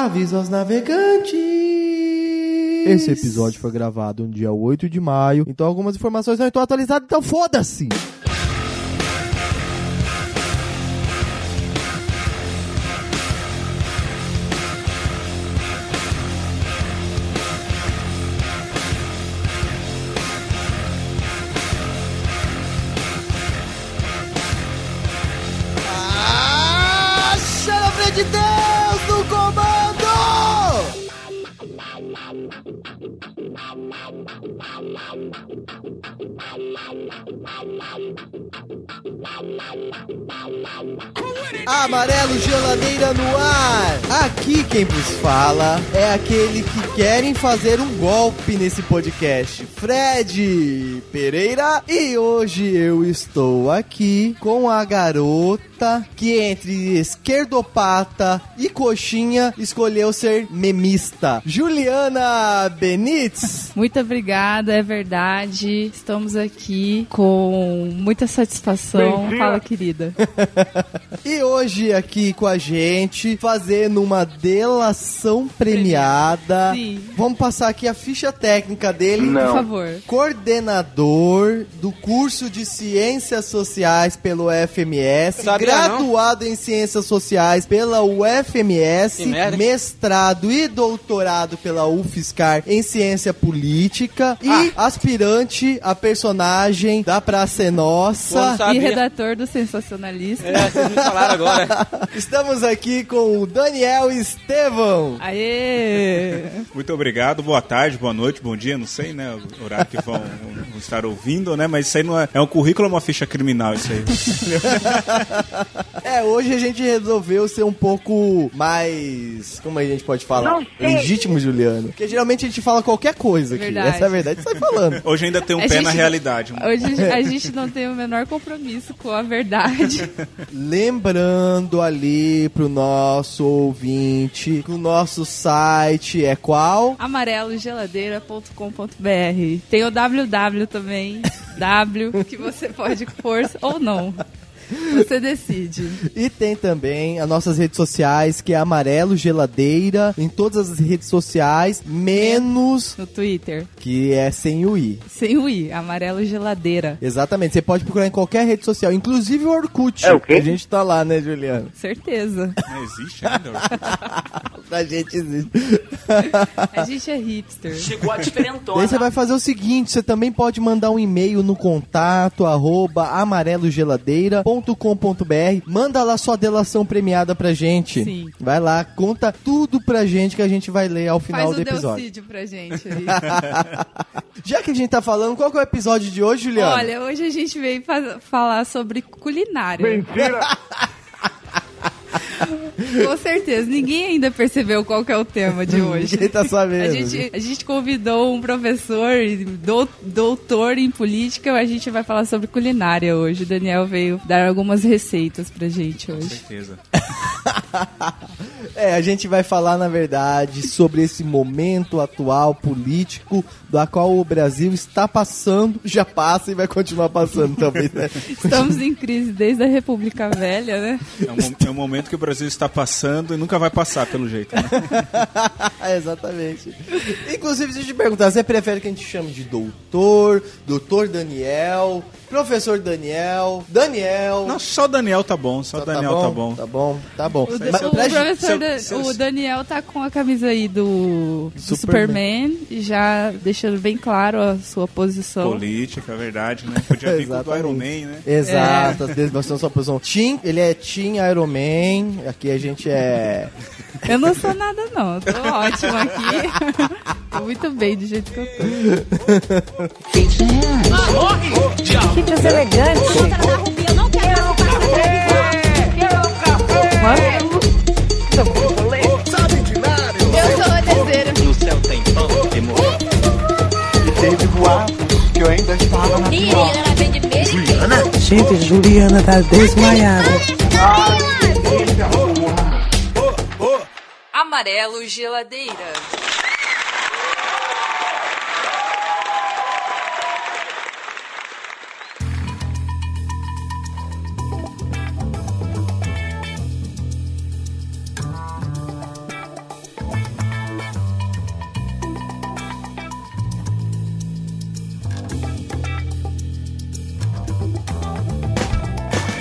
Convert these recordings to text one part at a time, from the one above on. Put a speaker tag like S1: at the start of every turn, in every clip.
S1: Aviso aos navegantes. Esse episódio foi gravado no dia 8 de maio, então algumas informações não estão atualizadas, então foda-se! Geladeira no ar. Aqui quem vos fala é aquele que querem fazer um golpe nesse podcast, Fred Pereira. E hoje eu estou aqui com a garota que entre esquerdopata e coxinha escolheu ser memista, Juliana Benítez.
S2: Muito obrigada, é verdade. Estamos aqui com muita satisfação. Fala, querida.
S1: E hoje aqui com a gente, fazendo uma delação premiada.
S2: Sim.
S1: Vamos passar aqui a ficha técnica dele.
S2: Por favor.
S1: Coordenador do curso de Ciências Sociais pelo FMS,
S3: Sabia
S1: graduado em Ciências Sociais pela UFMS,
S3: Que merda.
S1: mestrado e doutorado pela UFSCar em Ciência Política e
S3: Ah.
S1: aspirante a personagem da Praça é Nossa.
S2: E redator do Sensacionalista.
S3: É, vocês me falaram agora.
S1: Estamos aqui com o Daniel Estevão.
S2: Aê!
S4: Muito obrigado, boa tarde, boa noite, bom dia, não sei, né, o horário que vão, vão estar ouvindo, né, mas isso aí não é, é um currículo ou uma ficha criminal, isso aí.
S1: É, hoje a gente resolveu ser um pouco mais. Como a gente pode falar? Legítimo, Juliano. Porque geralmente a gente fala qualquer coisa aqui.
S2: Verdade.
S1: Essa é a verdade, sai falando.
S4: Hoje ainda tem um
S2: A
S4: pé
S2: gente-
S4: na realidade.
S2: Hoje a gente não tem o menor compromisso com a verdade.
S1: Lembrando ali pro nosso ouvinte o nosso site é qual?
S2: amarelogeladeira.com.br Tem o www também. W, que você pode pôr ou não. Você decide.
S1: E tem também as nossas redes sociais, que é Amarelo Geladeira, em todas as redes sociais, menos
S2: No Twitter.
S1: que é sem o i.
S2: Sem o I. Amarelo Geladeira.
S1: Exatamente, você pode procurar em qualquer rede social, inclusive o Orkut.
S5: É o quê?
S1: A gente tá lá, né, Juliano?
S2: Certeza.
S4: Não existe ainda?
S1: A gente existe.
S2: A gente é hipster.
S5: Chegou a
S1: Daí
S5: diferentona.
S1: você vai fazer o seguinte, você também pode mandar um e-mail no contato arroba amarelogeladeira.com.br Manda lá sua delação premiada pra gente.
S2: Sim.
S1: Vai lá, conta tudo pra gente que a gente vai ler ao final
S2: Faz
S1: do
S2: o
S1: episódio.
S2: Delcídio pra gente.
S1: Já que a gente tá falando, qual que é o episódio de hoje, Juliano?
S2: Olha, hoje a gente veio faz- falar sobre culinária. Com certeza, ninguém ainda percebeu qual que é o tema de hoje.
S1: Ninguém tá sabendo.
S2: A gente, a gente convidou um professor, dou- doutor em política, a gente vai falar sobre culinária hoje. O Daniel veio dar algumas receitas pra gente
S4: Com
S2: hoje.
S4: certeza.
S1: É, a gente vai falar, na verdade, sobre esse momento atual político da qual o Brasil está passando, já passa e vai continuar passando também, né?
S2: Estamos em crise desde a República Velha, né?
S4: É um, é um momento que o Brasil está passando e nunca vai passar, pelo jeito. Né?
S1: Exatamente. Inclusive, deixa eu te perguntar, você prefere que a gente chame de doutor, doutor Daniel, professor Daniel, Daniel...
S4: Não, só o Daniel tá bom, só o Daniel tá bom.
S1: Tá bom, tá bom.
S2: O,
S1: Mas
S2: o
S1: pra gente-
S2: professor,
S4: se eu-
S2: da-
S4: se eu-
S2: o Daniel tá com a camisa aí do, do
S1: Superman.
S2: Superman, já deixando bem claro a sua posição.
S4: Política, verdade, né? Podia vir com o do. Iron Man, né?
S1: Exato, às vezes nós temos sua posição. Team, ele é Team Iron Man, aqui a gente é...
S2: Eu não sou nada, não. Eu tô ótimo aqui. tô muito bem do jeito que eu tô.
S6: Sítios elegantes.
S2: Eu sou a deseira.
S5: No céu tem pão e morrer.
S7: Teve boato que eu ainda estava na pior.
S6: Gente, Juliana tá desmaiada.
S2: Amarelo Geladeira.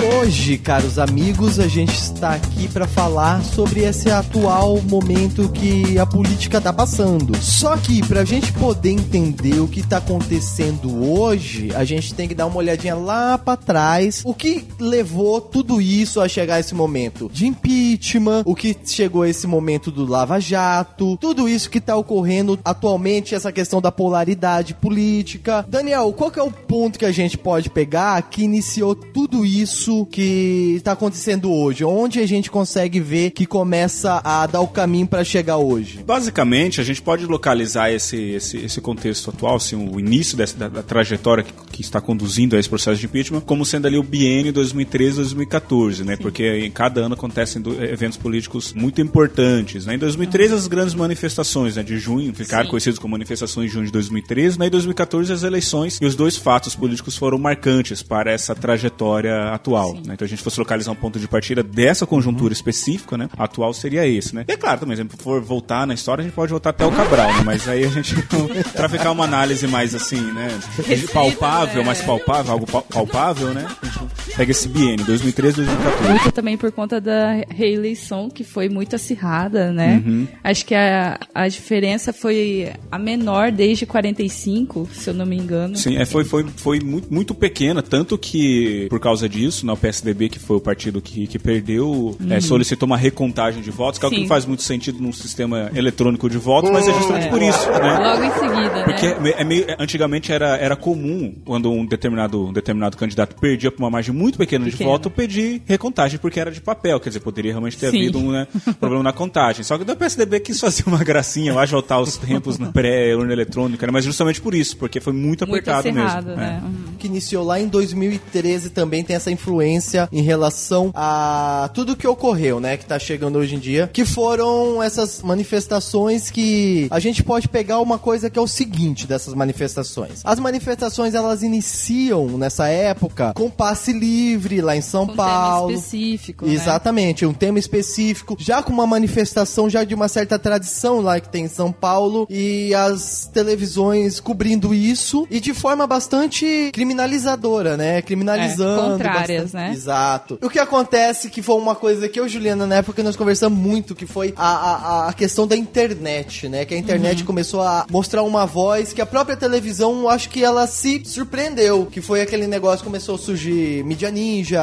S1: Hoje, caros amigos, a gente está aqui para falar sobre esse atual momento que a política tá passando. Só que pra gente poder entender o que tá acontecendo hoje, a gente tem que dar uma olhadinha lá para trás, o que levou tudo isso a chegar a esse momento de impeachment, o que chegou a esse momento do Lava Jato, tudo isso que tá ocorrendo atualmente, essa questão da polaridade política. Daniel, qual que é o ponto que a gente pode pegar que iniciou tudo isso que tá acontecendo hoje? Onde a gente consegue ver que começa a dar o caminho para chegar hoje?
S4: Basicamente, a gente pode localizar esse, esse, esse contexto atual, assim, o início dessa, da, da trajetória que, que está conduzindo a esse processo de impeachment, como sendo ali o biênio 2013-2014, né? Porque em cada ano acontecem do- eventos políticos muito importantes. Né? Em 2013, as grandes manifestações né, de junho ficaram
S2: Sim.
S4: conhecidas como manifestações de junho de 2013, né? em 2014, as eleições e os dois fatos políticos foram marcantes para essa trajetória atual. Né? Então, a gente fosse localizar um ponto de partida dessa conjuntura específica, né? atual seria esse. Né? E é claro, também, se for voltar na história, a gente pode voltar até o Cabral, né? mas aí a gente, para ficar uma análise mais assim, né? palpável,
S2: né?
S4: mais palpável, algo pal- palpável, né? A gente pega esse biênio, 2013, 2014.
S2: Muito também por conta da reeleição, que foi muito acirrada, né?
S4: Uhum.
S2: Acho que a, a diferença foi a menor desde 45, se eu não me engano.
S4: Sim, é, foi, foi, foi muito, muito pequena, tanto que, por causa disso, o PSDB, que foi o partido que, que perdeu, é, solicitou uma recontagem de votos, que é o que não faz muito sentido num sistema eletrônico de votos, mas é justamente por isso, né?
S2: Logo em seguida,
S4: Porque
S2: né?
S4: é meio- antigamente era, era comum, quando um determinado, um determinado candidato perdia por uma margem muito pequena, de voto, pedir recontagem, porque era de papel. Quer dizer, poderia realmente ter
S2: Sim.
S4: havido um né, problema na contagem. Só que o PSDB quis fazer uma gracinha, acho, voltar os tempos na pré-urna eletrônica, né, mas justamente por isso, porque foi muito
S2: Muito
S4: apertado
S2: acirrado,
S4: mesmo.
S2: né?
S4: é.
S2: Uhum.
S1: que iniciou lá em 2013 também tem essa influência em relação a tudo que ocorreu, né, que tá chegando hoje em dia, que foram essas manifestações que a gente pode pegar uma coisa que é o seguinte dessas manifestações. As manifestações elas iniciam nessa época com passe livre lá em São
S2: Com um
S1: Paulo.
S2: tema específico, né?
S1: Exatamente, um tema específico, já com uma manifestação já de uma certa tradição lá que tem em São Paulo e as televisões cobrindo isso e de forma bastante criminalizadora, né? Criminalizando.
S2: É, contrárias,
S1: bastante-
S2: né?
S1: Exato. O que acontece que foi uma coisa que eu e Juliana na época nós conversamos muito, que foi a, a, a questão da internet, né? Que a
S2: Uhum.
S1: internet começou a mostrar uma voz que a própria televisão, acho que ela se surpreendeu, que foi aquele negócio que começou a surgir mídia ninja.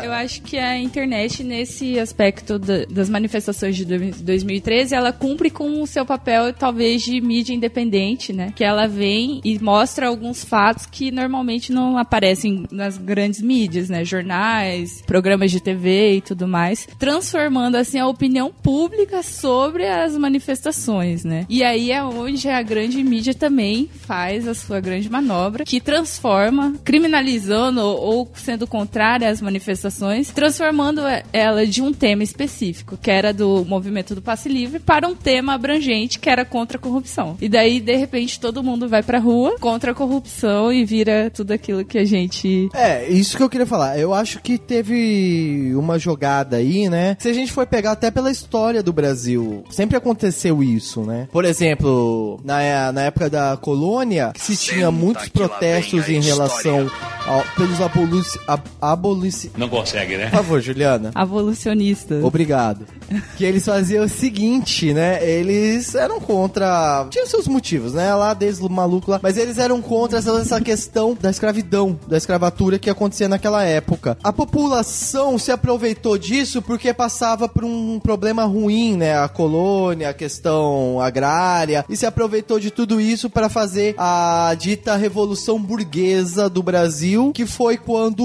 S2: Sim, eu acho que a internet, nesse aspecto da- das manifestações de dois- 2013, ela cumpre com o seu papel, talvez, de mídia independente, né? Que ela vem e mostra alguns fatos que normalmente não aparecem nas grandes mídias, né? Jornais, programas de TV e tudo mais, transformando, assim, a opinião pública sobre as manifestações, né? E aí é onde a grande mídia também faz a sua grande manobra, que transforma, criminalizando ou, sendo contrária às manifestações, transformando ela de um tema específico, que era do movimento do passe livre, para um tema abrangente, que era contra a corrupção. E daí, de repente, todo mundo vai pra rua contra a corrupção e vira tudo aquilo que a gente
S1: É, isso que eu queria falar. Eu acho que teve uma jogada aí, né? Se a gente for pegar até pela história do Brasil, sempre aconteceu isso, né? Por exemplo, na, na época da colônia, que se tinha muitos protestos em relação ao, pelos abolici, ab, abolici...
S5: Não consegue, né?
S1: Por favor, Juliana.
S2: Avolucionista.
S1: Obrigado. Que eles faziam o seguinte, né? Eles eram contra. Tinham seus motivos, né? Lá desde o maluco lá. Mas eles eram contra essa, essa questão da escravidão, da escravatura que acontecia naquela época. A população se aproveitou disso porque passava por um problema ruim, né? A colônia, a questão agrária. E se aproveitou de tudo isso para fazer a dita revolução burguesa do Brasil, que foi quando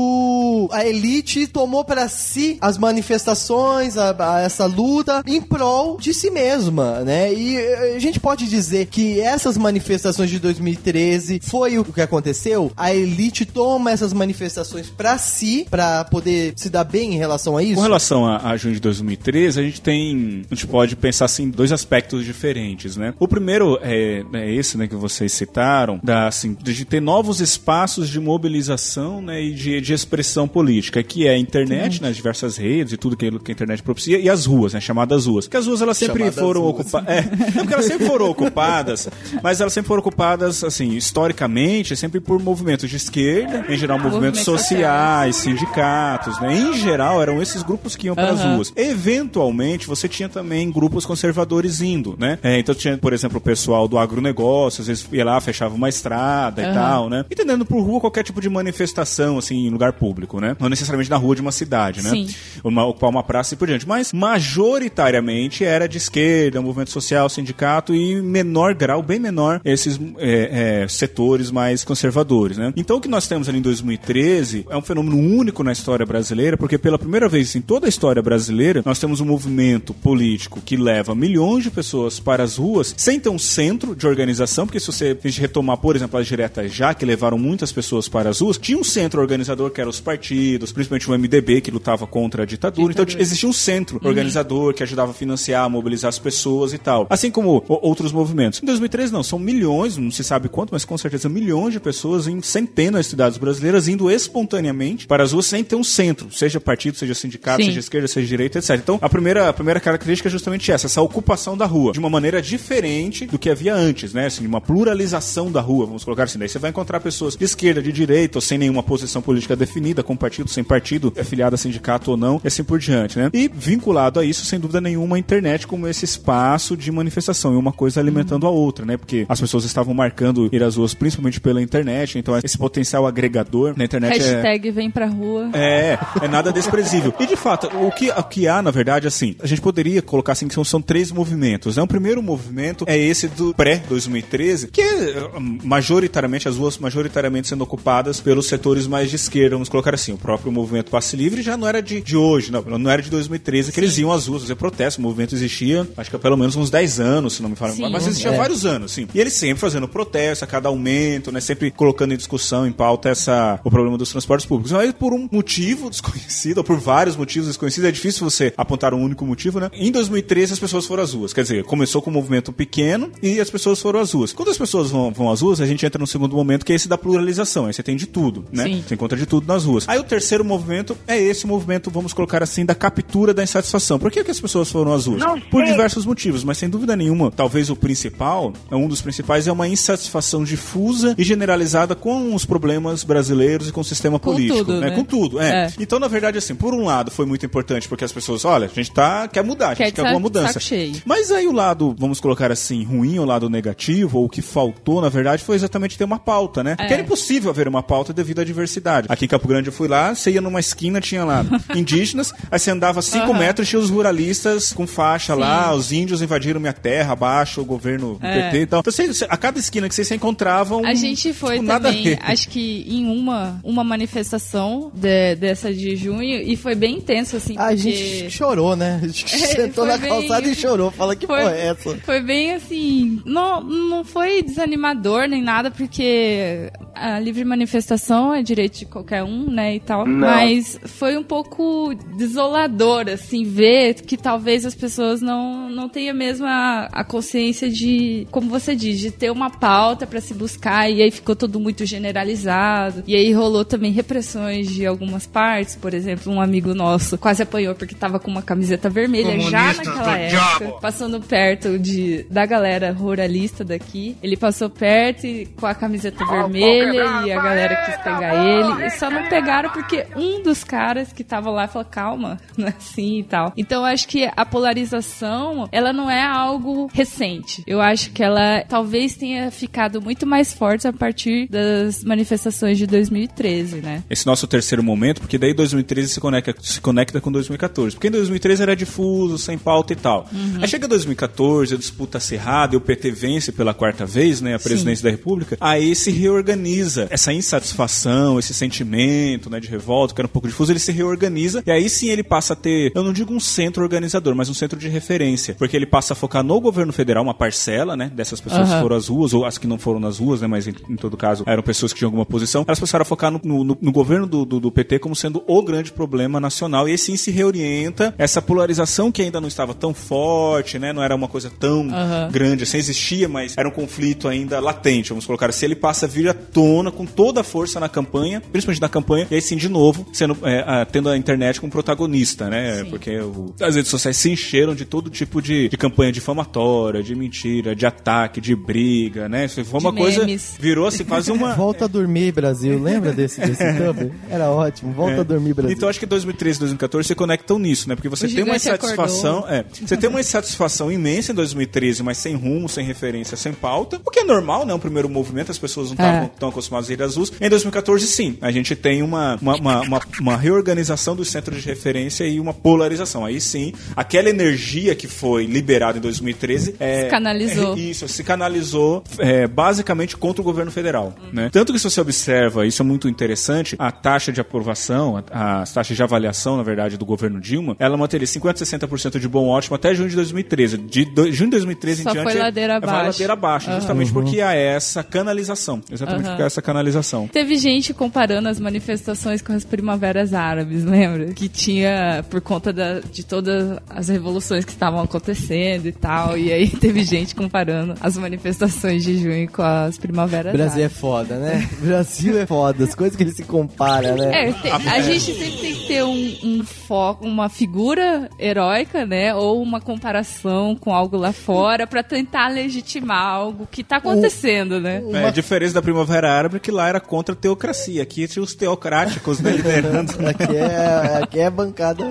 S1: a elite tomou para si as manifestações, a, a essa luta em prol de si mesma, né? E eh, a gente pode dizer que essas manifestações de 2013 foi o que aconteceu. A elite toma essas manifestações para si, para poder se dar bem em relação a isso.
S4: Com relação a, a junho de 2013, a gente tem. A gente pode pensar assim dois aspectos diferentes, né? O primeiro é, é esse, né, que vocês citaram, da, assim, de ter novos espaços de mobilização né, e de, de expressão política, que é a internet, nas diversas redes e tudo que a internet propicia, e as ruas, né, chamadas ruas. Que as ruas elas sempre
S1: Chamadas
S4: foram ocupadas. É, não, porque elas sempre foram ocupadas, mas elas sempre foram ocupadas, assim, historicamente, sempre por movimentos de esquerda, em geral movimentos
S2: Movimentos
S4: sociais, sindicatos, né? Em geral, eram esses grupos que iam para as
S2: Aham.
S4: ruas. Eventualmente, você tinha também grupos conservadores indo, né? É, então tinha, por exemplo, o pessoal do agronegócio, às vezes ia lá, fechava uma estrada e
S2: Aham.
S4: tal, né? Entendendo por rua qualquer tipo de manifestação, assim, em lugar público, né? Não necessariamente na rua de uma cidade, né?
S2: Sim.
S4: Uma, ocupar uma praça e por diante. Mas, majoritariamente, era de esquerda, movimento social, sindicato e em menor grau, bem menor, esses é, é, setores mais conservadores, né? Então, o que nós temos ali em 2013 é um fenômeno único na história brasileira, porque pela primeira vez em toda a história brasileira, nós temos um movimento político que leva milhões de pessoas para as ruas sem ter um centro de organização, porque se você a gente retomar, por exemplo, as diretas já, que levaram muitas pessoas para as ruas, tinha um centro organizador que eram os partidos, principalmente o MDB, que lutava contra a ditadura. Então,
S2: Ditadura.
S4: existia um centro organizador que ajudava a financiar, a mobilizar as pessoas e tal. Assim como outros movimentos. Em 2013, não, são milhões, não se sabe quanto, mas com certeza milhões de pessoas em centenas de cidades brasileiras indo espontaneamente para as ruas sem ter um centro, seja partido, seja sindicato,
S2: Sim.
S4: seja esquerda, seja direita, etc. Então, a primeira, a primeira característica é justamente essa, essa ocupação da rua, de uma maneira diferente do que havia antes, né? Assim, uma pluralização da rua, vamos colocar assim. Daí você vai encontrar pessoas de esquerda, de direita, ou sem nenhuma posição política definida, com partido, sem partido, afiliado a sindicato ou não, e assim por diante, né? E vinculado a isso, sem dúvida nenhuma, a internet como esse espaço de manifestação, e uma coisa alimentando a outra, né? Porque as pessoas estavam marcando ir às ruas principalmente pela internet, então esse potencial agregador na internet é...
S2: Hashtag vem pra rua.
S4: É, é nada desprezível. E de fato, o que, o que há, na verdade, assim, a gente poderia colocar assim que são, são três movimentos. Né? O primeiro movimento é esse do pré-2013, que é hum, majoritariamente, as ruas majoritariamente sendo ocupadas pelos setores mais de esquerda, vamos colocar assim. O próprio movimento Passe Livre já não era de, de hoje, não, não era de 2013 que eles iam às ruas fazer protesto. O movimento existia, acho que há pelo menos uns 10 anos, se não me falha,
S2: Sim.
S4: mas existia
S1: É.
S4: vários anos, sim. E eles sempre fazendo protesto a cada aumento, né? Sempre colocando em discussão, em pauta, essa, o problema dos transportes públicos. Mas por um motivo desconhecido, ou por vários motivos desconhecidos, é difícil você apontar um único motivo, né? Em 2013 as pessoas foram às ruas. Quer dizer, começou com um movimento pequeno e as pessoas foram às ruas. Quando as pessoas vão, vão às ruas, a gente entra no segundo momento, que é esse da pluralização. Aí você tem de tudo, né?
S2: Sim.
S4: Você encontra de tudo nas ruas. Aí o terceiro movimento é esse movimento, vamos colocar assim, da captura da insatisfação. Por que, que as pessoas foram às ruas? Por diversos motivos, mas sem dúvida nenhuma, talvez o principal, é um dos principais, é uma insatisfação difusa e generalizada com os problemas brasileiros e com o sistema
S2: Com
S4: político.
S2: tudo,
S4: né?
S2: né?
S4: Com tudo, é.
S2: É.
S4: Então, na verdade, assim, por um lado foi muito importante porque as pessoas, olha, a gente tá, quer mudar, a
S2: Quer
S4: gente quer
S2: de
S4: alguma mudança. Mas aí o lado, vamos colocar assim, ruim, o lado negativo, ou o que faltou, na verdade, foi exatamente ter uma pauta, né? Porque era impossível haver uma pauta devido à diversidade. Aqui em Campo Grande eu fui lá, você ia numa esquina, tinha lá indígenas, aí você andava 5 metros, tinha os ruralistas com faixa lá, os índios invadiram minha terra, abaixo, o governo do
S2: É.
S4: PT e tal. Então, você- você- a cada esquina que vocês se encontravam.
S2: A gente foi
S4: tipo, nada a
S2: também, acho que em uma, uma manifestação de- dessa de junho, e foi bem intenso, assim,
S1: A
S2: porque...
S1: gente chorou, né? A gente
S2: É,
S1: sentou
S2: foi
S1: na
S2: bem-
S1: calçada e chorou. Fala que
S2: Foi-
S1: porra é essa?
S2: Foi bem assim. Não, não foi desanimador nem nada, porque a livre manifestação é direito de qualquer um, né? E tal. Mas foi um pouco desolador, assim, ver que talvez as pessoas não, não tenham mesmo a, a consciência de, como você diz, de ter uma pauta pra se buscar. E aí ficou tudo muito generalizado. E aí rolou também repressões de algumas partes. Por exemplo, um amigo nosso quase apanhou porque tava com uma camiseta vermelha já
S3: Comunistas
S2: naquela época
S3: diabo.
S2: passando perto de, da galera ruralista daqui. Ele passou perto e, com a camiseta vermelha e a galera quis pegar ele. E só não pegaram porque um dos caras que tava lá falou, calma, não é assim e tal. Então eu acho que a polarização, ela não é algo recente. Eu acho que ela talvez tenha ficado muito mais forte a partir das manifestações de 2013, né?
S4: Esse nosso terceiro momento, porque daí 2013 se conecta, se conecta com 2014. Porque em 2013 era difuso, sem pauta e tal. Aí chega 2014, a disputa acirrada e o PT vence pela quarta vez, né, a presidência da República. Aí se reorganiza essa insatisfação, esse sentimento, né, de revolta, que era um pouco difuso, ele se reorganiza e aí sim ele passa a ter, eu não digo um centro organizador, mas um centro de referência, porque ele passa a focar no governo federal, uma parcela, né, dessas pessoas que
S2: Aham.
S4: foram às ruas, ou as que não foram nas ruas, né, mas em, em todo caso eram pessoas que tinham alguma posição, elas passaram a focar no, no- no governo do, do- do PT como sendo o grande problema nacional, e aí sim se reorienta essa polarização que ainda não estava tão forte, né, não era uma coisa tão
S2: Aham.
S4: grande, assim, existia, mas era um conflito ainda latente, vamos colocar, se ele passa a vir à tona com toda a força na campanha, principalmente na campanha, e aí sim, de novo, sendo, é, a- tendo a internet como protagonista, né? Porque o- as redes sociais se encheram de todo tipo de, de campanha difamatória, de mentira, de ataque, de briga, né? Isso Foi uma
S2: De
S4: coisa.
S2: memes.
S4: Virou assim quase uma.
S1: Volta a dormir, Brasil. Lembra desse, desse Tumblr? Era ótimo. Volta a dormir, Brasil.
S4: Então acho que 2013 e 2014 se conectam nisso, né? Porque você
S2: O
S4: tem uma insatisfação, é, você tem uma insatisfação imensa em 2013, mas sem rumo, sem referência, sem pauta, o que é normal, né? Um primeiro movimento, as pessoas não estavam
S2: É.
S4: tão acostumadas a ir às ruas. Em 2014, sim, a gente tem uma, uma, uma, uma- uma reorganização dos centros de referência e uma polarização. Aí sim, aquela energia que foi liberada em 2013 é,
S2: Se canalizou.
S4: é- isso, se canalizou é, basicamente contra o governo federal. Né? Tanto que se você observa, isso é muito interessante, a taxa de aprovação, a, as taxas de avaliação, na verdade, do governo Dilma, ela manteria 50%, 60% de bom ótimo até junho de 2013. De do- junho de 2013
S2: Só
S4: em diante
S2: foi ladeira
S4: vai
S2: abaixo.
S4: ladeira abaixo, justamente porque há essa canalização. Exatamente
S2: Aham.
S4: porque há essa canalização.
S2: Teve gente comparando as manifestações com as primaveras árabes, lembra? Que tinha, por conta da- de todas as revoluções que estavam acontecendo e tal. E aí teve gente comparando as manifestações de junho com as primaveras
S1: Brasil é
S2: árabes.
S1: foda, né? Brasil é foda. As coisas que ele se compara, né?
S2: É, tem- a gente sempre tem que ter um, um foco, uma figura heróica, né? Ou uma comparação com algo lá fora pra tentar legitimar algo que tá acontecendo, né?
S4: É, a diferença da Primavera Árabe é que lá era contra a teocracia. Aqui tinha os teocráticos né, liderando.
S1: Aqui é, aqui é bancada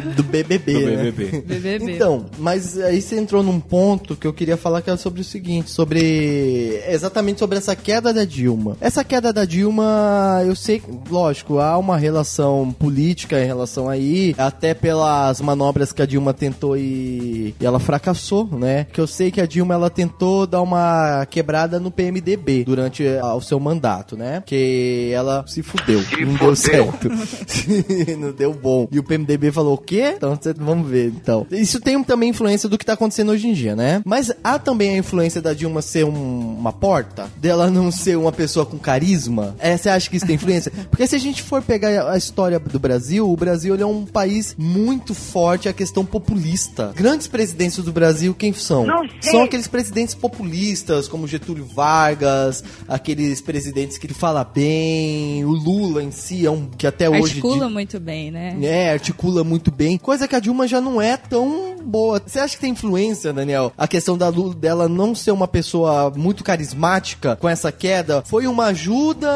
S1: do BBB,
S4: o
S1: né?
S4: BBB.
S2: BBB.
S1: Então, mas aí você entrou num ponto que eu queria falar que era sobre o seguinte, sobre exatamente sobre essa queda da Dilma. Essa queda da Dilma, eu sei, lógico, há uma relação política em relação aí, até pelas manobras que a Dilma tentou e, e ela fracassou, né? Que eu sei que a Dilma ela tentou dar uma quebrada no PMDB durante ah, o seu mandato, né? Que ela se fudeu, não deu certo. não deu bom. E o PMDB falou quê? Então cê- vamos ver, então. Isso tem também influência do que tá acontecendo hoje em dia, né? Mas há também a influência da Dilma ser um- uma porta, dela não ser uma pessoa com carisma. É, você acha que isso tem influência? Porque se a gente for pegar a história do Brasil, o Brasil ele é um país muito forte a questão populista. Grandes presidentes do Brasil, quem são? São aqueles presidentes populistas, como Getúlio Vargas, aqueles presidentes que ele fala bem, o Lula em si é um que até hoje
S2: Articula muito bem, né?
S1: é, articula muito bem. Coisa que a Dilma já não é tão boa. Você acha que tem influência, Daniel? A questão da Lula dela não ser uma pessoa muito carismática com essa queda foi uma ajuda.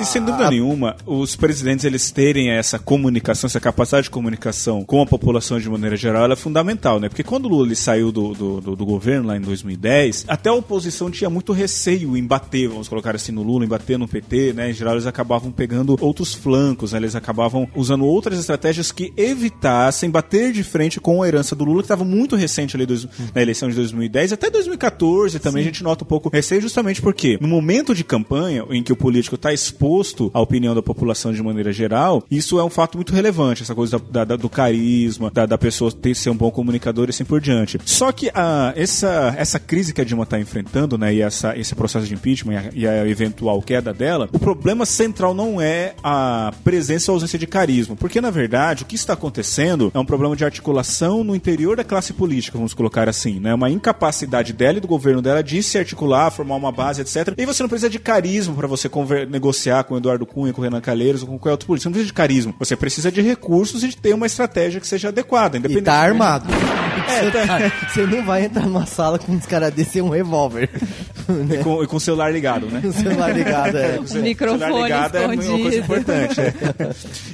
S4: E sem dúvida nenhuma, os presidentes eles terem essa comunicação, essa capacidade de comunicação com a população de maneira geral, ela é fundamental, né? Porque quando o Lula ele saiu do, do, do- do governo lá em 2010, até a oposição tinha muito receio em bater, vamos colocar assim, no Lula, em bater no PT, né? Em geral, eles acabavam pegando outros flancos, né? Eles acabavam usando outras estratégias que evitassem bater de frente com a herança do Lula, que estava muito recente ali na eleição de 2010, até 2014 também a gente nota um pouco receio, justamente porque no momento de campanha, em que o político está exposto à opinião da população de maneira geral, isso é um fato muito relevante, essa coisa da- da- do carisma, da, da pessoa ter ser um bom comunicador e assim por diante. Só que a, essa, essa crise que a Dilma está enfrentando, né, e essa, esse processo de impeachment e a, e a eventual queda dela, o problema central não é a presença ou ausência de carisma, porque na verdade o que está acontecendo é um problema de articulação no interior da classe política, vamos colocar assim, né, uma incapacidade dela e do governo dela de se articular, formar uma base, etc. E você não precisa de carisma para você negociar com o Eduardo Cunha, com o Renan Calheiros ou com qualquer outro político. Você não precisa de carisma. Você precisa de recursos e de ter uma estratégia que seja adequada,
S1: E
S4: independente.
S1: tá armado.
S4: É,
S1: Você,
S4: tá-
S1: tá- você não vai entrar numa sala com uns caras desse e um revólver.
S4: E com, e com o celular ligado, né?
S1: Com o celular ligado, é.
S2: O microfone
S4: celular ligado é uma coisa
S2: escondido.
S4: importante. é.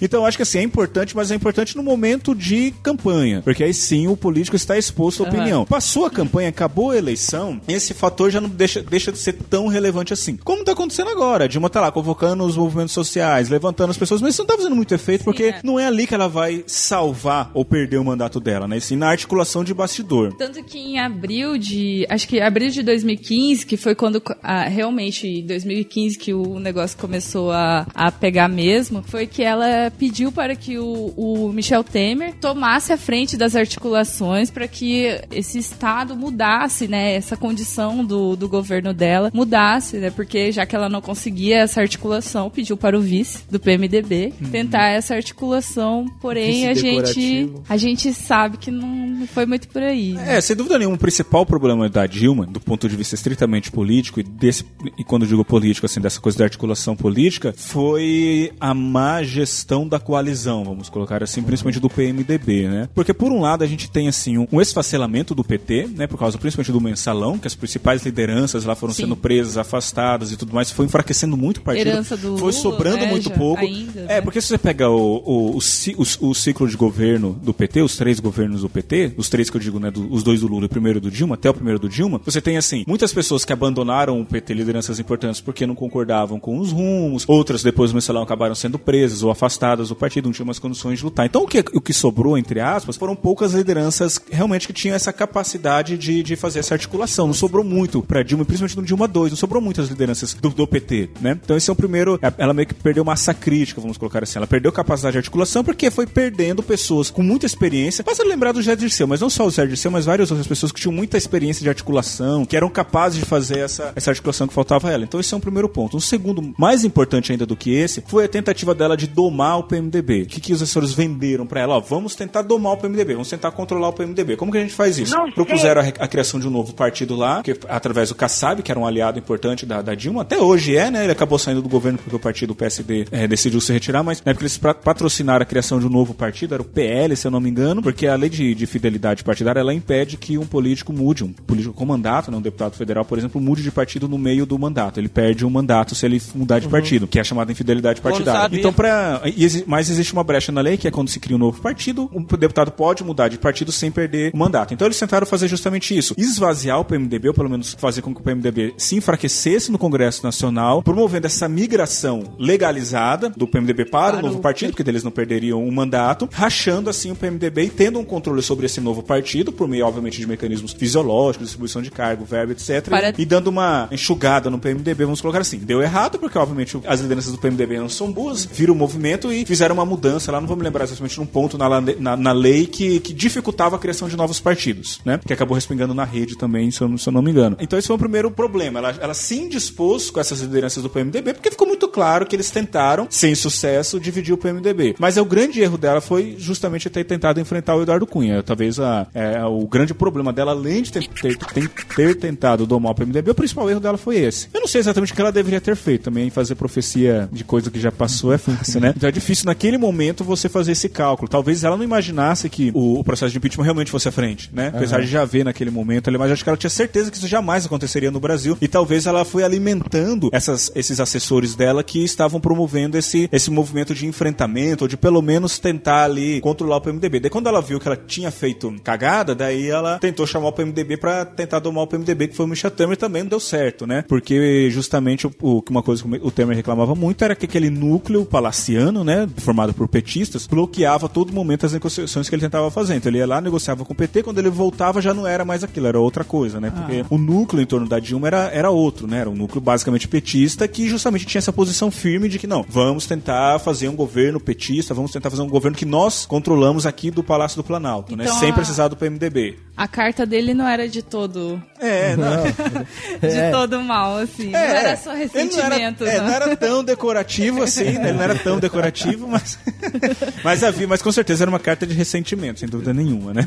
S4: Então, eu acho que assim, é importante, mas é importante no momento de campanha. Porque aí sim o político está exposto à
S2: Aham.
S4: opinião. Passou a campanha, acabou a eleição, esse fator já não deixa, deixa de ser tão relevante assim. Como está acontecendo agora? A Dilma tá lá convocando os movimentos sociais, levantando as pessoas, mas isso não tá fazendo muito efeito, porque
S2: é.
S4: não é ali que ela vai salvar ou perder o mandato dela, né? E sim na articulação de bastidor.
S2: Tanto que em abril de. Acho que abril de 2015, que foi quando ah, realmente em 2015 que o negócio começou a, a pegar mesmo, foi que ela pediu para que o, o Michel Temer tomasse a frente das articulações para que esse Estado mudasse, né? Essa condição do, do governo dela mudasse, né? Porque já que ela não conseguia essa articulação, pediu para o vice do PMDB tentar essa articulação, porém a gente, a gente sabe que não foi muito por aí. né?
S4: É, sem dúvida nenhuma, o principal problema da Dilma, do ponto de vista estritamente político e desse e quando digo político assim dessa coisa da articulação política foi a má gestão da coalizão, vamos colocar assim, principalmente do PMDB, né? Porque por um lado a gente tem assim um, um esfacelamento do PT, né, por causa principalmente do mensalão, que as principais lideranças lá foram
S2: Sim.
S4: sendo presas, afastadas e tudo mais, foi enfraquecendo muito o partido.
S2: Herança do
S4: foi
S2: Lula,
S4: sobrando
S2: né,
S4: muito pouco.
S2: ainda,
S4: é,
S2: né?
S4: porque se você pega o, o, o- o ciclo de governo do PT, os três governos do PT, os três que eu digo, né, do- os dois do Lula e o primeiro do Dilma, até o primeiro do Dilma, você tem assim, muitas pessoas que abandonaram o PT, lideranças importantes, porque não concordavam com os rumos, outras depois do mensalão acabaram sendo presas ou afastadas do partido, não tinham mais condições de lutar. Então o que, o que sobrou, entre aspas, foram poucas lideranças realmente que tinham essa capacidade de, de fazer essa articulação. Não sobrou muito pra Dilma, principalmente no Dilma 2, não sobrou muitas lideranças do, do PT, né? Então esse é o primeiro, ela meio que perdeu massa crítica, vamos colocar assim. Ela perdeu capacidade de articulação porque foi perdendo pessoas com muita experiência. Basta lembrar do Zé Dirceu, mas não só o Zé Dirceu, mas várias outras pessoas que tinham muita experiência de articulação, que eram capazes de fazer essa, essa articulação que faltava a ela. Então esse é um primeiro ponto. Um segundo, mais importante ainda do que esse, foi a tentativa dela de domar o PMDB. O que, que os assessores venderam pra ela? Ó, vamos tentar domar o PMDB, vamos tentar controlar o PMDB. Como que a gente faz isso? Propuseram a, a criação de um novo partido lá, que, através do Kassab, que era um aliado importante da, da Dilma, até hoje é, né? Ele acabou saindo do governo porque o partido PSD eh, decidiu se retirar, mas na época eles patrocinaram a criação de um novo partido, era o PL, se eu não me engano, porque a lei de, de fidelidade partidária ela impede que um político mude, um político com mandato, né, um deputado federal, por exemplo, mude de partido no meio do mandato. Ele perde o mandato se ele mudar de partido, que é chamada infidelidade partidária. Então, pra, e exi- mas existe uma brecha na lei que é quando se cria um novo partido, o deputado pode mudar de partido sem perder o mandato. Então eles tentaram fazer justamente isso, esvaziar o PMDB, ou pelo menos fazer com que o PMDB se enfraquecesse no Congresso Nacional, promovendo essa migração legalizada do PMDB para,
S2: Para
S4: o novo
S2: o
S4: partido, porque eles não perderiam o mandato, rachando assim o PMDB e tendo um controle sobre esse novo partido, por meio, obviamente, de mecanismos fisiológicos, distribuição de cargo, verba, etc.
S2: Para-
S4: E dando uma enxugada no PMDB, vamos colocar assim. Deu errado, porque obviamente as lideranças do PMDB não são boas, viram o movimento e fizeram uma mudança lá, não vou me lembrar exatamente num ponto na, na, na lei que, que dificultava a criação de novos partidos, né? Que acabou respingando na rede também, se eu, se eu não me engano. Então esse foi o primeiro problema. Ela, ela se indispôs com essas lideranças do PMDB, porque ficou muito claro que eles tentaram, sem sucesso, dividir o PMDB. Mas é, o grande erro dela foi justamente ter tentado enfrentar o Eduardo Cunha. Talvez a, é, o grande problema dela, além de ter, ter, ter- ter tentado domar o PMDB, o principal erro dela foi esse. Eu não sei exatamente o que ela deveria ter feito. Também fazer profecia de coisa que já passou é fácil, né? Então é difícil naquele momento você fazer esse cálculo. Talvez ela não imaginasse que o, o processo de impeachment realmente fosse à frente, né? Apesar de já ver naquele momento, ali, mas acho que ela tinha certeza que isso jamais aconteceria no Brasil e talvez ela foi alimentando essas, esses assessores dela que estavam promovendo esse, esse movimento de enfrentamento ou de pelo menos tentar ali controlar o PMDB. Daí quando ela viu que ela tinha feito cagada, daí ela tentou chamar o PMDB pra tentar domar o PMDB, que foi o Michel Temer também não deu certo, né? Porque justamente o, o, que uma coisa que o Temer reclamava muito era que aquele núcleo palaciano, né, formado por petistas, bloqueava a todo momento as negociações que ele tentava fazer. Então ele ia lá, negociava com o PT, quando ele voltava já não era mais aquilo, era outra coisa, né? Porque o núcleo em torno da Dilma era, era outro, né? Era um núcleo basicamente petista que justamente tinha essa posição firme de que não, vamos tentar fazer um governo petista, vamos tentar fazer um governo que nós controlamos aqui do Palácio do Planalto, né?
S2: Então,
S4: Sem
S2: a-
S4: precisar do PMDB.
S2: A carta dele não era de todo,
S4: É, não.
S2: de todo mal, assim. não era só
S4: ele não era,
S2: ressentimento.
S4: é,
S2: não.
S4: não era tão decorativo assim, né? Ele não era tão decorativo, mas. mas havia, mas com certeza era uma carta de ressentimento, sem dúvida nenhuma, né?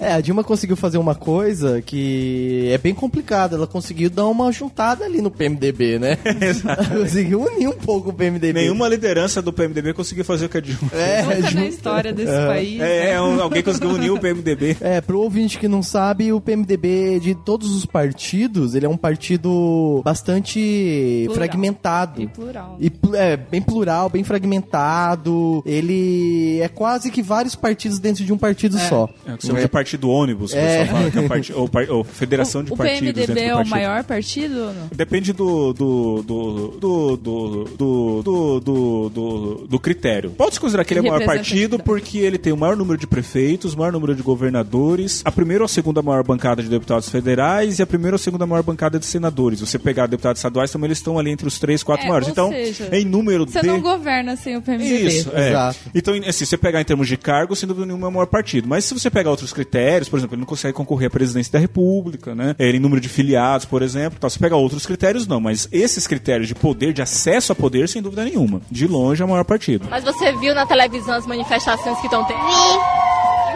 S1: É, a Dilma conseguiu fazer uma coisa que é bem complicada. Ela conseguiu dar uma juntada ali no PMDB, né? conseguiu unir um pouco o PMDB.
S4: Nenhuma liderança do PMDB conseguiu fazer o que a Dilma.
S1: É,
S2: Nunca na história desse país.
S4: É,
S2: né?
S4: é, um- alguém conseguiu unir o PMDB.
S1: É, pro ouvinte que não sabe, o PMDB de todos os partidos, ele é um partido bastante
S2: Plural.
S1: fragmentado.
S2: E plural.
S1: E é, bem plural, bem fragmentado. Ele é quase que vários partidos dentro de um partido só.
S4: É o que chama de partido ônibus, que o
S1: É.
S4: pessoal fala, que é parti- ou, par- ou federação de
S2: o
S4: partidos.
S2: PMDB
S4: dentro do
S2: é o
S4: partido.
S2: maior partido?
S4: Depende do do do do do do do, do, do, do- critério. Pode-se considerar que ele é o maior partido porque ele tem o maior número de prefeitos, o maior número de governadores, a primeira ou a segunda maior bancada de deputados federais e a primeira ou a segunda maior bancada de senadores. Você pegar deputados estaduais, também eles estão ali entre os três, quatro
S2: É,
S4: maiores. Então,
S2: seja,
S4: em número
S2: Você
S4: de
S2: não governa sem o PMDB.
S4: isso, é.
S1: Exato.
S4: Então, assim, se você pegar em termos de cargo, sem dúvida nenhuma é o maior partido. Mas se você pegar outros critérios, por exemplo, ele não consegue concorrer à presidência da República, né? Ele em número de filiados, por exemplo. Então, se pegar outros critérios, não. Mas esses critérios de poder, de acesso a poder, sem dúvida nenhuma. De longe é o maior partido.
S8: Mas você viu na televisão as manifestações que estão tendo? Vi.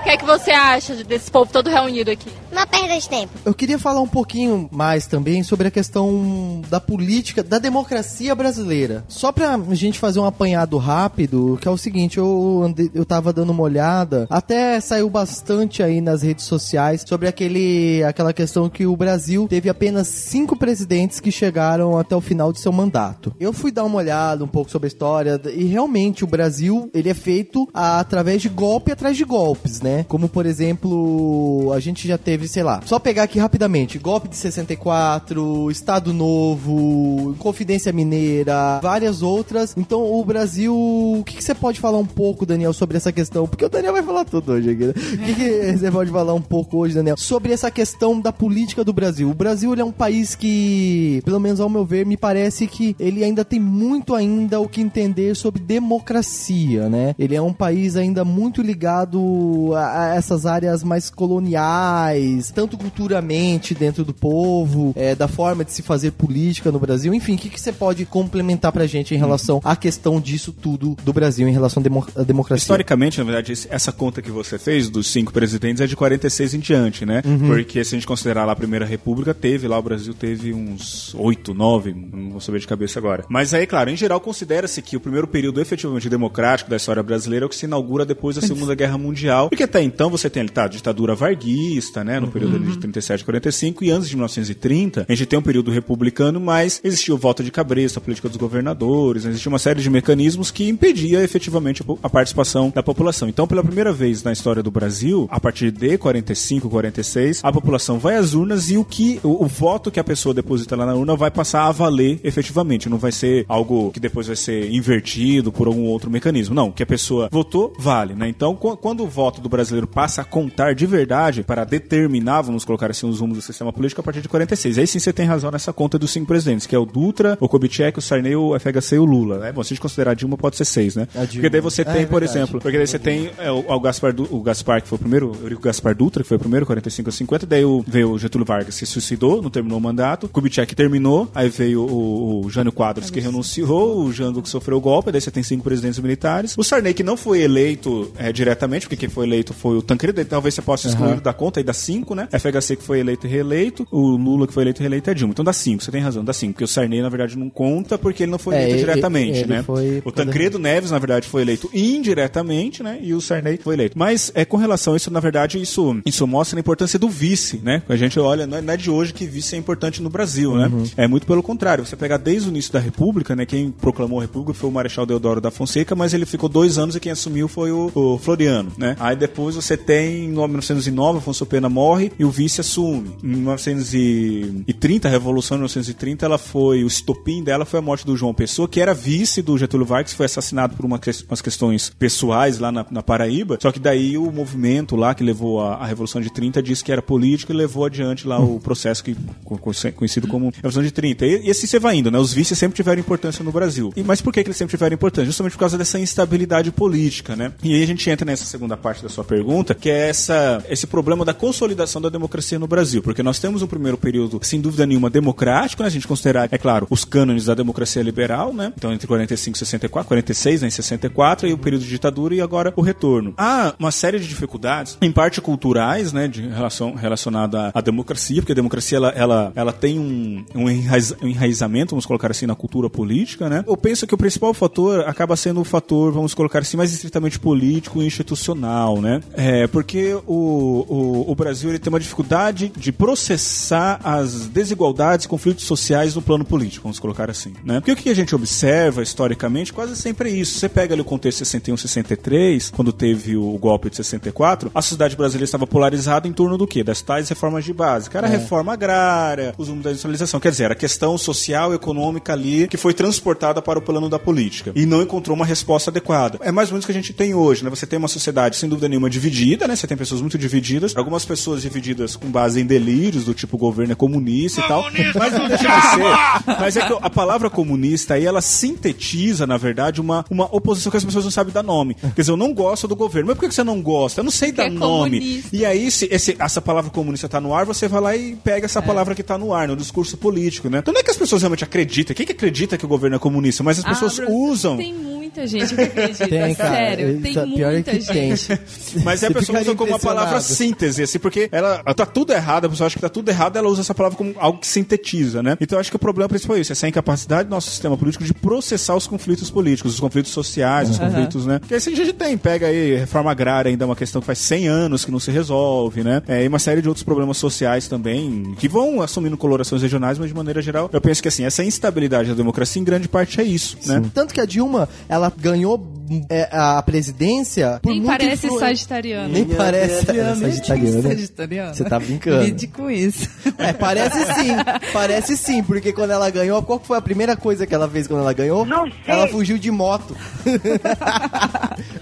S8: O
S3: que é que você acha desse povo todo reunido aqui?
S8: Uma perda de tempo.
S1: Eu queria falar um pouquinho mais também sobre a questão da política, da democracia brasileira. Só pra gente fazer um apanhado rápido, que é o seguinte, eu, andei, eu tava dando uma olhada, até saiu bastante aí nas redes sociais sobre aquele, aquela questão que o Brasil teve apenas cinco presidentes que chegaram até o final de seu mandato. Eu fui dar uma olhada um pouco sobre a história e realmente o Brasil, ele é feito a- através de golpe atrás de golpes, né? Como, por exemplo, a gente já teve, sei lá, só pegar aqui rapidamente, golpe de 64, Estado Novo, Confidência Mineira, várias outras. Então, o Brasil, o que, que você pode falar um pouco, Daniel, sobre essa questão? Porque o Daniel vai falar tudo hoje aqui, né? O que, que você pode falar um pouco hoje, Daniel, sobre essa questão da política do Brasil? O Brasil, ele é um país que, pelo menos ao meu ver, me parece que ele ainda tem muito ainda o que entender sobre democracia, né? Ele é um país ainda muito ligado a, a essas áreas mais coloniais, tanto culturalmente dentro do povo, é, da forma de se fazer política no Brasil. Enfim, o que, que você pode complementar pra gente em relação à questão disso tudo do Brasil, em relação à demo- à democracia?
S4: Historicamente, na verdade, essa conta que você fez dos cinco presidentes é de 46 em diante, né?
S1: Uhum.
S4: Porque se a gente considerar lá a Primeira República, teve lá o Brasil teve uns oito, nove, não vou saber de cabeça agora. Mas aí, claro, em geral considera-se que o primeiro período efetivamente democrático da história brasileira é o que se inaugura depois da Segunda Guerra Mundial. Porque até então você tem tá, a ditadura varguista, né, no período ali de 37 a 45 e antes de 1930, a gente tem um período republicano, mas existia o voto de cabresto, a política dos governadores, né, existia uma série de mecanismos que impedia efetivamente a participação da população. Então, pela primeira vez na história do Brasil, a partir de 45, 46, a população vai às urnas e o que o, o voto que a pessoa deposita lá na urna vai passar a valer efetivamente, não vai ser algo que depois vai ser invertido por algum outro mecanismo. Não, o que a pessoa votou vale, né? Então, qu- quando o voto do brasileiro passa a contar de verdade para determinar, vamos colocar assim, os rumos do sistema político a partir de 46. Aí sim você tem razão nessa conta dos cinco presidentes, que é o Dutra, o Kubitschek, o Sarney, o FHC e o Lula, né? Bom, se a gente considerar Dilma, pode ser seis, né? Porque daí você
S1: É,
S4: tem,
S1: é
S4: por
S1: verdade.
S4: exemplo, porque daí você tem é, o, o Gaspar, o Gaspar, que foi o primeiro, o Eurico Gaspar Dutra, que foi o primeiro, 45 a 50, daí o, veio o Getúlio Vargas, se suicidou, não terminou o mandato, Kubitschek terminou, aí veio o, o Jânio Quadros, que renunciou, o Jango que sofreu o golpe, daí você tem cinco presidentes militares, o Sarney, que não foi eleito é, diretamente, porque quem foi eleito foi o Tancredo, talvez você possa excluir da conta, aí dá cinco, né? FHC que foi eleito e reeleito, o Lula que foi eleito e reeleito é Dilma. Então dá cinco, você tem razão, dá cinco, porque o Sarney, na verdade, não conta porque ele não foi
S1: É,
S4: eleito
S1: ele-
S4: diretamente,
S1: ele
S4: né?
S1: foi-
S4: O Tancredo Neves, na verdade, foi eleito indiretamente, né? E o Sarney foi eleito. Mas é com relação a isso, na verdade, isso, isso mostra a importância do vice, né? A gente olha, não é, é de hoje que vice é importante no Brasil, né? É muito pelo contrário. Você pegar desde o início da República, né? Quem proclamou a República foi o Marechal Deodoro da Fonseca, mas ele ficou dois anos e quem assumiu foi o, o Floriano, né? Aí depois você tem, em 1909, Afonso Pena morre e o vice assume. Em 1930, a Revolução de 1930, ela foi, o estopim dela foi a morte do João Pessoa, que era vice do Getúlio Vargas, foi assassinado por uma, umas questões pessoais lá na, na Paraíba. Só que daí o movimento lá que levou a, a Revolução de 30 disse que era político e levou adiante lá o processo que co- co- conhecido como Revolução de 30. E, e assim você vai indo, né? Os vices sempre tiveram importância no Brasil. E, mas por que, que eles sempre tiveram importância? Justamente por causa dessa instabilidade política, né? E aí a gente entra nessa segunda parte da sua pergunta, que é essa, esse problema da consolidação da democracia no Brasil. Porque nós temos um primeiro período, sem dúvida nenhuma, democrático, né? A gente considerar, é claro, os cânones da democracia liberal, né? Então entre 45 e 64, 46, né? Em 64, e o período de ditadura e agora o retorno. Há uma série de dificuldades, em parte culturais, né? De relação, relacionada à, democracia, porque a democracia, ela, ela, ela tem um, um, enraiz- um enraizamento, vamos colocar assim, na cultura política, né? Eu penso que o principal fator acaba sendo o fator, vamos colocar assim, mais estritamente político e institucional, né? É, porque o, o, o Brasil ele tem uma dificuldade de processar as desigualdades e conflitos sociais no plano político, vamos colocar assim, né? Porque o que a gente observa historicamente quase sempre é isso. Você pega ali o contexto 61, 63, quando teve o golpe de 64, a sociedade brasileira estava polarizada em torno do quê? Das tais reformas de base. Que era a reforma agrária, os rumos da industrialização. Quer dizer, era a questão social e econômica ali que foi transportada para o plano da política e não encontrou uma resposta adequada. É mais ou menos o que a gente tem hoje, né? Você tem uma sociedade, sem dúvida nenhuma, dividida, né? Você tem pessoas muito divididas, algumas pessoas divididas com base em delírios, do tipo o governo é comunista e tal. Mas não deixa de ser. Mas é que a palavra comunista aí, ela sintetiza, na verdade, uma, uma oposição que as pessoas não sabem dar nome. Quer dizer, eu não gosto do governo. Mas por que você não gosta? Eu não sei dar
S2: é
S4: nome.
S2: comunista.
S4: E aí, se esse- essa palavra comunista tá no ar, você vai lá e pega essa palavra que tá no ar, no discurso político, né? Então não é que as pessoas realmente acreditam. Quem que acredita que o governo é comunista? Mas as
S2: Ah,
S4: pessoas
S2: Brasil
S4: usam.
S2: Tem muita muita gente que acredita.
S1: Tem, cara.
S2: Sério, tem
S1: Tá- pior é
S2: muita
S1: que
S2: gente.
S1: tem.
S4: Mas é a pessoa usa como uma palavra síntese, assim, porque ela, tá tudo errado, a pessoa acha que tá tudo errado, ela usa essa palavra como algo que sintetiza, né? Então eu acho que o problema principal é isso, essa incapacidade do nosso sistema político de processar os conflitos políticos, os conflitos sociais, os conflitos, né? Porque assim a gente tem, pega aí, reforma agrária ainda é uma questão que faz 100 anos que não se resolve, né? É, e uma série de outros problemas sociais também, que vão assumindo colorações regionais, mas de maneira geral, eu penso que assim, essa instabilidade da democracia em grande parte é isso, né?
S1: Tanto que a Dilma, ela ganhou é, a presidência por
S2: Nem
S1: muito
S2: parece
S1: influ-
S2: sagitariana.
S1: Nem parece é, sagitariana.
S6: Sagitariana.
S1: Você tá brincando.
S6: Lide com isso.
S1: É, parece sim. Parece sim, porque quando ela ganhou, qual foi a primeira coisa que ela fez quando ela ganhou?
S8: Não sei.
S1: Ela fugiu de moto.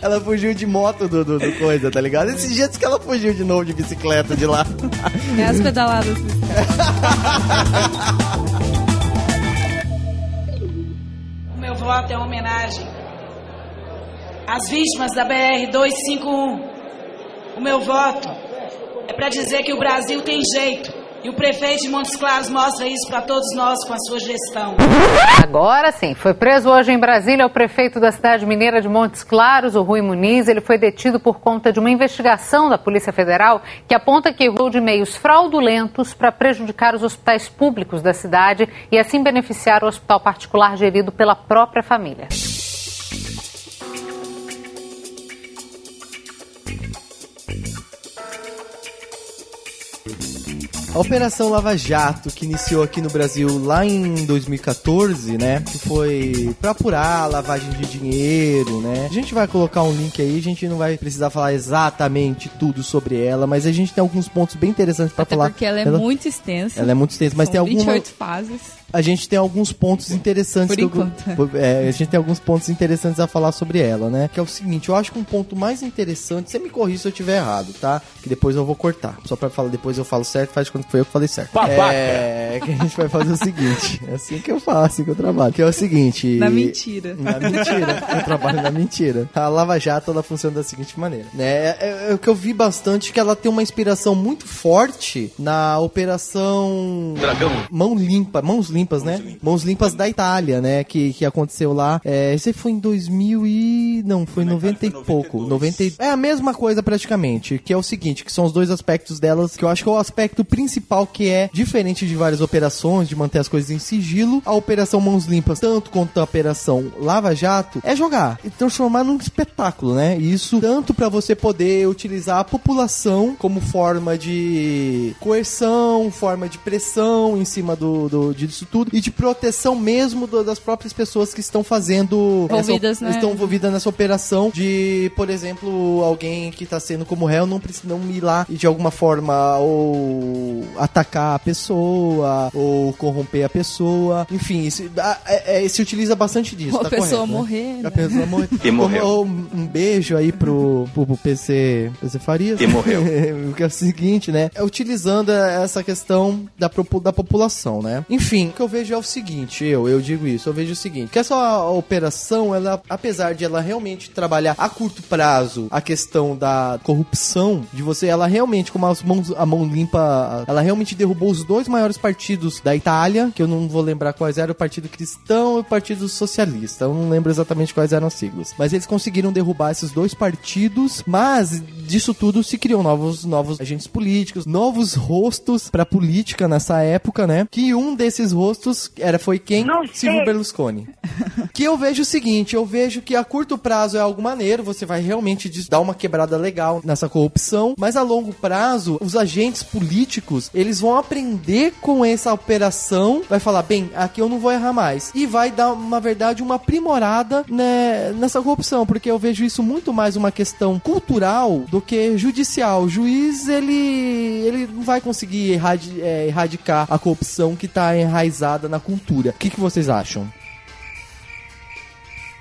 S1: ela fugiu de moto do, do, do coisa, tá ligado? Esses dias que ela fugiu de novo de bicicleta de lá.
S2: É as pedaladas.
S9: O meu voto é uma homenagem às vítimas da BR-251. O meu voto é para dizer que o Brasil tem jeito. E o prefeito de Montes Claros mostra isso para todos nós com a sua gestão.
S10: Agora sim, foi preso hoje em Brasília o prefeito da cidade mineira de Montes Claros, o Rui Muniz. Ele foi detido por conta de uma investigação da Polícia Federal que aponta que usou de meios fraudulentos para prejudicar os hospitais públicos da cidade e assim beneficiar o hospital particular gerido pela própria família.
S1: A Operação Lava Jato, que iniciou aqui no Brasil lá em 2014, né? Que foi pra apurar a lavagem de dinheiro, né? A gente vai colocar um link aí, a gente não vai precisar falar exatamente tudo sobre ela, mas a gente tem alguns pontos bem interessantes pra
S2: Até
S1: falar.
S2: porque ela é muito extensa.
S1: Ela é muito extensa, mas
S2: São
S1: tem alguma
S2: 28 fases.
S1: A gente tem alguns pontos interessantes.
S2: Por
S1: que eu-
S2: enquanto.
S1: é, a gente tem alguns pontos interessantes a falar sobre ela, né? Que é o seguinte, eu acho que um ponto mais interessante, você me corrija se eu tiver errado, tá? Que depois eu vou cortar. Só pra falar, depois eu falo certo, faz quando foi eu que falei certo.
S5: Babaca.
S1: É, que a gente vai fazer o seguinte, é assim que eu faço, assim que eu trabalho. Que é o seguinte...
S2: Na mentira.
S1: Na mentira. Eu trabalho na mentira. A Lava Jato, ela funciona da seguinte maneira, né? É, é o que eu vi bastante que ela tem uma inspiração muito forte na operação
S5: Dragão.
S1: Mão limpa, mãos limpas, né? Mãos limpas da Itália, né? Que, que aconteceu lá. É, esse foi em 2000 e... Não, foi em 90 e pouco. 90 e... É a mesma coisa praticamente. Que é o seguinte, que são os dois aspectos delas, que eu acho que é o aspecto principal que é diferente de várias operações, de manter as coisas em sigilo. A operação Mãos Limpas, tanto quanto a operação Lava Jato, é jogar e transformar num espetáculo, né? E Isso tanto para você poder utilizar a população como forma de coerção, forma de pressão em cima do, do disso tudo e de proteção mesmo do- das próprias pessoas que estão fazendo
S2: Envolvidas,
S1: essa,
S2: né?
S1: estão envolvidas nessa operação de, por exemplo, alguém que tá sendo como réu não precisa não ir lá e de alguma forma ou atacar a pessoa ou corromper a pessoa, enfim, isso, a- é- é- se utiliza bastante disso.
S2: Ou a
S1: tá
S2: pessoa
S1: correto, né?
S2: morrer, né?
S1: A pessoa morrer.
S5: E morreu.
S1: Ou um beijo aí pro, pro, pro PC, PC Farias.
S5: E morreu.
S1: o que é o seguinte, né? É utilizando essa questão da, da população, né? Enfim, que eu vejo é o seguinte, eu, eu digo isso, eu vejo o seguinte, que essa operação, ela, apesar de ela realmente trabalhar a curto prazo a questão da corrupção, de você, ela realmente, como as mãos, a mão limpa, ela realmente derrubou os dois maiores partidos da Itália, que eu não vou lembrar quais eram, o Partido Cristão e o Partido Socialista. Eu não lembro exatamente quais eram as siglas. Mas eles conseguiram derrubar esses dois partidos, mas disso tudo se criou novos, novos agentes políticos, novos rostos pra política nessa época, né? Que um desses rostos era, foi quem?
S8: Não
S1: Silvio
S8: sei.
S1: Berlusconi. que eu vejo o seguinte, eu vejo que a curto prazo é algo maneiro, você vai realmente dar uma quebrada legal nessa corrupção, mas a longo prazo, os agentes políticos, eles vão aprender com essa operação, vai falar, bem, aqui eu não vou errar mais. E vai dar, na verdade, uma aprimorada né, nessa corrupção, porque eu vejo isso muito mais uma questão cultural do que judicial. O juiz, ele, ele não vai conseguir é, erradicar a corrupção que tá enraizada na cultura. O que, que vocês acham?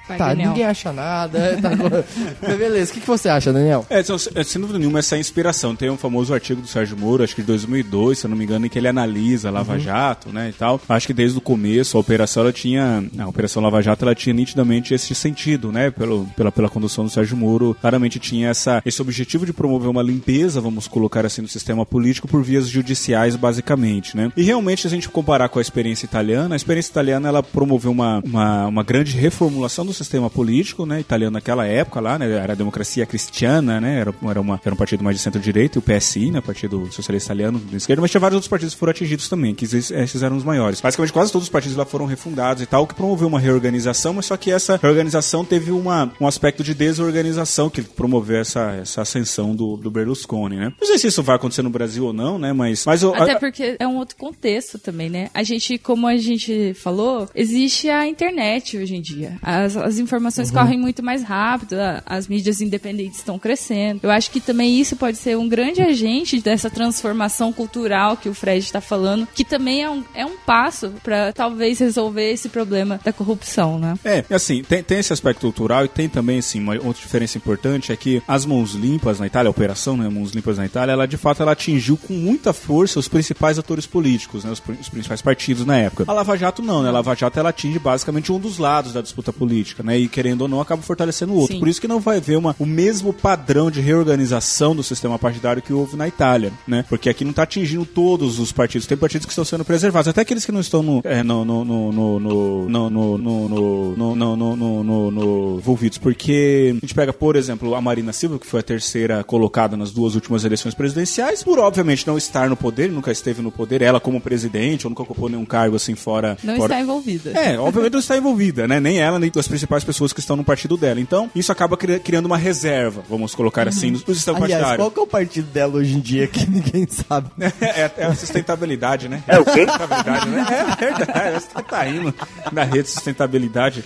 S2: Vai,
S1: Tá,
S2: Daniel.
S1: ninguém acha nada. Tá, Mas beleza, o que, que você acha, Daniel?
S4: É, então, é, sem dúvida nenhuma, essa inspiração. Tem um famoso artigo do Sérgio Moro, acho que de 2002, se eu não me engano, em que ele analisa a Lava Jato, né, e tal. Acho que desde o começo a operação, ela tinha... A Operação Lava Jato, ela tinha nitidamente esse sentido, né, pelo, pela, pela condução do Sérgio Moro. Claramente tinha essa, esse objetivo de promover uma limpeza, vamos colocar assim, no sistema político por vias judiciais, basicamente, né. E realmente, se a gente comparar com a experiência italiana, a experiência italiana, ela promoveu uma, uma, uma grande reformulação do do sistema político, né, italiano naquela época lá, né, era a democracia cristiana, né, era, era, uma, era um partido mais de centro-direita, o PSI, né, Partido Socialista Italiano de esquerda, mas tinha vários outros partidos que foram atingidos também, que esses, eram os maiores. Basicamente quase todos os partidos lá foram refundados e tal, que promoveu uma reorganização, mas só que essa reorganização teve uma, um aspecto de desorganização que promoveu essa, essa ascensão do, do Berlusconi, né. Não sei se isso vai acontecer no Brasil ou não, né, mas... mas eu,
S2: Até
S4: a-
S2: porque é um outro contexto também, né? A gente, como a gente falou, existe a internet hoje em dia. As, as informações
S4: Uhum.
S2: correm muito mais rápido, as mídias independentes estão crescendo. Eu acho que também isso pode ser um grande agente dessa transformação cultural que o Fred está falando, que também é um, é um passo para talvez resolver esse problema da corrupção, né?
S4: É, assim, tem, tem esse aspecto cultural e tem também, assim, uma outra diferença importante é que as mãos limpas na Itália, a operação, né, mãos limpas na Itália, ela de fato ela atingiu com muita força os principais atores políticos, né, os, os principais partidos na época. A Lava Jato não, né, a Lava Jato ela atinge basicamente um dos lados da disputa política, né, e querendo ou não acaba fortalecendo o outro.
S2: Sim.
S4: Por isso que não vai haver uma, o mesmo padrão de reorganização do sistema partidário que houve na Itália, né, porque aqui não está atingindo todos os partidos, tem partidos que estão sendo preservados, até aqueles que não estão no, é, no, no, no, no, no, no, no, no, no- no- envolvidos, porque a gente pega, por exemplo, a Marina Silva, que foi a terceira colocada nas duas últimas eleições presidenciais, por obviamente não estar no poder, nunca esteve no poder, ela como presidente, ou nunca ocupou nenhum cargo assim fora.
S2: Não
S4: fora...
S2: está envolvida.
S4: É, obviamente não está envolvida, né? Nem ela, nem as principais pessoas que estão no partido dela. Então, isso acaba cri- criando uma reserva, vamos colocar assim, no, no sistema
S1: Aliás,
S4: partidário.
S1: qual que é o partido dela hoje em dia que ninguém sabe?
S4: É, é a sustentabilidade, né?
S7: É o quê?
S4: Sustentabilidade, né? É verdade, você tá rindo da rede de sustentabilidade.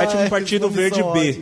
S4: é tipo um partido verde B.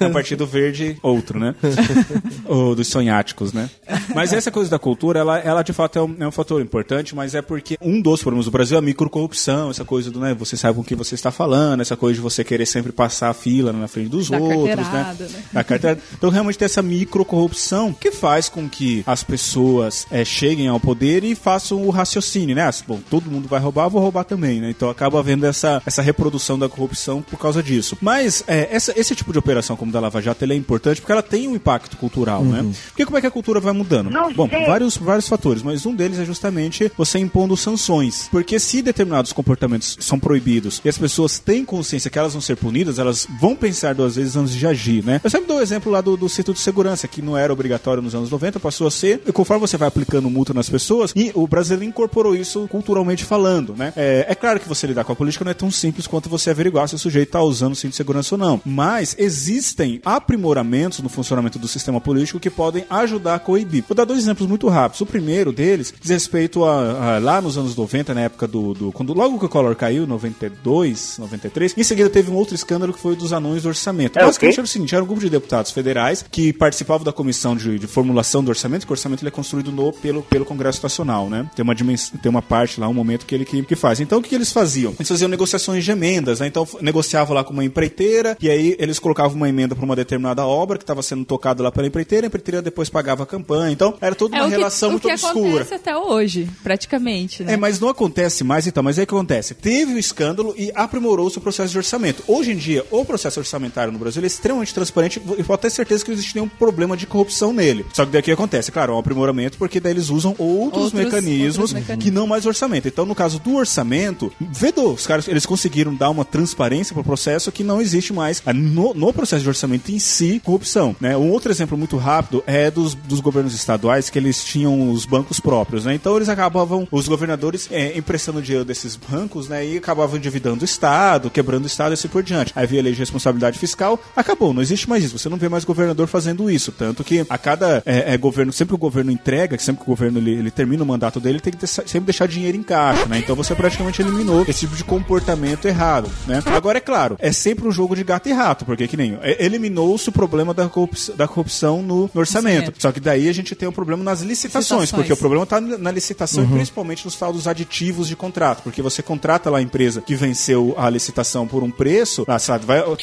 S4: É um partido verde outro, né? o dos sonháticos, né? Mas essa coisa da cultura, ela, ela de fato é um, é um fator importante, mas é porque um dos problemas do Brasil é a microcorrupção, essa coisa do, né, você sabe com quem você está falando, essa coisa de você querer sempre passar a fila na frente dos
S2: Da
S4: outros, né?
S2: carteirada, né?
S4: Da carteira. Então, realmente tem essa microcorrupção que faz com que as pessoas eh, cheguem ao poder e façam o raciocínio, né? Ah, Bom, todo mundo vai roubar, vou roubar também, né? Então acaba havendo essa, essa reprodução da corrupção por causa disso. Mas eh, essa- esse tipo de operação como da Lava Jato, ele é importante porque ela tem um impacto cultural, né? Porque como é que a cultura vai mudando? Bom, vários, vários fatores, mas um deles é justamente você impondo sanções. Porque se determinados comportamentos são proibidos e as pessoas têm consciência que elas vão ser punidas, elas vão pensar duas vezes antes de agir, né? Eu sempre dou o exemplo lá do, do cinto de segurança, que não era obrigatório nos anos 90, passou a ser, e conforme você vai aplicando multa nas pessoas, e o brasileiro incorporou isso culturalmente falando, né? É, é claro que você lidar com a política não é tão simples quanto você averiguar se o sujeito está usando o cinto de segurança ou não. Mas existem aprimoramentos no funcionamento do sistema político que podem ajudar a coibir. Vou dar dois exemplos muito rápidos. O primeiro deles diz respeito a, a- lá nos anos 90, na época do, do- quando logo que o Collor caiu, 92, 93, em seguida teve um outro escândalo que foi o dos anões do orçamento.
S7: É o
S4: Basicamente
S7: quê?
S4: era o seguinte, era um grupo de deputados federais que participavam da comissão de, de formulação do orçamento, que o orçamento ele é construído no, pelo, pelo Congresso Nacional, né? Tem uma dimensão, tem uma parte lá, um momento que ele que, que faz. Então o que, que eles faziam? Eles faziam negociações de emendas, né? Então negociavam lá com uma empreiteira e aí eles colocavam uma emenda para uma determinada obra que estava sendo tocada lá pela empreiteira, a empreiteira depois pagava a campanha. Então era toda uma
S2: é o que,
S4: relação
S2: o
S4: muito
S2: que
S4: obscura.
S2: acontece até hoje, praticamente, né?
S4: É, mas não acontece mais então. Mas aí o que acontece? Teve o escândalo e aprimorou-se o processo de orçamento. Hoje em dia, o processo orçamentário no Brasil é extremamente transparente e pode ter certeza que não existe nenhum problema de corrupção nele. Só que daqui acontece, claro, é um aprimoramento porque daí eles usam outros,
S2: Outros-
S4: mecanismos
S2: outros mecanismos.
S4: que não mais orçamento. Então, no caso do orçamento, vedou. Os caras eles conseguiram dar uma transparência para o processo que não existe mais ah, no, no processo de orçamento em si corrupção. Né? Um outro exemplo muito rápido é dos, dos governos estaduais que eles tinham os bancos próprios. Né? Então eles acabavam, os governadores é, emprestando dinheiro desses bancos né? e acabavam endividando o Estado, quebrando o Estado e assim por diante. Aí veio a lei de responsabilidade fiscal, acabou, não existe mais isso. Você não vê mais governador fazendo isso. Tanto que a cada é, é, governo, sempre que o governo entrega, que sempre que o governo ele, ele termina o mandato dele, ele tem que ter- sempre deixar dinheiro em caixa. Né? Então você praticamente eliminou esse tipo de comportamento errado. Né? Agora, é claro, é sempre um jogo de gato e rato, porque que nem é, eliminou-se o problema da corrupção, da corrupção no, no orçamento.
S2: Orçamento.
S4: Só que daí a gente tem um problema nas licitações,
S2: Licitações.
S4: porque o problema está na licitação e principalmente nos tal dos aditivos de contrato, porque você contrata lá a empresa que venceu a licitação por um preço, ah, sabe, vai, ou-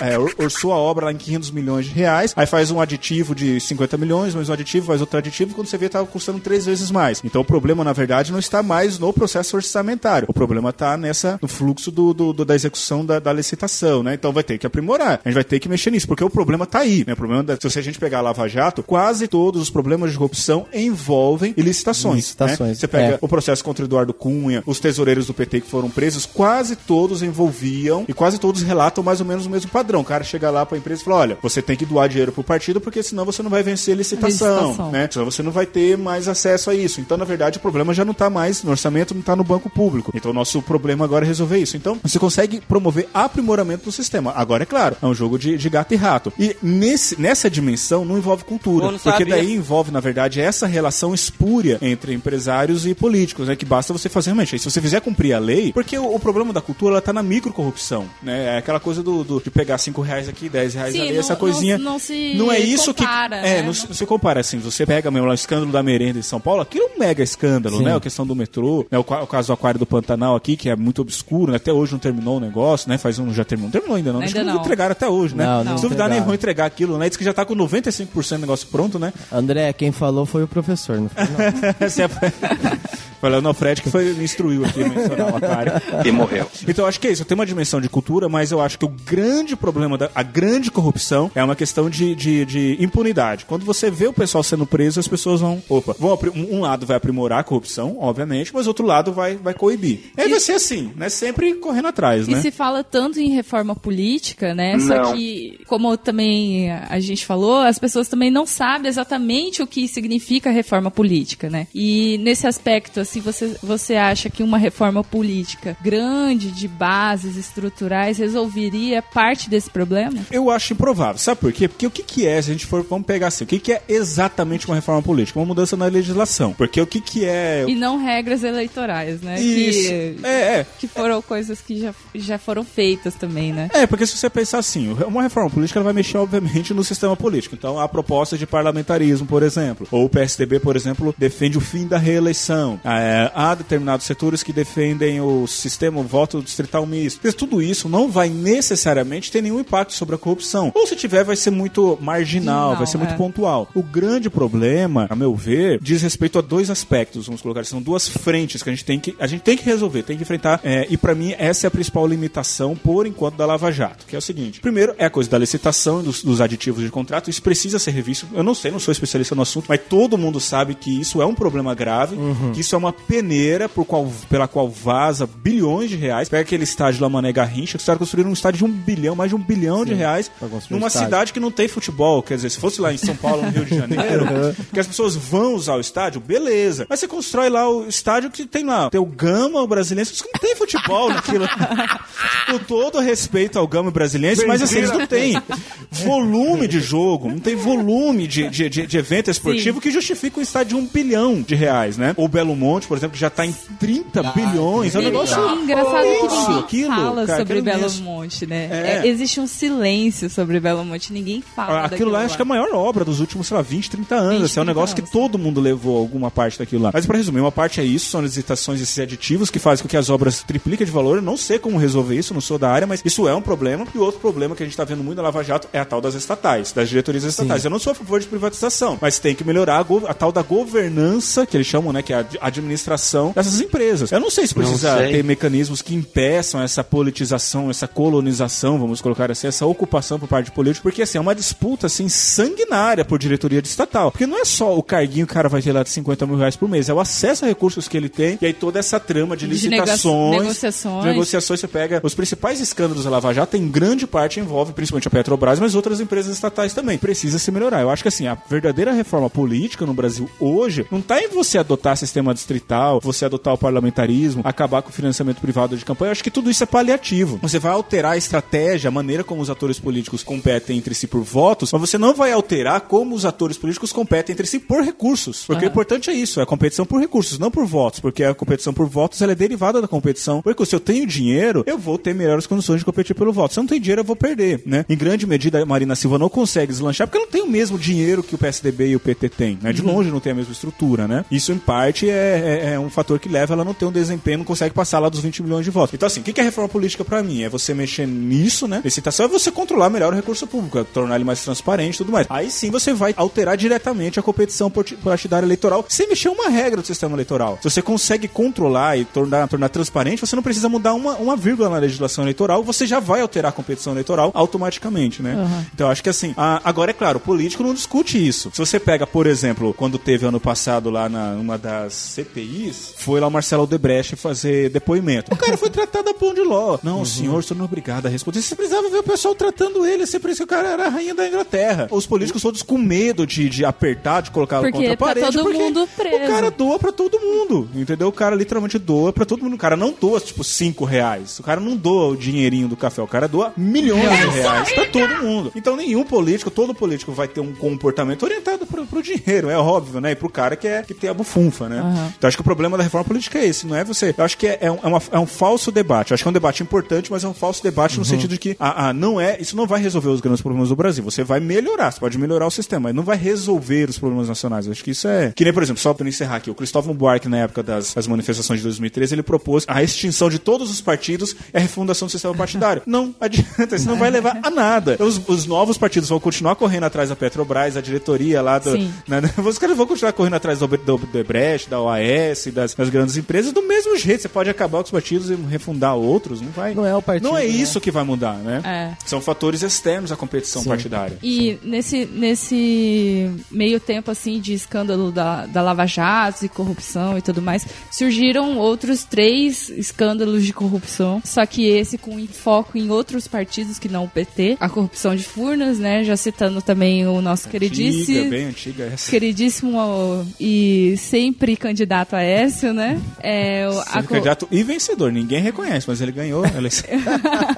S4: é, or- orçou a obra lá em 500 milhões de reais, aí faz um aditivo de 50 milhões, mais um aditivo, faz outro aditivo, quando você vê tá custando três vezes mais. Então o problema, na verdade, não está mais no processo orçamentário, o problema está nessa, no fluxo do, do- do- da execução da, da licitação, né? Então vai ter que aprimorar. A gente vai ter que mexer nisso, porque o problema tá aí, né? O problema, da, se a gente pegar a Lava Jato, quase todos os problemas de corrupção envolvem licitações.
S1: Licitações,
S4: né? Você pega
S1: é.
S4: o processo contra Eduardo Cunha, os tesoureiros do PT que foram presos, quase todos envolviam e quase todos relatam mais ou menos o mesmo padrão. O cara chega lá pra empresa e fala: olha, você tem que doar dinheiro pro partido porque senão você não vai vencer a licitação,
S2: Licitação.
S4: né? Senão você não vai ter mais acesso a isso. Então, na verdade, o problema já não tá mais no orçamento, não tá no banco público. Então, o nosso problema agora é resolver isso. Então, você consegue promover aprimoramento do sistema. Agora, é claro, é um jogo de, de gato e rato. E nesse, nessa dimensão não envolve cultura.
S8: Não
S4: porque
S8: sabia.
S4: daí envolve, na verdade, essa relação espúria entre empresários e políticos, né? Que basta você fazer realmente. Se você fizer cumprir a lei, porque o, o problema da cultura ela tá na microcorrupção, né? É aquela coisa do, do- de pegar 5 reais aqui, 10 reais
S2: Sim,
S4: ali,
S2: não-
S4: essa coisinha.
S2: não- não se
S4: é isso
S2: compara,
S4: que. É,
S2: né?
S4: não se, não se compara assim. Você pega mesmo lá o escândalo da merenda em São Paulo, aquilo é um mega escândalo,
S1: Sim.
S4: né? A questão do metrô, né? O, o caso do Aquário do Pantanal aqui, que é muito obscuro, né? Até hoje não terminou o negócio, né? Faz um. Já terminou. Não terminou ainda, não. Acho
S2: Ainda
S4: que não
S2: não.
S4: entregaram até hoje, né?
S1: Não, não
S4: Se duvidar, nem vão entregar aquilo, né? Diz que já tá com 95% do negócio pronto, né?
S1: André, quem falou foi o professor, não foi? não.
S4: Falando ao Fred que foi, me instruiu aqui a mencionar o aquário.
S5: E morreu.
S4: Então eu acho que é isso, tem uma dimensão de cultura, mas eu acho que o grande problema, da, a grande corrupção é uma questão de, de, de impunidade. Quando você vê o pessoal sendo preso, as pessoas vão. Opa, vão, um lado vai aprimorar a corrupção, obviamente, mas outro lado vai, vai coibir. Aí vai ser assim, né? Sempre correndo atrás,
S2: E
S4: né?
S2: se fala tanto em reforma política, né? Só
S5: Não.
S2: que, como também a gente falou, as pessoas também não sabem exatamente o que significa reforma política, né? E nesse aspecto, assim, você, você acha que uma reforma política grande, de bases estruturais, resolveria parte desse problema?
S4: Eu acho improvável. Sabe por quê? Porque o que, que é, se a gente for, vamos pegar assim, o que, que é exatamente uma reforma política? Uma mudança na legislação. Porque o que, que é.
S2: E não regras eleitorais, né?
S4: Isso.
S2: Que,
S4: É, é.
S2: que foram coisas que já, já foram feitas também, né?
S4: É, porque se você pensar assim, uma reforma política vai mexer, obviamente, no sistema político. Então, a proposta de parlamentarismo, por exemplo, ou o PSDB, por exemplo, defende o fim da reeleição. É, há determinados setores que defendem o sistema, o voto distrital misto. Mas tudo isso não vai necessariamente ter nenhum impacto sobre a corrupção. Ou se tiver, vai ser muito marginal,
S2: Não,
S4: vai ser muito
S2: é.
S4: pontual. O grande problema, a meu ver, diz respeito a dois aspectos, vamos colocar, assim, são duas frentes que a gente tem que, a gente tem que resolver, tem que enfrentar. é, e pra mim, essa é a principal limitação, por enquanto, da Lava Jato, que é o seguinte: primeiro, é a coisa da licitação e dos, dos aditivos de contrato, isso precisa ser revisto. Eu não sei, não sou especialista no assunto, mas todo mundo sabe que isso é um problema grave, que isso é uma peneira por qual, pela qual vaza bilhões de reais. Pega aquele estádio lá, Mané Garrincha, que os caras construíram um estádio de um bilhão, mais de um bilhão de reais, numa
S1: um
S4: cidade que não tem futebol. Quer dizer, se fosse lá em São Paulo, no Rio de Janeiro, que as pessoas vão usar o estádio, beleza. Mas você constrói lá o estádio que tem lá, tem o Gama, o Brasiliense, que não tem futebol naquilo. Com todo respeito ao Gama Brasiliense, mas assim, eles não têm volume de jogo, não tem volume de, de, de- de evento esportivo que justifica um estádio de um bilhão de reais, né? O Belo Monte, por exemplo, que já tá em 30 bilhões. É um negócio.
S2: e engraçado que ninguém
S4: aquilo,
S2: fala
S4: cara,
S2: sobre Belo
S4: mesmo.
S2: Monte, né?
S4: É.
S2: É, existe um silêncio sobre Belo Monte, ninguém fala
S4: Aquilo
S2: daquilo
S4: lá acho que é a maior obra dos últimos, sei lá, 20, 30 anos.
S2: 20,
S4: assim, é um
S2: 30
S4: negócio
S2: anos.
S4: que todo mundo levou alguma parte daquilo lá. Mas pra resumir, uma parte é isso, são as licitações esses aditivos que fazem com que as obras tripliquem de valor. Eu não sei como resolver isso, não sou da área, mas isso é um problema. E outro problema que a gente tá vendo muito na Lava Jato é a tal das estatais, das diretorias estatais. Eu não sou a favor de privatização, mas tem que melhorar a, a tal da governança, que eles chamam, né, que é a ad- administração dessas empresas. Eu não sei se precisa
S5: sei.
S4: ter mecanismos que impeçam essa politização, essa colonização, vamos colocar assim, essa ocupação por parte de políticos, porque assim, é uma disputa assim sanguinária por diretoria de estatal. Porque não é só o carguinho que o cara vai ter lá de 50 mil reais por mês, é o acesso a recursos que ele tem, e aí toda essa trama de
S2: De
S4: licitações,
S2: negociações.
S4: de negociações, você pega os principais escândalos da Lava Jato, em grande parte envolve principalmente a Petrobras, mas outras empresas estatais também. Precisa se melhorar. Eu acho que assim, a verdadeira reforma política no Brasil hoje não tá em você adotar sistema distrital, você adotar o parlamentarismo, acabar com o financiamento privado de campanha. Eu acho que tudo isso é paliativo. Você vai alterar a estratégia, a maneira como os atores políticos competem entre si por votos, mas você não vai alterar como os atores políticos competem entre si por recursos. Porque o importante é isso, é a competição por recursos, não por votos. Porque a competição por votos ela é derivada da competição. Porque se eu tenho dinheiro, eu vou ter melhores condições de competir pelo voto. Se eu não tenho dinheiro, eu vou perder, né? Em grande medida, a Marina Silva não consegue deslanchar porque ela não tem o mesmo dinheiro que o PSDB e o PT têm, né? De longe não tem a mesma estrutura, né? Isso, em parte, é, é- é um fator que leva ela a não ter um desempenho, não consegue passar lá dos 20 milhões de votos. Então, assim, o que é reforma política pra mim? É você mexer nisso, né? Licitação é você controlar melhor o recurso público, é tornar ele mais transparente e tudo mais. Aí sim você vai alterar diretamente a competição parti- partidária eleitoral sem mexer uma regra do sistema eleitoral. Se você consegue controlar e tornar, tornar transparente, você não precisa mudar uma, uma vírgula na legislação eleitoral, você já vai alterar a competição eleitoral automaticamente, né? Então eu acho que assim, a- agora é claro, o político não discute isso. Se você pega, por exemplo, quando teve ano passado lá na uma das CPIs, foi lá o Marcelo Odebrecht fazer depoimento. O cara foi tratado a pão de ló. Não,
S1: Uhum.
S4: senhor, senhor não é obrigado a responder. Você precisava ver o pessoal tratando ele, você parecia que o cara era a rainha da Inglaterra. Os políticos todos com medo de, de apertar, de colocar
S2: Porque
S4: contra a
S2: tá
S4: parede.
S2: todo
S4: porque
S2: mundo preso.
S4: O cara doa pra todo mundo, entendeu? O cara literalmente doa pra todo mundo. O cara não doa, tipo, cinco reais. O cara não doa o dinheirinho do café. O cara doa milhões de reais pra todo mundo. Então nenhum político, todo político vai ter um comportamento orientado pro, pro dinheiro, é óbvio, né? E pro cara que, é, que tem a bufunfa, né? Então acho que o problema da reforma política é esse, não é você... Eu acho que é, é, um, é uma- é um falso debate. Eu acho que é um debate importante, mas é um falso debate no sentido de que ah, ah, não é, isso não vai resolver os grandes problemas do Brasil. Você vai melhorar, você pode melhorar o sistema, mas não vai resolver os problemas nacionais. Eu acho que isso é... Que nem, por exemplo, só para encerrar aqui, o Cristóvão Buarque, na época das, das manifestações de 2013, ele propôs a extinção de todos os partidos e a refundação do sistema partidário. Não adianta, isso não vai levar a nada. Os, os novos partidos vão continuar correndo atrás da Petrobras, a diretoria lá do... Né, Os caras vão continuar correndo atrás do, do, do Brecht, da OAS, das, das grandes empresas, do mesmo jeito. Você pode acabar com os partidos e refundar outros, não vai...
S1: Não é o partido,
S4: Não é
S1: né?
S4: isso que vai mudar, né?
S2: É.
S4: São fatores externos à competição partidária.
S2: E nesse, nesse meio tempo, assim, de escândalo da, da Lava Jato e corrupção e tudo mais, surgiram outros três escândalos de corrupção, só que esse com foco em outros partidos que não o PT. A corrupção de Furnas, né, já citando também o nosso
S4: Antiga,
S2: queridíssimo...
S4: bem antiga essa.
S2: Queridíssimo e sempre candidato a Écio, né? É, o- a
S4: candidato e vencedor. Ninguém reconhece, mas ele ganhou a eleição.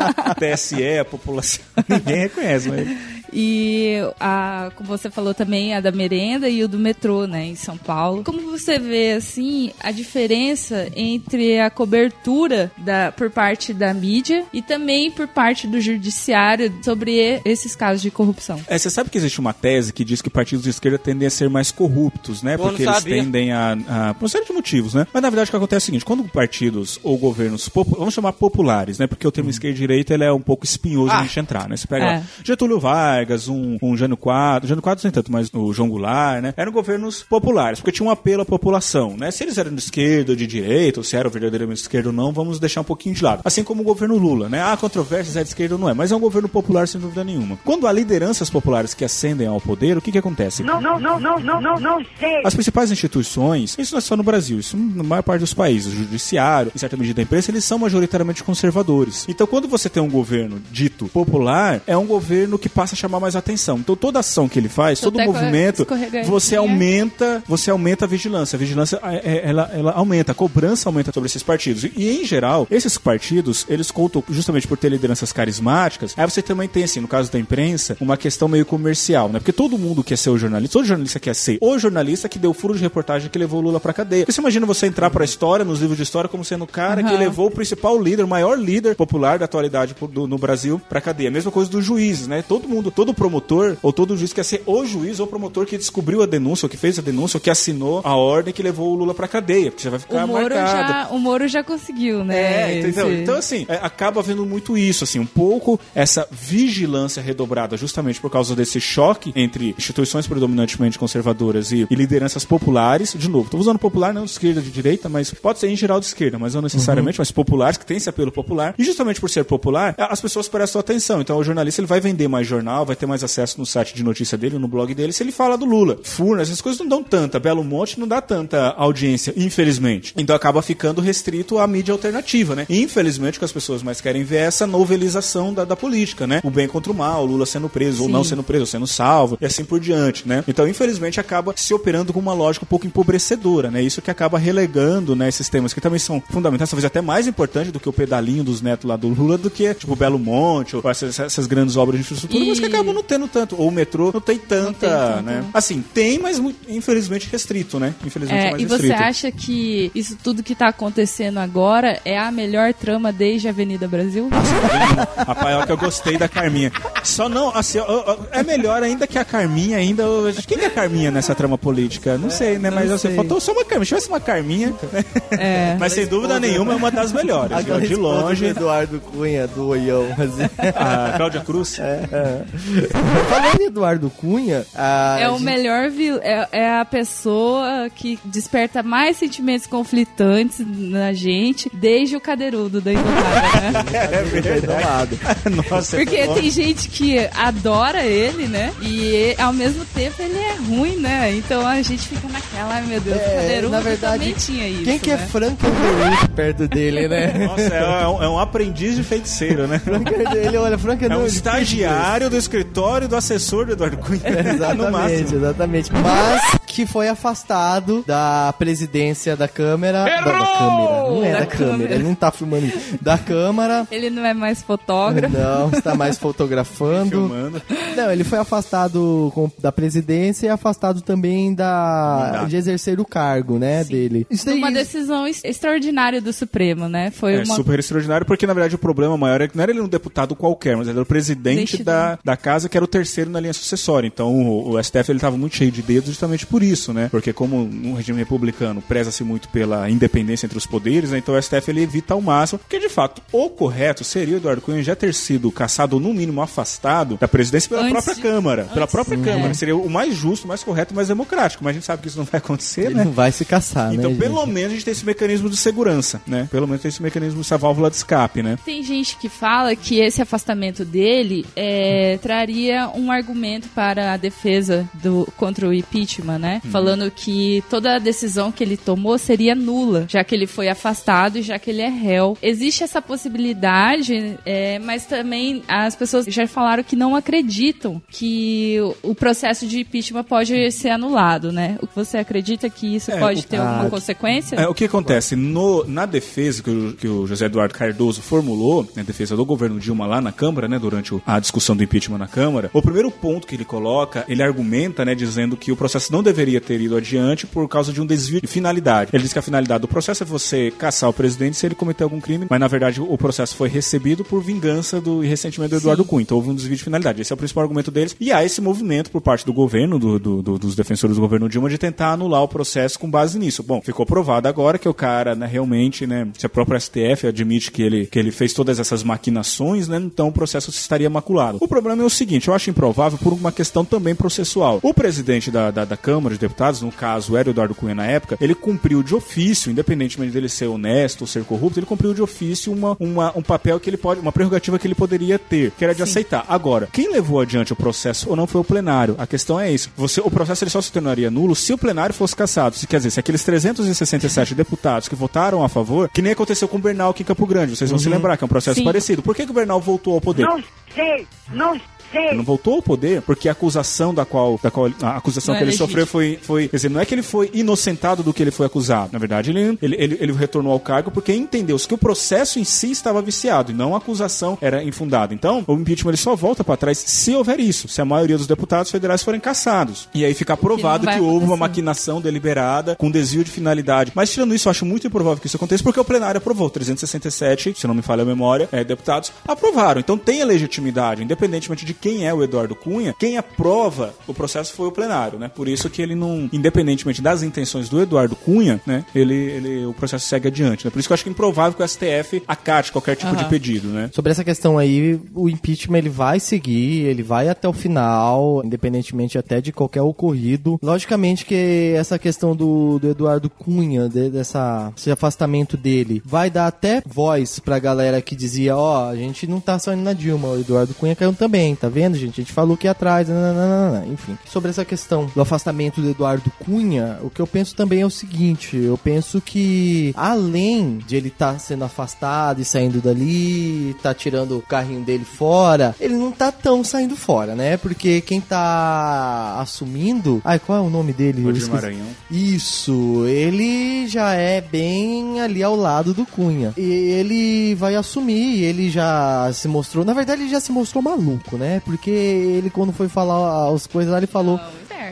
S4: TSE, a população, ninguém reconhece. Mas...
S2: E a, como você falou também, a da merenda e o do metrô, né, em São Paulo. Como você vê, assim, a diferença entre a cobertura da, por parte da mídia e também por parte do judiciário sobre esses casos de corrupção?
S4: É, você sabe que existe uma tese que diz que partidos de esquerda tendem a ser mais corruptos, né? Porque eles
S5: sabia.
S4: tendem a, a. Por uma série de motivos, né? Mas na verdade o que acontece é o seguinte: quando partidos ou governos, vamos chamar populares, né? Porque o termo esquerda e direita ele é um pouco espinhoso
S5: Ah.
S4: a gente entrar, né? Você pega
S2: É.
S4: lá, Getúlio Vargas, um, um Jânio Quadros, Jânio Quadros nem tanto, mas o João Goulart, né? Eram governos populares, porque tinham um apelo à população, né? Se eles eram de esquerda ou de direita, ou se eram verdadeiramente de esquerda ou não, vamos deixar um pouquinho de lado. Assim como o governo Lula, né? Há controvérsias, é de esquerda ou não é, mas é um governo popular sem dúvida nenhuma. Quando há lideranças populares que ascendem ao poder, o que que acontece?
S6: Não, não, não, não, não, não, não sei.
S4: As principais instituições, isso não é só no Brasil, isso na maior parte dos países, o judiciário, em certa medida a imprensa, eles são majoritariamente conservadores. Então, quando você tem um governo dito popular, é um governo que passa a chamar mais atenção. Então, toda ação que ele faz, todo
S2: Até a
S4: movimento, você aumenta, você aumenta a vigilância. A vigilância, é, ela, ela aumenta, a cobrança aumenta sobre esses partidos. E, em geral, esses partidos, eles contam justamente por ter lideranças carismáticas. Aí você também tem, assim, no caso da imprensa, uma questão meio comercial, né? Porque todo mundo quer ser o jornalista, todo jornalista quer ser o jornalista que deu o furo de reportagem que levou o Lula pra cadeia. Porque você imagina você entrar pra história, nos livros de história, como sendo o cara que
S2: Aham.
S4: levou o principal líder, o maior líder popular da atualidade do- no Brasil pra cadeia. A mesma coisa dos juízes, né? Todo mundo, todo promotor ou todo juiz quer ser o juiz ou promotor que descobriu a denúncia, ou que fez a denúncia, ou que assinou a ordem que levou o Lula pra cadeia. Porque você vai ficar
S2: O Moro,
S4: marcado.
S2: já, o Moro já conseguiu, né?
S4: É, entendeu?
S2: esse-
S4: Então, assim, é, acaba havendo muito isso, assim, um pouco essa vigilância redobrada justamente por causa desse choque entre instituições predominantemente conservadoras e, e lideranças populares. De novo, tô usando popular não de esquerda, de direita, mas pode ser em geral de esquerda, mas não necessariamente, mas populares, que tem esse apelo popular. E justamente por ser popular, a- as pessoas prestam atenção. Então, o jornalista ele vai vender mais jornal, vai ter mais acesso no site de notícia dele, no blog dele, se ele fala do Lula. Furnas, essas coisas não dão tanta. Belo Monte não dá tanta audiência, infelizmente. Então acaba ficando restrito à mídia alternativa, né? E, infelizmente, o que as pessoas mais querem ver é essa novelização da, da política, né? O bem contra o mal, o Lula sendo preso ou
S2: Sim.
S4: não sendo preso, ou sendo salvo, e assim por diante, né? Então, infelizmente, acaba se operando com uma lógica um pouco empobrecedora, né? Isso que acaba relegando, né, esses temas que também são fundamentais, talvez até mais importante do que o pedalinho dos netos lá do Lula, do que, tipo, Belo Monte, ou essas, essas grandes obras de infraestrutura, mas que
S2: E-
S4: acabam não tendo tanto. Ou o metrô não tem tanta,
S2: tem tanto.
S4: né? Assim, tem, mas infelizmente restrito, né? Infelizmente é,
S2: É,
S4: mais
S2: e você
S4: restrito.
S2: acha que isso tudo que tá acontecendo agora é a melhor trama desde a Avenida Brasil?
S4: Rapaz, ó, que eu gostei da Carminha. Só não, assim, é melhor ainda que a Carminha ainda. Quem que é a Carminha nessa trama política? Não sei, né? Mas assim,
S1: sei.
S4: faltou só uma Carminha. Se tivesse uma Carminha. né?
S2: É.
S4: Mas sem dúvida nenhuma é uma das melhores. Viu? De longe.
S1: Eduardo Cunha, do Oião. assim.
S4: A Cláudia Cruz.
S1: Falando em Eduardo Cunha, a
S2: É o
S1: gente-
S2: melhor vil... é, é a pessoa que desperta mais sentimentos conflitantes na gente desde o cadeirudo da Intocável, né?
S4: É
S1: verdade.
S4: Nossa,
S2: Porque
S4: é
S2: tem gente que adora ele, né? E ao mesmo tempo ele é ruim, né? Então a gente fica naquela, ai meu Deus, o
S1: É,
S2: cadeirudo
S1: na verdade,
S2: também tinha isso.
S1: Quem que é
S2: né?
S1: Frankenberg perto dele, né?
S4: Nossa, é um, é um aprendiz de feiticeiro, né?
S1: ele olha, Frankenberg.
S4: É um estagiário do escritório do assessor do Eduardo Cunha.
S1: Exatamente, exatamente. Mas que foi afastado da presidência da Câmara. Da, da Câmara. Não é da,
S2: Da
S1: Câmara.
S2: Câmara.
S1: Ele não tá filmando. Da Câmara.
S2: Ele não é mais fotógrafo.
S1: Não, está mais fotografando.
S4: Filmando.
S1: Não, ele foi afastado com- da presidência e afastado também da de exercer o cargo, né, dele. Isso daí,
S2: Uma decisão ex- extraordinária do Supremo, né? Foi
S4: É
S2: uma
S4: super extraordinário, porque na verdade o problema maior é que não era ele um deputado qualquer, mas ele era o presidente da, da casa, que era o terceiro na linha sucessória. Então o, o STF ele estava muito cheio de dedos justamente por isso, né? Porque como no regime republicano preza-se muito pela independência entre os poderes, né? então o STF ele evita ao máximo, porque de fato o correto seria o Eduardo Cunha já ter sido caçado ou no mínimo afastado da presidência pela
S2: Antes
S4: própria
S2: de-
S4: Câmara. Pela
S2: antes-
S4: própria
S2: é.
S4: Câmara. Seria o mais justo, mais correto, mais democrático. Mas a gente sabe que isso não vai acontecer,
S1: ele
S4: né?
S1: não vai se caçar,
S4: Então,
S1: né?
S4: pelo
S1: gente?
S4: menos a gente tem esse mecanismo de segurança, né? Pelo menos tem esse mecanismo, essa válvula de escape, né?
S2: Tem gente que fala que esse afastamento dele é, traria um argumento para a defesa do, contra o impeachment, né?
S4: Uhum.
S2: Falando que toda a decisão que ele tomou seria nula, já que ele foi afastado e já que ele é réu. Existe essa possibilidade, é, mas também as pessoas já falaram que não acreditam que o, o processo de impeachment pode ser anulado, né? O que você acredita que isso
S4: É,
S2: pode
S4: o-
S2: ter alguma
S1: ah,
S2: consequência?
S4: É, o que acontece? No, na defesa que o, que o José Eduardo Cardoso formulou, na defesa do governo Dilma lá na Câmara, né, durante o- a discussão do impeachment na Câmara, o primeiro ponto que ele coloca, ele argumenta, né, dizendo que o processo não deveria ter ido adiante por causa de um desvio de finalidade. Ele diz que a finalidade do processo é você caçar o presidente se ele cometer algum crime, mas na verdade o processo foi recebido por vingança do e ressentimento do Eduardo Cunha. Então houve um desvio de finalidade. Esse é o principal argumento deles. E há esse movimento por parte do governo, do- do- do- dos defensores do governo Dilma, de tentar anular o processo com base nisso. Bom, ficou provado agora que o cara, né, realmente, né, se a própria STF admite que ele, que ele fez todas essas maquinações, né, então o processo estaria maculado. O problema é o seguinte, eu acho improvável por uma questão também processual. O presidente da, da, da Câmara de Deputados, no caso era Eduardo Cunha na época, ele cumpriu de ofício, independentemente dele ser honesto ou ser corrupto, ele cumpriu de ofício uma, uma, um papel que ele pode, uma prerrogativa que ele poderia ter, que era de aceitar. Agora, quem levou adiante o processo ou não foi o plenário. A questão é isso. Você, o processo ele só se tornaria nulo se o plenário fosse cassado. Se, quer dizer, se aqueles 367 deputados que votaram a favor, que nem aconteceu com o Bernal aqui em Campo Grande, vocês vão se lembrar que é um processo
S2: Sim.
S4: parecido. Por que, que o Bernal voltou ao poder?
S6: Não sei, não
S4: Ele
S6: sei.
S4: não voltou ao poder porque a acusação da qual, da qual a acusação
S2: Não
S4: que
S2: é
S4: ele
S2: legítimo.
S4: sofreu foi, foi. Quer dizer, não é que ele foi inocentado do que ele foi acusado. Na verdade, ele, ele, ele, ele retornou ao cargo porque entendeu-se que o processo em si estava viciado e não a acusação era infundada. Então, o impeachment ele só volta para trás se houver isso, se a maioria dos deputados federais forem cassados. E aí ficar provado
S2: vai
S4: que, houve uma maquinação deliberada com desvio de finalidade. Mas tirando isso, eu acho muito improvável que isso aconteça porque o plenário aprovou 367, se não me falha a memória, é, deputados aprovaram. Então tem a legitimidade, independentemente de quem é o Eduardo Cunha, quem aprova o processo foi o plenário, né? Por isso que ele não, independentemente das intenções do Eduardo Cunha, né? Ele, ele o processo segue adiante, né? Por isso que eu acho que é improvável que o STF acate qualquer tipo de pedido, né?
S1: Sobre essa questão aí, o impeachment ele vai seguir, ele vai até o final, independentemente até de qualquer ocorrido. Logicamente que essa questão do, do Eduardo Cunha, de- dessa, esse afastamento dele, vai dar até voz pra galera que dizia, ó, a gente não tá só indo na Dilma, o Eduardo Cunha caiu também, tá vendo, gente? A gente falou que ia atrás, nananana. enfim. Sobre essa questão do afastamento do Eduardo Cunha, o que eu penso também é o seguinte, eu penso que além de ele estar sendo afastado e saindo dali, tá tirando o carrinho dele fora, ele não tá tão saindo fora, né? Porque quem tá assumindo, ai, qual é o nome dele? Esqueci.
S4: Maranhão.
S1: Isso, ele já é bem ali ao lado do Cunha. E ele vai assumir, ele já se mostrou, na verdade ele já se mostrou maluco, né? Porque ele quando foi falar as coisas lá, ele falou...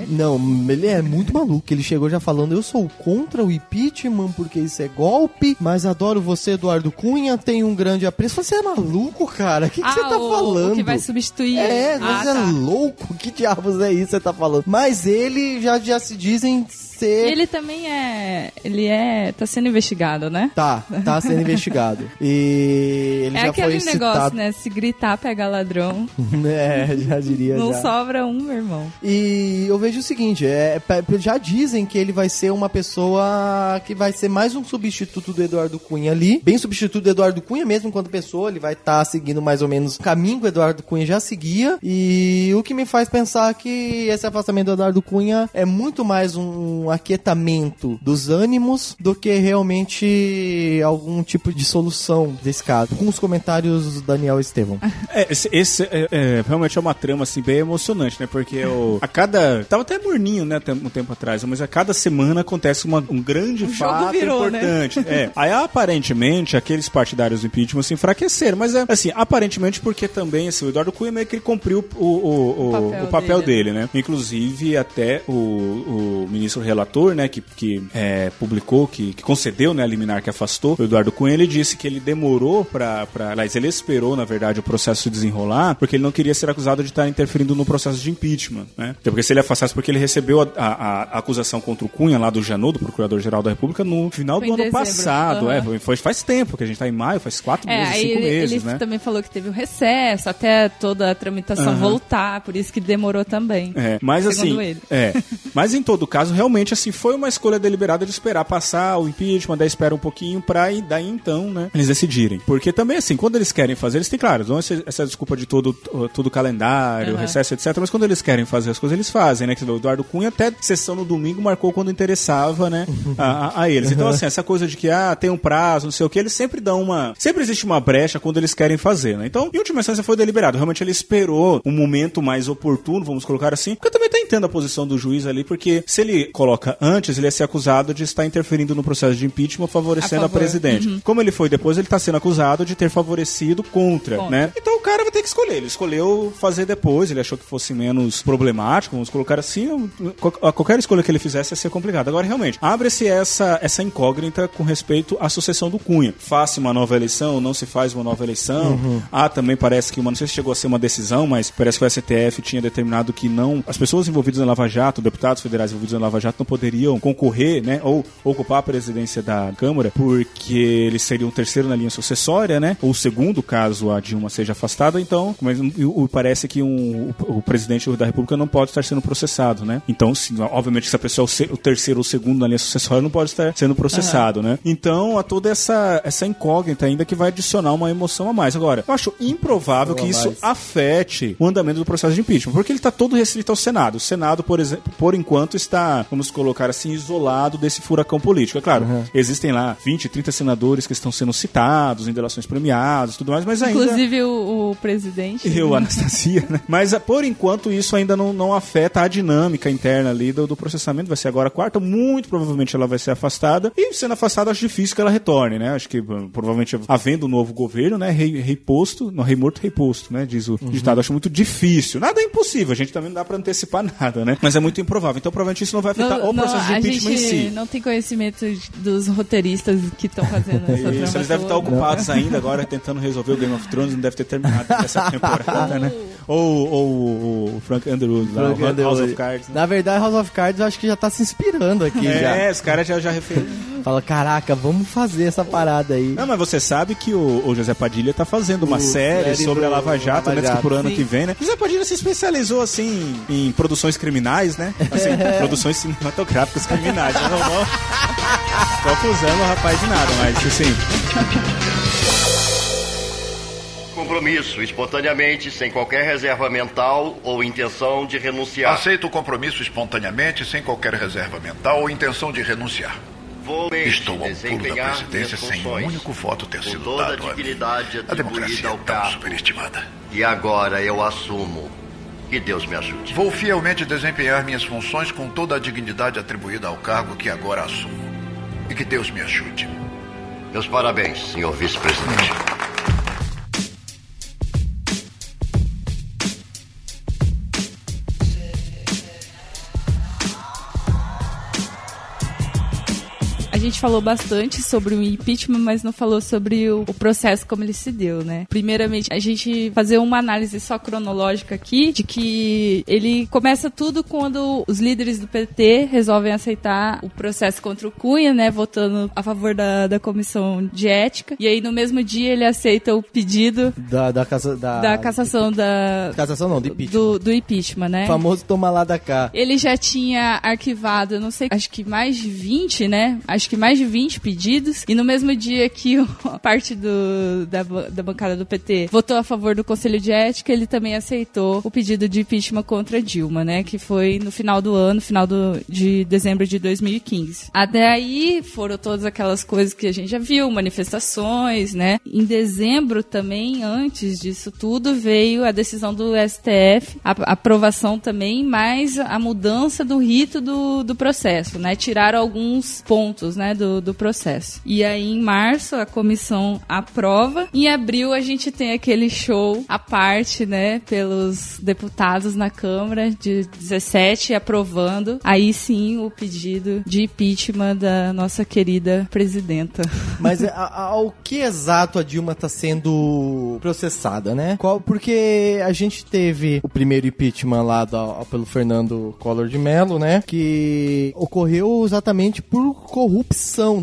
S1: Não, ele é muito maluco. Ele chegou já falando: Eu sou contra o impeachment porque isso é golpe, mas adoro você, Eduardo Cunha. Tem um grande apreço. Você é maluco, cara? O que, que
S2: Ah,
S1: você tá
S2: o-
S1: falando?
S2: O que vai substituir.
S1: É,
S2: ah,
S1: você
S2: tá.
S1: é louco. Que diabos é isso que você tá falando? Mas ele já, já se dizem
S2: E ele também é. Ele é. tá sendo investigado, né?
S1: Tá, tá sendo investigado. E ele
S2: é
S1: já
S2: aquele
S1: foi
S2: negócio,
S1: citado.
S2: né? Se gritar, pega ladrão.
S1: é, já diria.
S2: não
S1: já.
S2: sobra um, meu irmão.
S1: E eu vejo o seguinte, é, pe- já dizem que ele vai ser uma pessoa que vai ser mais um substituto do Eduardo Cunha ali, bem substituto do Eduardo Cunha mesmo enquanto pessoa, ele vai estar seguindo mais ou menos o caminho que o Eduardo Cunha já seguia, e o que me faz pensar que esse afastamento do Eduardo Cunha é muito mais um aquietamento dos ânimos do que realmente algum tipo de solução desse caso. Com os comentários do Daniel Estevão.
S4: É, esse, esse é, é, realmente é uma trama assim bem emocionante, né? Porque o, a cada. Tava até morninho, né? Um tempo atrás, mas a cada semana acontece uma- um grande
S2: jogo
S4: fato
S2: virou, né?
S4: importante. É. Aí aparentemente aqueles partidários do impeachment se enfraqueceram, mas é assim, aparentemente porque também assim, o Eduardo Cunha meio que ele cumpriu o, o, o,
S2: O papel
S4: o papel
S2: dele.
S4: dele, né? Inclusive até o, o ministro relator, né, que, que é, publicou, que, que concedeu, né, a liminar que afastou o Eduardo Cunha, ele disse que ele demorou pra aliás, ele esperou, na verdade, o processo se desenrolar, porque ele não queria ser acusado de estar interferindo no processo de impeachment, né? Até porque se ele afastasse, porque ele recebeu a, a- a acusação contra o Cunha lá do Janot, do Procurador-Geral da República, no final
S2: Foi
S4: do ano
S2: dezembro.
S4: passado,
S2: Aham.
S4: é, foi, faz tempo, que a gente tá em maio, faz quatro
S2: É,
S4: meses, cinco
S2: ele,
S4: meses,
S2: ele
S4: né?
S2: também falou que teve o recesso até toda a tramitação
S4: Aham.
S2: voltar, por isso que demorou também.
S4: É, mas assim,
S2: ele.
S4: é, mas em todo caso, realmente assim, foi uma escolha deliberada de esperar passar o impeachment, daí espera um pouquinho pra e daí então, né, eles decidirem. Porque também assim, quando eles querem fazer, eles têm claro, dão essa, essa desculpa de todo todo o calendário,
S2: Aham.
S4: recesso, etc, mas quando eles querem fazer as coisas, eles fazem, né? Que o Eduardo Cunha até sessão no domingo marcou quando interessava, né, a, a- a eles. Então assim, essa coisa de que ah, tem um prazo, não sei o que, eles sempre dão uma, sempre existe uma brecha quando eles querem fazer, né? Então, em última instância foi deliberado. Realmente ele esperou um momento mais oportuno, vamos colocar assim, porque eu também tá entendo a posição do juiz ali, porque se ele coloca antes, ele ia ser acusado de estar interferindo no processo de impeachment, favorecendo
S2: A
S4: a, presidente.
S2: Uhum.
S4: Como ele foi depois, ele tá sendo acusado de ter favorecido contra,
S2: Contra.
S4: né? Então o cara vai ter que escolher. Ele escolheu fazer depois, ele achou que fosse menos problemático, vamos colocar assim. a Qualquer escolha que ele fizesse ia ser complicado. Agora, realmente, abre-se essa, essa incógnita com respeito à sucessão do Cunha. Faz uma nova eleição, não se faz uma nova eleição.
S1: Uhum.
S4: Ah, também parece que, uma, não sei se chegou a ser uma decisão, mas parece que o STF tinha determinado que não. As pessoas envolvidas na Lava Jato, deputados federais envolvidos na Lava Jato, não poderiam concorrer, né? Ou ocupar a presidência da Câmara, porque eles seriam o terceiro na linha sucessória, né? Ou o segundo, caso a Dilma seja afastada. Então, mas, parece que um, o, o presidente da República não pode estar sendo processado, né? Então, se, obviamente, se a pessoa é o, terceiro ou segundo na linha sucessória, não pode estar sendo processado, né? Então, há toda essa, essa incógnita ainda que vai adicionar uma emoção a mais. Agora, eu acho improvável que isso afete o andamento do processo de impeachment, porque ele está todo restrito ao Senado. O Senado, por exemplo, por enquanto, está, vamos colocar assim, isolado desse furacão político. É claro, existem lá 20, 30 senadores que estão sendo citados em delações premiadas e tudo mais, mas ainda.
S2: Inclusive o, o presidente.
S4: Eu, Anastasia, né? Mas ah, por enquanto isso ainda não, não afeta a dinâmica interna ali do, do processamento. Vai ser agora a quarta, muito provavelmente ela vai ser afastada. E sendo afastada, acho difícil que ela retorne, né? Acho que ah, provavelmente havendo um novo governo, né? Rei, rei posto, não, rei morto, rei posto, né? Diz o ditado. Acho muito difícil. Nada é impossível, a gente também não dá pra antecipar nada, né? Mas é muito improvável. Então provavelmente isso não vai afetar
S2: Não,
S4: o
S2: não,
S4: processo de
S2: a
S4: impeachment em
S2: gente
S4: si.
S2: não tem conhecimento dos roteiristas que estão fazendo essa
S4: Isso, eles devem estar ocupados ainda agora tentando resolver o Game of Thrones, não deve ter terminado essa temporada, né? Ou, ou o Frank Underwood lá,
S1: Frank
S4: o House
S1: Underwood.
S4: of Cards. né?
S1: Na verdade, House of Cards eu acho que já tá se inspirando aqui já.
S4: É, os caras já, já referiram.
S1: Fala, caraca, vamos fazer essa parada aí.
S4: Não, mas você sabe que o, o José Padilha tá fazendo uma
S1: O
S4: série sobre a Lava Jato,
S1: Lava
S4: né?
S1: Jato.
S4: por ano
S2: Sim.
S4: que vem, né? José Padilha se especializou, assim, em produções criminais, né? Assim, produções cinematográficas criminais. Eu não vou... Tô acusando o rapaz de nada, mas, assim...
S8: Compromisso, espontaneamente, sem qualquer reserva mental ou intenção de renunciar.
S11: Aceito o compromisso espontaneamente, sem qualquer reserva mental ou intenção de renunciar.
S8: Vou
S11: Estou ao pulo da presidência sem um único voto ter sido dado a mim. A democracia
S8: atribuída ao
S11: é tão
S8: cargo.
S11: superestimada.
S8: E agora eu assumo. Que Deus me ajude.
S11: Vou fielmente desempenhar minhas funções com toda a dignidade atribuída ao cargo que agora assumo. E que Deus me ajude.
S8: Meus parabéns, senhor vice-presidente.
S2: Gente falou bastante sobre o impeachment, mas não falou sobre o, o processo como ele se deu, né? Primeiramente, a gente fazer uma análise só cronológica aqui de que ele começa tudo quando os líderes do PT resolvem aceitar o processo contra o Cunha, né? Votando a favor da, da comissão de ética. E aí, no mesmo dia, ele aceita o pedido
S1: Da, da, casa, da,
S2: da cassação da,
S1: Cassação não, de impeachment.
S2: do, do impeachment, né?
S1: O famoso toma lá da cá.
S2: Ele já tinha arquivado, não sei, acho que mais de 20, né? Acho que mais de 20 pedidos. E no mesmo dia que a parte do, da, da bancada do PT votou a favor do Conselho de Ética, ele também aceitou o pedido de impeachment contra Dilma, né? Que foi no final do ano, final do, de dezembro de 2015. Até aí foram todas aquelas coisas que a gente já viu, manifestações, né? Em dezembro também, antes disso tudo, veio a decisão do STF, a a aprovação também, mas a mudança do rito do, do processo, né? Tiraram alguns pontos, né, do, do processo. E aí, em março, a comissão aprova. Em abril, a gente tem aquele show à parte, né, pelos deputados na Câmara de 17 aprovando. Aí sim, o pedido de impeachment da nossa querida presidenta.
S1: Mas ao que exato a Dilma está sendo processada, né? Qual, porque a gente teve o primeiro impeachment lá pelo Fernando Collor de Mello, né? Que ocorreu exatamente por corrupção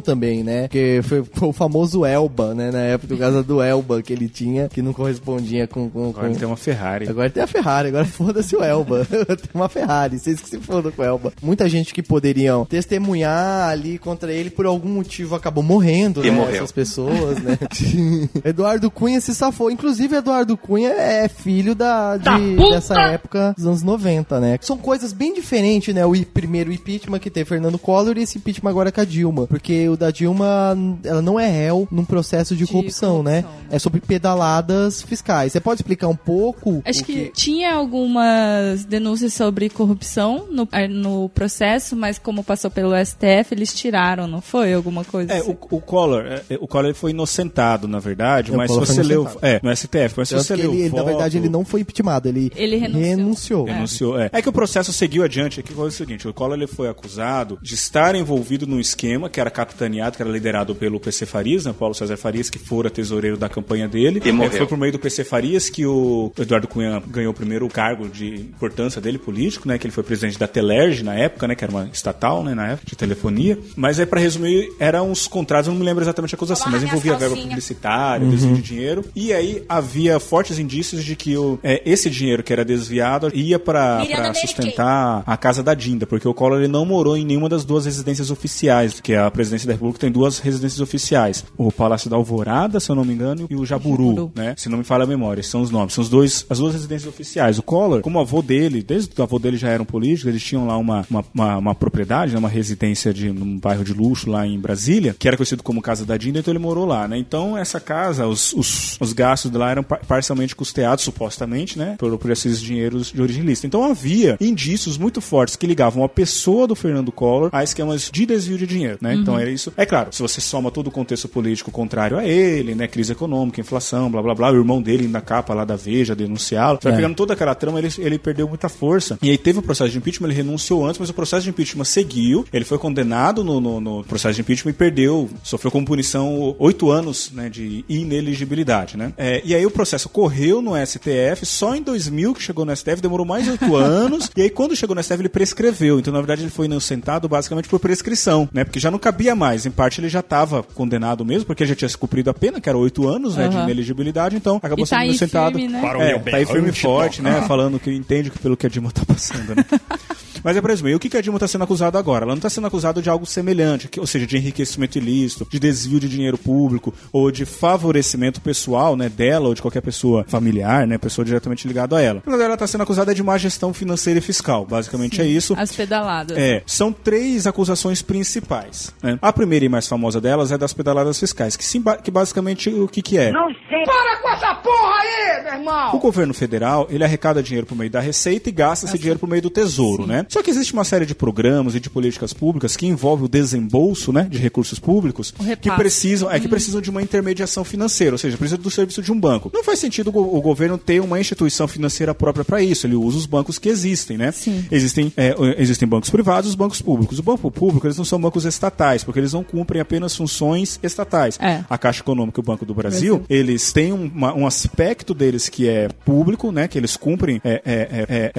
S1: também, né? Que foi, foi o famoso Elba, né? Na época do caso do Elba que ele tinha, que não correspondia com... com,
S4: Agora
S1: com...
S4: tem uma Ferrari.
S1: Agora tem a Ferrari, agora foda-se o Elba. tem uma Ferrari, vocês que se fodam com o Elba. Muita gente que poderiam testemunhar ali contra ele por algum motivo acabou morrendo,
S8: E
S1: né?
S8: morreu.
S1: Essas pessoas, né? Eduardo Cunha se safou. Inclusive, Eduardo Cunha é filho da, de- dessa época dos anos 90, né? São coisas bem diferentes, né? O primeiro impeachment que teve Fernando Collor e esse impeachment agora com a Dilma. Porque o da Dilma, ela não é réu num processo de,
S2: De
S1: corrupção, né?
S2: corrupção, né?
S1: É sobre pedaladas fiscais. Você pode explicar um pouco?
S2: Acho que, tinha algumas denúncias sobre corrupção no, eh, no processo, mas como passou pelo STF, eles tiraram, não foi? Alguma coisa
S4: É,
S2: assim?
S4: o, o Collor, é, é, o Collor ele foi inocentado, na verdade,
S1: É,
S4: mas se você leu. É, no STF, mas se você leu.
S1: ele,
S4: o
S1: ele, na
S4: voto-
S1: verdade, ele não foi impeachmentado, ele,
S2: Ele renunciou.
S1: renunciou.
S4: Denunciou, é. É que o processo seguiu adiante aqui foi o seguinte: o Collor ele foi acusado de estar envolvido num esquema que era capitaneado, que era liderado pelo PC Farias, né, Paulo César Farias, que fora tesoureiro da campanha dele.
S8: E
S4: É,
S8: morreu.
S4: foi por meio do PC Farias que o Eduardo Cunha ganhou o primeiro cargo de importância dele político, né? Que ele foi presidente da Telerge na época, né? Que era uma estatal, né? Na época, de telefonia. Mas aí, pra resumir, eram uns contratos, eu não me lembro exatamente a acusação, mas envolvia verba publicitária, desvio de dinheiro. E aí havia fortes indícios de que o, é, esse dinheiro que era desviado ia para sustentar a casa da Dinda, porque o Collor ele não morou em nenhuma das duas residências oficiais, que a presidência da República tem duas residências oficiais: o Palácio da Alvorada, se eu não me engano, e o Jaburu,
S2: Jaburu.
S4: né? Se não me falha a memória, são os nomes. São os dois, as duas residências oficiais. O Collor, como o avô dele, desde que o avô dele já era um político, eles tinham lá uma, uma, uma, uma propriedade, né, uma residência de um bairro de luxo lá em Brasília, que era conhecido como Casa da Dinda, então ele morou lá, né? Então essa casa, os, os, os gastos de lá eram par- parcialmente custeados, supostamente, né? Por, por esses dinheiros de origem lícita. Então havia indícios muito fortes que ligavam a pessoa do Fernando Collor a esquemas de desvio de dinheiro, né? Então era isso. É claro, se você soma todo o contexto político contrário a ele, né? Crise econômica, inflação, blá blá blá, o irmão dele na capa lá da Veja denunciá-lo. Você vai
S1: É.
S4: pegando toda aquela trama, ele, ele perdeu muita força. E aí teve o processo de impeachment, ele renunciou antes, mas o processo de impeachment seguiu. Ele foi condenado no, no- no processo de impeachment e perdeu, sofreu como punição oito anos né, de ineligibilidade. Né? É, e aí o processo correu no STF, só em 2000 que chegou no STF, demorou mais oito anos. E aí quando chegou no STF ele prescreveu. Então na verdade ele foi inocentado basicamente por prescrição, né? Porque já não cabia mais. Em parte ele já estava condenado mesmo, porque já tinha se cumprido a pena, que era oito anos né, de
S2: Aham.
S4: ineligibilidade. Então acabou
S2: E tá
S4: sendo
S2: aí
S4: inocentado.
S2: firme, né?
S8: Para o
S4: É,
S8: meu
S4: tá aí firme e
S8: berrante,
S4: forte, né? Falando que entende que pelo que a Dilma tá passando, né? Mas é pra resumir, o que que a Dilma tá sendo acusada agora? Ela não tá sendo acusada de algo semelhante, ou seja, de enriquecimento ilícito, de desvio de dinheiro público, ou de favorecimento pessoal, né, dela ou de qualquer pessoa familiar, né, pessoa diretamente ligada a ela. Na verdade, ela tá sendo acusada de má gestão financeira e fiscal. Basicamente é isso.
S2: As pedaladas.
S4: É, são três acusações principais. né? A primeira e mais famosa delas é das pedaladas fiscais, que, sim, que basicamente o que, que é?
S6: Não sei.
S4: O governo federal, ele arrecada dinheiro por meio da receita e gasta esse dinheiro por meio do tesouro, né? Só que existe uma série de programas e de políticas públicas que envolve o desembolso né, de recursos públicos que precisam, é, que uhum. precisam de uma intermediação financeira, ou seja, precisa do serviço de um banco. Não faz sentido o, o governo ter uma instituição financeira própria para isso. Ele usa os bancos que existem, né?
S2: Sim.
S4: Existem, é, existem bancos privados os bancos públicos. O banco público, eles não são bancos estatais, porque eles não cumprem apenas funções estatais.
S2: É.
S4: A Caixa Econômica e o Banco do Brasil, Brasil. eles têm uma, um aspecto deles que é público, né? Que eles cumprem é, é,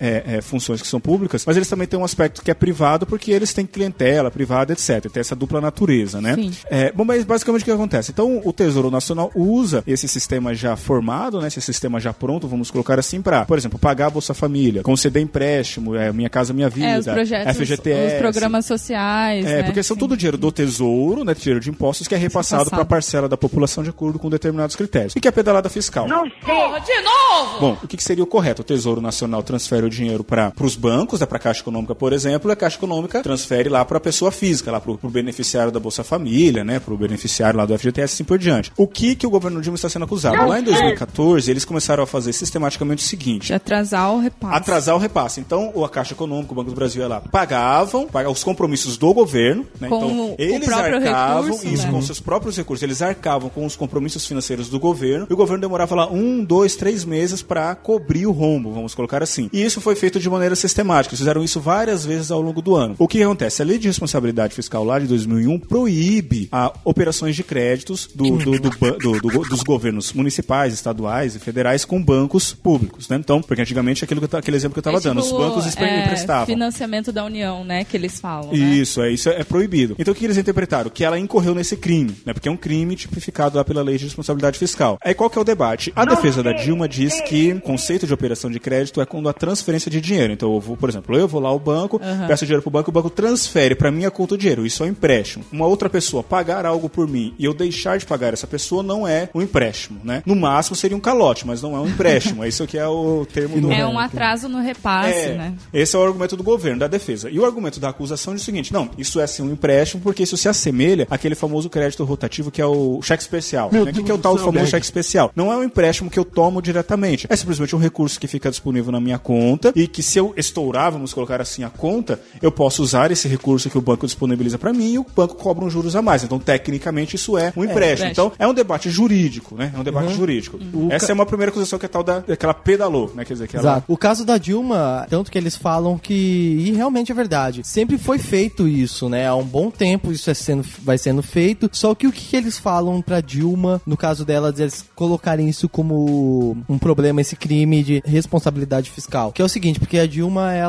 S4: é, é funções que são públicas mas eles também têm um aspecto que é privado, porque eles têm clientela privada, etc. Tem essa dupla natureza, né?
S2: Sim.
S4: É, bom, mas basicamente o que acontece? Então, o Tesouro Nacional usa esse sistema já formado, né, esse sistema já pronto, vamos colocar assim, para, por exemplo, pagar a Bolsa Família, conceder empréstimo, é, Minha Casa Minha Vida,
S2: É, os projetos,
S4: FGTS.
S2: os programas sociais.
S4: É,
S2: né?
S4: porque são
S2: Sim.
S4: todo dinheiro do Tesouro, né, dinheiro de impostos, que é repassado para a parcela da população de acordo com determinados critérios. E que é pedalada fiscal.
S6: Não sei.
S3: De novo!
S4: Bom, o que, que seria o correto? O Tesouro Nacional transfere o dinheiro para os bancos, né, para a Caixa Econômica, por exemplo, e a Caixa Econômica transfere lá para a pessoa física, lá para o beneficiário da Bolsa Família, né, para o beneficiário lá do FGTS e assim por diante. O que, que o governo Dilma está sendo acusado? Lá em 2014, eles começaram a fazer sistematicamente o seguinte:
S2: De atrasar o repasse.
S4: atrasar o repasse. Então, o- a Caixa Econômica, o Banco do Brasil, ela pagavam, pagavam os compromissos do governo, né?
S2: Com
S4: então,
S2: o-
S4: eles
S2: o
S4: arcavam
S2: recurso,
S4: isso
S2: né?
S4: com seus próprios recursos, eles arcavam com os compromissos financeiros do governo, e o governo demorava lá um, dois, três meses para cobrir o rombo, vamos colocar assim. E isso foi feito de maneira sistemática, eles fizeram isso várias vezes ao longo do ano. O que acontece? A Lei de Responsabilidade Fiscal lá de 2001 proíbe a operações de créditos do, do- do ban- do- do- dos governos municipais, estaduais e federais com bancos públicos, né? Então, porque antigamente aquilo que eu aquele exemplo que eu estava
S2: É
S4: dando,
S2: tipo,
S4: os bancos
S2: é,
S4: emprestavam.
S2: Financiamento da União, né? Que eles falam. né?
S4: Isso, é, isso é proibido. Então o que eles interpretaram? Que ela incorreu nesse crime, né? Porque é um crime tipificado lá pela lei de responsabilidade fiscal. Aí qual que é o debate? A defesa da Dilma diz que o conceito de operação de crédito é quando a transferência de dinheiro. Então, eu vou, por exemplo, eu vou lá ao banco, peço dinheiro pro banco, o banco transfere para minha conta o dinheiro. Isso é um empréstimo. Uma outra pessoa pagar algo por mim e eu deixar de pagar essa pessoa não é um empréstimo, né? No máximo seria um calote, mas não é um empréstimo. Isso que é o termo do
S2: É um atraso no repasse,
S4: é,
S2: né?
S4: Esse é o argumento do governo, da defesa. E o argumento da acusação diz o seguinte: não, isso é sim um empréstimo, porque isso se assemelha àquele famoso crédito rotativo que é o cheque especial. né? O que, que é o tal do famoso cheque especial? Não é um empréstimo que eu tomo diretamente. É simplesmente um recurso que fica disponível na minha conta e que se eu estourar, vamos colocar assim, a conta, eu posso usar esse recurso que o banco disponibiliza para mim e o banco cobra um juros a mais. Então, tecnicamente, isso é um empréstimo.
S2: empréstimo.
S4: Então, é um debate jurídico, né? É um debate jurídico.
S1: O
S4: Essa
S1: ca-
S4: é uma primeira acusação que é tal da, que ela pedalou, né? Quer dizer, que ela
S1: Exato. O caso da Dilma, tanto que eles falam que, e realmente é verdade, sempre foi feito isso, né? Há um bom tempo isso é sendo, vai sendo feito. Só que o que, eles falam pra Dilma, no caso delas, eles colocarem isso como um problema, esse crime de responsabilidade fiscal. Que é o seguinte, porque a Dilma, ela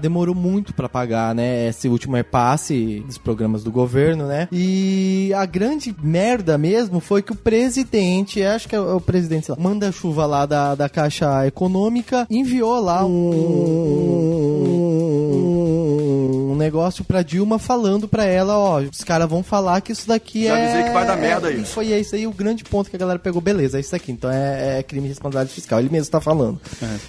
S1: demorou muito pra pagar, né? Esse último repasse dos programas do governo, né? E a grande merda mesmo foi que o presidente, acho que é o presidente, lá, manda-chuva lá da, da Caixa Econômica, enviou lá um, um negócio pra Dilma falando pra ela, ó, os caras vão falar que isso daqui
S7: Já
S1: é...
S7: avisei que vai dar merda
S1: E
S7: isso.
S1: foi isso aí o grande ponto que a galera pegou, beleza, é isso aqui, então é, é crime de responsabilidade fiscal, ele mesmo tá falando.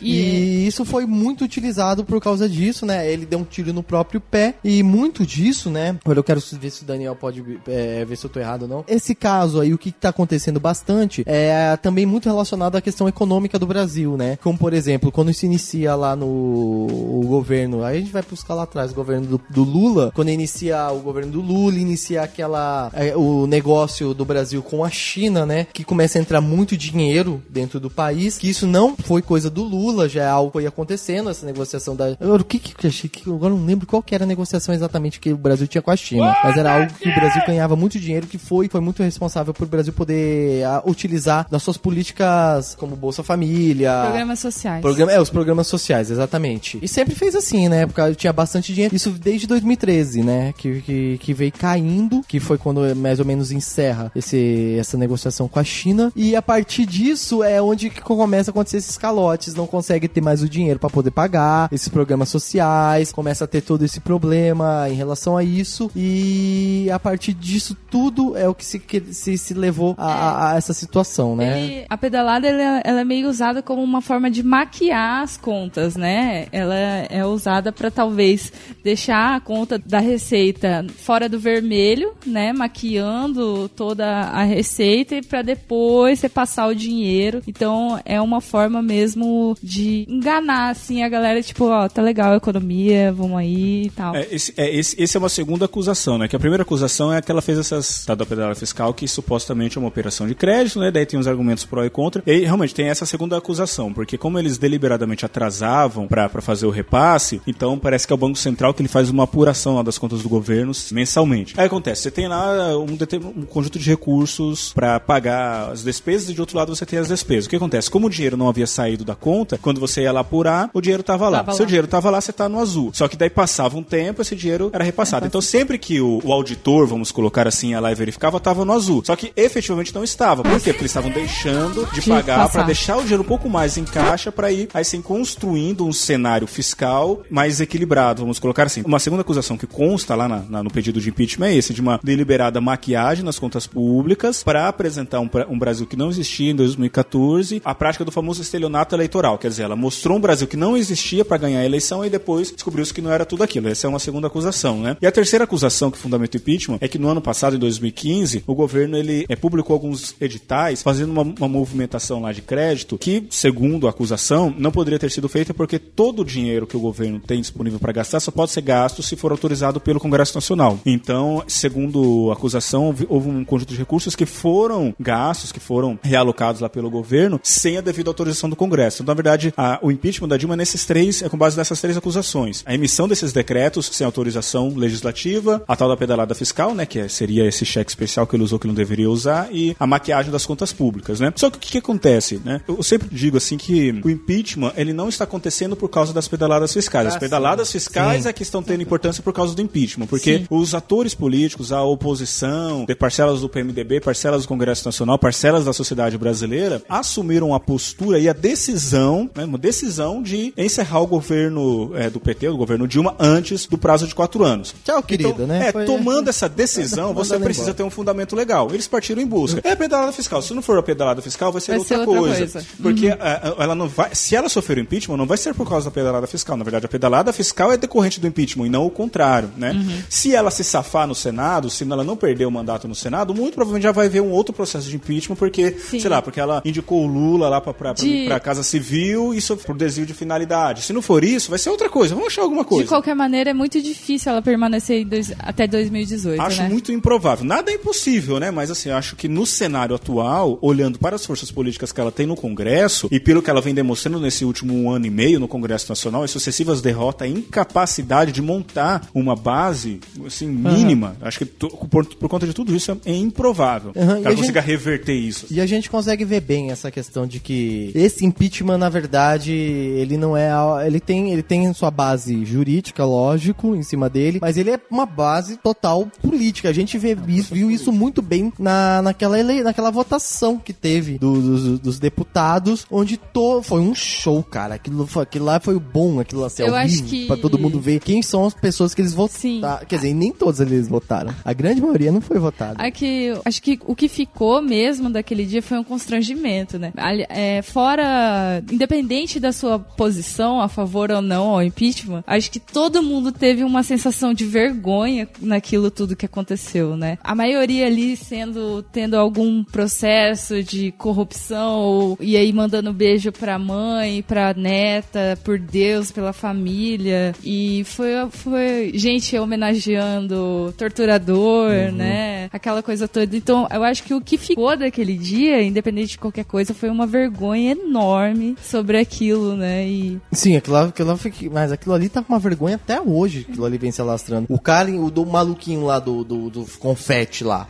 S1: E isso foi muito utilizado por causa disso, né? Ele deu um tiro no próprio pé e muito disso, né? Agora eu quero ver se o Daniel pode é, ver se eu tô errado ou não. Esse caso aí, o que tá acontecendo bastante é também muito relacionado à questão econômica do Brasil, né? Como, por exemplo, quando se inicia lá no o governo, aí a gente vai buscar lá atrás, o governo do, do Lula, quando inicia o governo do Lula, inicia aquela é, o negócio do Brasil com a China, né? Que começa a entrar muito dinheiro dentro do país, que isso não foi coisa do Lula, já é algo que foi acontecendo, essa negociação da. Agora, o que que eu achei que. Agora não lembro qual que era a negociação exatamente que o Brasil tinha com a China. Mas era algo que o Brasil ganhava muito dinheiro, que foi, foi muito responsável por o Brasil poder ah, utilizar nas suas políticas como Bolsa Família.
S2: Programas sociais.
S1: Programa, é, os programas sociais, exatamente. E sempre fez assim, né? Porque tinha bastante dinheiro. Isso desde 2013, né? Que, que, que veio caindo, que foi quando mais ou menos encerra esse, essa negociação com a China. E a partir disso é onde que começa a acontecer esses calotes. Não consegue ter mais o dinheiro para poder pagar esses programas sociais. Começa a ter todo esse problema em relação a isso. E a partir disso tudo é o que se, que se, se levou a, a- essa situação, né?
S2: Ele- a pedalada ela, ela é meio usada como uma forma de maquiar as contas, né? Ela é usada para talvez deixar a conta da receita fora do vermelho, né? Maquiando toda a receita e para depois você passar o dinheiro. Então é uma forma mesmo de enganar assim a galera, tipo, ó, tá legal a economia, vamos aí e tal.
S4: É, esse, é, esse, esse é uma segunda acusação, né? Que a primeira acusação é que ela fez essas da pedalada fiscal que supostamente é uma operação de crédito, né? Daí tem os argumentos pró e contra. E realmente tem essa segunda acusação, porque como eles deliberadamente atrasavam para fazer o repasse, então parece que é o Banco Central que ele faz uma apuração lá das contas do governo mensalmente. Aí acontece, você tem lá um, um conjunto de recursos para pagar as despesas e de outro lado você tem as despesas. O que acontece? Como o dinheiro não havia saído da conta, quando você ia lá apurar, o dinheiro estava lá.
S2: Tava
S4: Se o
S2: lá.
S4: dinheiro estava lá, você tá no azul. Só que daí passava um tempo, esse dinheiro era repassado. Então sempre que o, o auditor, vamos colocar assim, ia lá e verificava, estava no azul. Só que efetivamente não estava. Por quê? Porque eles estavam deixando de
S2: De
S4: pagar para deixar o dinheiro um pouco mais em caixa para ir aí sim construindo um cenário fiscal mais equilibrado, vamos colocar assim. Uma segunda acusação que consta lá na- na- no pedido de impeachment é esse, de uma deliberada maquiagem nas contas públicas para apresentar um, um Brasil que não existia em 2014, a prática do famoso estelionato eleitoral, quer dizer, ela mostrou um Brasil que não existia para ganhar a eleição e depois descobriu-se que não era tudo aquilo. Essa é uma segunda acusação, né? E a terceira acusação que fundamenta o impeachment é que no ano passado, em 2015, o governo ele é, publicou alguns editais fazendo uma, uma movimentação lá de crédito que, segundo a acusação, não poderia ter sido feita porque todo o dinheiro que o governo tem disponível para gastar só pode ser gasto se for autorizado pelo Congresso Nacional. Então, segundo a acusação, houve- um conjunto de recursos que foram gastos, que foram realocados lá pelo governo sem a devida autorização do Congresso. Então, na verdade, a- o impeachment da Dilma é nesses três, é com base nessas três acusações. A emissão desses decretos sem autorização legislativa, a tal da pedalada fiscal, né, que é- seria esse cheque especial que ele usou que não deveria usar, e a maquiagem das contas públicas, né? Só que o que, que acontece, né? Eu sempre digo assim que o impeachment, ele não está acontecendo por causa das pedaladas fiscais. As
S1: Ah,
S4: pedaladas fiscais
S1: Sim.
S4: é que estão tendo importância por causa do impeachment, porque
S2: Sim.
S4: os atores políticos, a oposição, de parcelas do PMDB, parcelas do Congresso Nacional, parcelas da sociedade brasileira, assumiram a postura e a decisão, né, uma decisão de encerrar o governo eh, do PT, o governo Dilma, antes do prazo de quatro anos.
S1: Tchau, querido,
S4: Então,
S1: né?
S4: É,
S1: Foi-
S4: tomando essa decisão, você precisa
S1: embora.
S4: ter um fundamento legal. Eles partiram em busca. É a pedalada fiscal. Se não for a pedalada fiscal, vai ser,
S2: Vai
S4: outra,
S2: ser outra
S4: coisa.
S2: coisa.
S4: Porque ah, ela não vai. Se ela sofrer o impeachment, não vai ser por causa da pedalada fiscal. Na verdade, a pedalada fiscal é decorrente do impeachment e não o contrário, né? Se ela se safar no Senado, se ela não perder o mandato no Senado, muito provavelmente já vai ver um outro processo de impeachment, porque,
S2: Sim.
S4: sei lá, porque ela indicou o Lula lá pra, pra,
S2: De-
S4: pra Casa Civil, isso por desvio de finalidade. Se não for isso, vai ser outra coisa. Vamos achar alguma coisa.
S2: De qualquer maneira, é muito difícil ela permanecer dois- até 2018,
S4: Acho
S2: né?
S4: muito improvável. Nada é impossível, né? Mas assim, acho que no cenário atual, olhando para as forças políticas que ela tem no Congresso e pelo que ela vem demonstrando nesse último ano e meio no Congresso Nacional, as sucessivas derrotas, a incapacidade de montar uma base assim, mínima, acho que por, por conta de tudo isso é, é improvável
S1: Aham,
S4: que
S1: e
S4: ela
S1: a
S4: consiga
S1: gente-
S4: reverter isso.
S1: E a gente consegue ver bem essa questão de que esse impeachment, na verdade, ele não é. Ele tem, ele tem sua base jurídica, lógico, em cima dele, mas ele é uma base total política. A gente vê isso, viu isso muito bem na, naquela, ele, naquela votação que teve do- dos, dos deputados, onde to, foi um show, cara. Aquilo, foi- aquilo lá foi o bom, aquilo lá, assim,
S2: Eu
S1: ao
S2: acho
S1: vivo,
S2: que-
S1: pra todo mundo ver quem são as pessoas que eles
S2: Sim.
S1: votaram. Quer dizer, nem todos eles votaram. A grande maioria não foi votada.
S2: Aqui, acho que o que ficou mesmo daquele dia foi um constrangimento, né? É, fora, independente da sua posição a favor ou não ao impeachment, acho que todo mundo teve uma sensação de vergonha naquilo tudo que aconteceu, né? A maioria ali sendo, tendo algum processo de corrupção ou, e aí mandando beijo pra mãe, pra neta, por Deus, pela família. E foi, foi gente homenageando torturador, né? Aquela coisa toda. Então, eu acho que o que ficou daquele dia, independente de qualquer coisa, foi uma vergonha enorme sobre aquilo, né? E
S1: Sim, aquilo, lá- aquilo lá foi que- mas aquilo ali tá com uma vergonha até hoje, aquilo ali vem se alastrando. O cara, o do maluquinho lá do, do, do confete lá.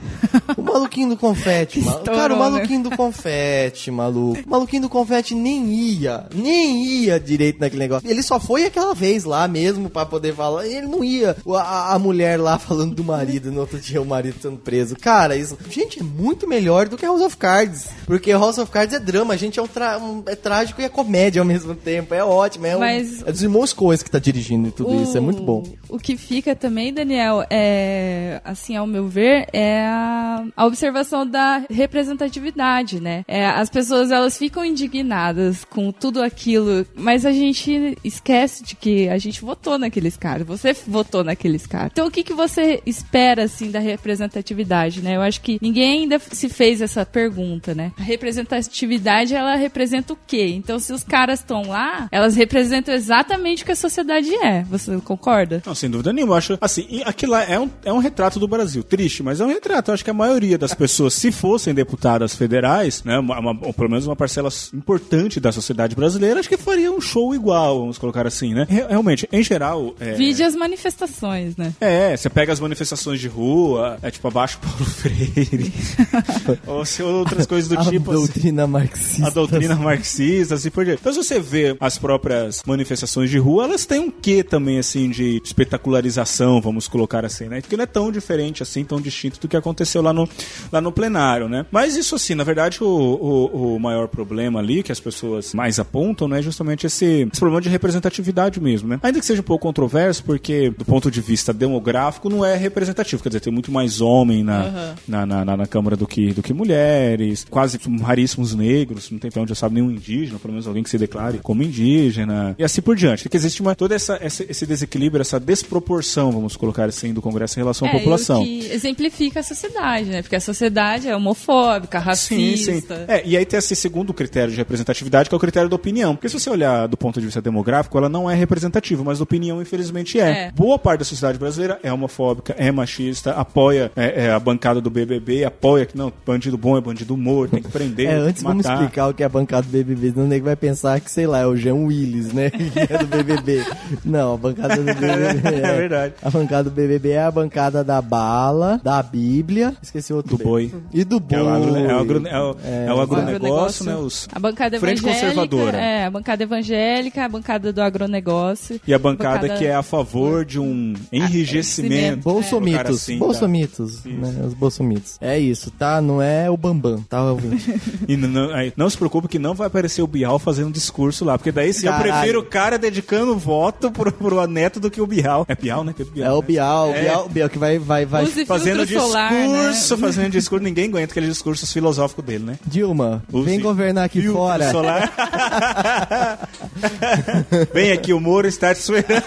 S1: O maluquinho do confete, mano. Cara, o
S2: né?
S1: maluquinho do confete, maluco. O maluquinho do confete nem ia, nem ia direito naquele negócio. Ele só foi aquela vez lá mesmo pra poder falar. Ele não ia. O- A, a mulher lá falando do marido, no outro dia o marido sendo preso. Cara, isso. Gente, é muito melhor do que House of Cards. Porque House of Cards é drama, a gente é, um um- é trágico e é comédia ao mesmo tempo. É ótimo. É, um-
S2: Mas-
S1: é dos irmãos Coen que tá dirigindo tudo isso. É muito bom.
S2: O que fica também, Daniel, é, assim, ao meu ver, é a, a observação da representatividade, né? É, as pessoas, elas ficam indignadas com tudo aquilo, mas a gente esquece de que a gente votou naqueles caras. Você votou naqueles caras. Então o que, que você espera, assim, da representatividade, né? Eu acho que ninguém ainda se fez essa pergunta, né? A representatividade, ela representa o quê? Então se os caras estão lá, elas representam exatamente o que a sociedade é. Você concorda?
S4: Não, sem dúvida nenhuma. Eu acho, assim, aquilo lá é um, é um retrato do Brasil. Triste, mas é um retrato. Eu acho que a maioria das pessoas, se fossem deputadas federais, né, uma, uma- ou pelo menos uma parcela importante da sociedade brasileira, acho que faria um show igual, vamos colocar assim, né? Re- Realmente, em geral... É...
S2: Vide as manifestações, né?
S4: É, você pega as manifestações de rua, é tipo abaixo Paulo Freire, ou se outras coisas do
S1: a
S4: tipo assim.
S1: doutrina marxista.
S4: A doutrina marxista, assim por diante. Então, se você vê as próprias manifestações de rua, elas têm um quê também, assim, de espetacularização, vamos colocar assim, né? Porque não é tão diferente, assim, tão distinto do que aconteceu lá no, lá no plenário, né? Mas isso, assim, na verdade, o, o, o maior problema ali, que as pessoas mais apontam, né, é justamente esse, esse problema de representatividade mesmo, né? Ainda que seja um pouco controverso, porque, do ponto de vista demográfico, não é representativo. Quer dizer, tem muito mais homem na,
S2: Aham.
S4: na, na, na- na Câmara do que, do que mulheres, quase raríssimos negros, não tem pra onde eu sabe nenhum indígena, pelo menos alguém que se declare como indígena, e assim por diante. Que existe uma, todo essa, esse, esse desequilíbrio, essa desproporção, vamos colocar assim, do Congresso em relação à
S2: É, e
S4: população.
S2: o que exemplifica a sociedade, né? Porque a sociedade é homofóbica,
S4: Sim,
S2: racista.
S4: sim. É, e aí tem esse segundo critério de representatividade, que é o critério da opinião. Porque se você olhar do ponto de vista demográfico, ela não é representativa, mas a opinião, infelizmente, é.
S2: É.
S4: Boa parte da sociedade brasileira é homofóbica, é machista, apoia é, é, a bancada do BBB, apoia que não, bandido bom é bandido morto, tem que prender,
S1: É, antes vamos
S4: matar.
S1: explicar o que é a bancada do BBB, senão o nego vai pensar que, sei lá, é o Jean Willis, né? Que é do BBB. Não, a bancada do BBB
S4: É verdade.
S1: A bancada do BBB é a bancada da bala, da Bíblia, esqueci outro
S4: Do boi.
S1: E do
S4: Que
S1: boi.
S4: é o, agro, é o, agro, é o, é o agronegócio, né? Os,
S2: A bancada
S4: Frente
S2: evangélica.
S4: conservadora.
S2: É, a bancada evangélica, a bancada do agronegócio.
S4: e a bancada, que é a favor de um enrijecimento.
S1: Bolsomitos,
S4: assim,
S1: bolsomitos, né? Os bolsomitos. É isso, tá? Não é o Bambam, tá ouvindo?
S4: E não, não- aí, não se preocupe que não vai aparecer o Bial fazendo um discurso lá, porque daí sim, eu prefiro o cara dedicando voto pro, pro neto do que o Bial. É Bial, né? Pedro
S1: É o Bial, o
S4: É.
S1: Bial, o Bial que vai, vai, vai.
S2: Use
S4: Fazendo
S2: filtro solar,
S4: discurso,
S2: né?
S4: fazendo discurso, ninguém aguenta aqueles discursos filosóficos dele, né?
S1: Dilma,
S4: Use
S1: vem governar aqui
S4: filtro
S1: fora.
S4: solar. Vem aqui, o Moro está te esperando.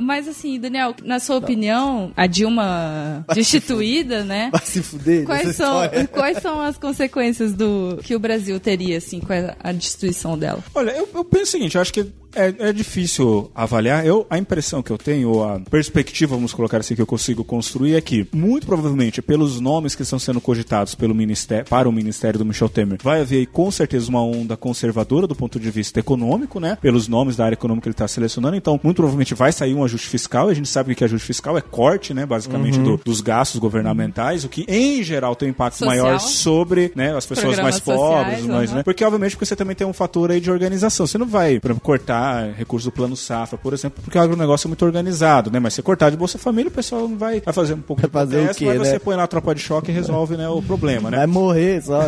S2: Mas assim, Daniel, na sua opinião, a Dilma destituída, né?
S1: Vai se fuder.
S2: Quais são,
S1: história.
S2: quais são as consequências do que o Brasil teria, assim, com a, a destituição dela?
S4: Olha, eu, eu penso o seguinte, eu acho que é, é difícil avaliar. Eu, a impressão que eu tenho, ou a perspectiva, vamos colocar assim, que eu consigo construir é que, muito provavelmente, pelos nomes que estão sendo cogitados pelo ministério, para o Ministério do Michel Temer, vai haver aí, com certeza uma onda conservadora do ponto de vista econômico, né? Pelos nomes da área econômica que ele está selecionando. Então, muito provavelmente vai sair um ajuste fiscal. E a gente sabe que ajuste fiscal é corte, né? Basicamente,
S1: Uhum.
S4: do- dos gastos governamentais, o que, em geral, tem um impacto
S2: Social.
S4: maior sobre né, as pessoas
S2: Programas
S4: mais pobres,
S2: sociais,
S4: mais, né? Porque, obviamente, porque você também tem um fator aí de organização. Você não vai, por exemplo, cortar recursos do plano safra, por exemplo, porque o agronegócio é muito organizado, né? Mas se cortar de Bolsa Família, o pessoal não vai, vai fazer um pouco
S1: Vai
S4: de
S1: fazer o
S4: protesto,
S1: quê,
S4: mas
S1: né?
S4: você põe lá a tropa de choque e resolve né, o problema, né?
S1: Vai morrer só.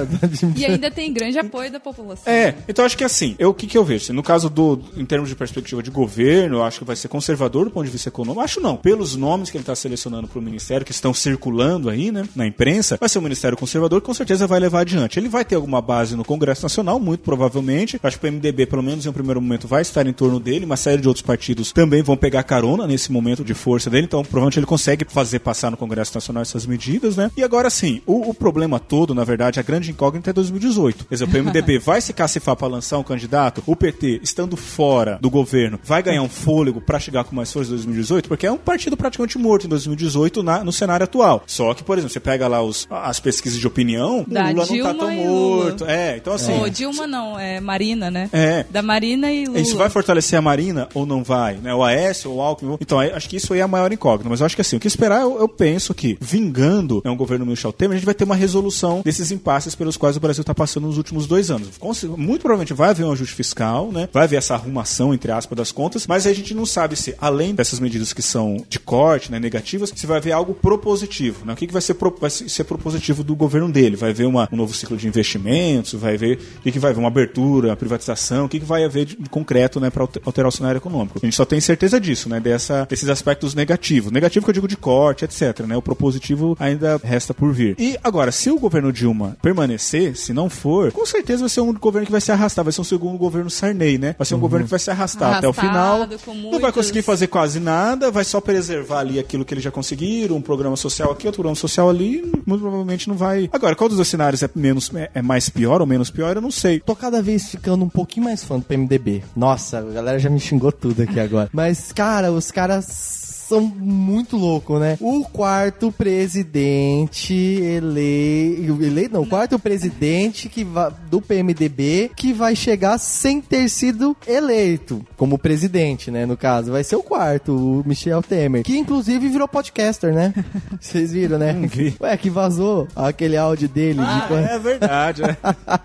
S2: E ainda tem grande apoio da população.
S4: É, então acho que assim, eu, o que, que eu vejo? Assim, No caso do, em termos de perspectiva de governo, eu acho que vai ser conservador do ponto de vista econômico. Acho não. Pelos nomes que ele está selecionando para o ministério, que estão circulando aí, né, na imprensa, vai ser um ministério conservador que com certeza vai levar adiante. Ele vai ter alguma base no Congresso Nacional, muito provavelmente. Acho que o MDB, pelo menos em um primeiro momento, vai estar em torno dele. Uma série de outros partidos também vão pegar carona nesse momento de força dele. Então, provavelmente ele consegue fazer passar no Congresso Nacional essas medidas, né? E agora sim, o, o problema todo, na verdade, a grande incógnita é 2018. Quer dizer, o PMDB vai se cacifar para lançar um candidato, o PT, estando fora do governo, vai ganhar um fôlego para chegar com mais força em 2018, porque é um partido praticamente morto em 2018 na- no cenário atual. Só que, por exemplo, você pega lá os, as pesquisas de opinião,
S2: Da
S4: o Lula
S2: Dilma
S4: não tá tão morto. É, então assim.
S2: Ô, Dilma não, é Marina, né?
S4: É.
S2: Da Marina e Lula.
S4: Isso vai fortalecer a Marina ou não vai? Né? O Aécio ou o Alckmin? Então, acho que isso aí é a maior incógnita. Mas eu acho que assim, o que esperar, eu, eu penso que, vingando né, um governo Michel Temer, a gente vai ter uma resolução desses impasses pelos quais o Brasil está passando nos últimos dois anos. Muito provavelmente vai haver um ajuste fiscal, né? vai haver essa arrumação, entre aspas, das contas, mas a gente não sabe se, além dessas medidas que são de corte, né, negativas, se vai haver algo propositivo. Né? O que, que vai, ser pro- vai ser propositivo do governo dele? Vai haver uma- um novo ciclo de investimentos? Vai haver o que, que vai haver? Uma abertura, uma privatização? O que, que vai haver de, de concreto projeto, né, para alterar o cenário econômico. A gente só tem certeza disso, né, dessa, desses aspectos negativos. Negativo que eu digo de corte, etc, né? O propositivo ainda resta por vir. E agora, se o governo Dilma permanecer, se não for, com certeza vai ser um governo que vai se arrastar, vai ser um segundo governo Sarney, né? Vai ser um governo que vai se arrastar até o final.
S2: Arrastado, com
S4: Não vai
S2: muitos-
S4: conseguir fazer quase nada, vai só preservar ali aquilo que eles já conseguiram, um programa social aqui, outro programa social ali, muito provavelmente não vai. Agora, qual dos dois cenários é menos é, é mais pior ou menos pior, eu não sei.
S1: Tô cada vez ficando um pouquinho mais fã do PMDB. Nossa, a galera já me xingou tudo aqui agora. Mas, cara, os caras são muito loucos, né? O quarto presidente eleito. Eleito não, o quarto presidente que va- do PMDB que vai chegar sem ter sido eleito como presidente, né? No caso, vai ser o quarto, o Michel Temer. Que inclusive virou podcaster, né? Vocês viram, né? Ué, que vazou aquele áudio dele de quando-
S4: É verdade, né?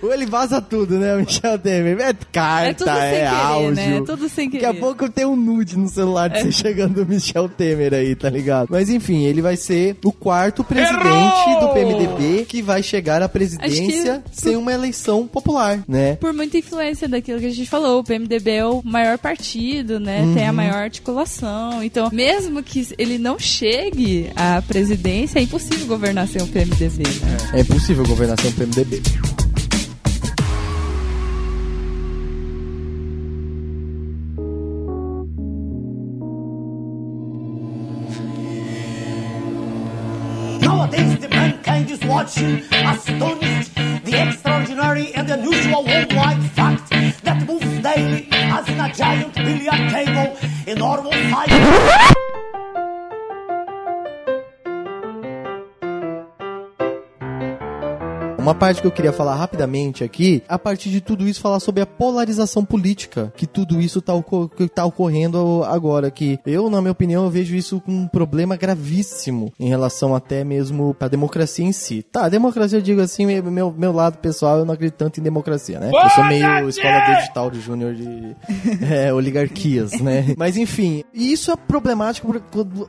S1: ou ele vaza tudo, né, o Michel Temer? É carta,
S2: É tudo sem
S1: é
S2: querer,
S1: áudio.
S2: né? É tudo sem
S1: Daqui a
S2: querer.
S1: pouco tem um nude no celular de você chegando do Michel Temer aí, tá ligado? Mas enfim, ele vai ser o quarto presidente do PMDB que vai chegar à presidência
S2: que-
S1: sem uma eleição popular, né?
S2: Por muita influência daquilo que a gente falou, o PMDB é o maior partido, né? Tem a maior articulação. Então, mesmo que ele não chegue à presidência, é impossível governar sem o PMDB, né?
S1: É impossível governar sem o PMDB.
S12: Is watching, astonished, the extraordinary and unusual worldwide fact that moves daily as in a giant billiard table in normal.
S1: Uma parte que eu queria falar rapidamente aqui, a partir de tudo isso, falar sobre a polarização política, que tudo isso tá, que tá ocorrendo agora, que eu, na minha opinião, vejo isso como um problema gravíssimo em relação até mesmo pra democracia em si. Tá, a democracia, eu digo assim, meu, meu, lado pessoal, eu não acredito tanto em democracia, né? Eu sou meio escola digital de júnior de é, oligarquias, né? Mas enfim, e isso é problemático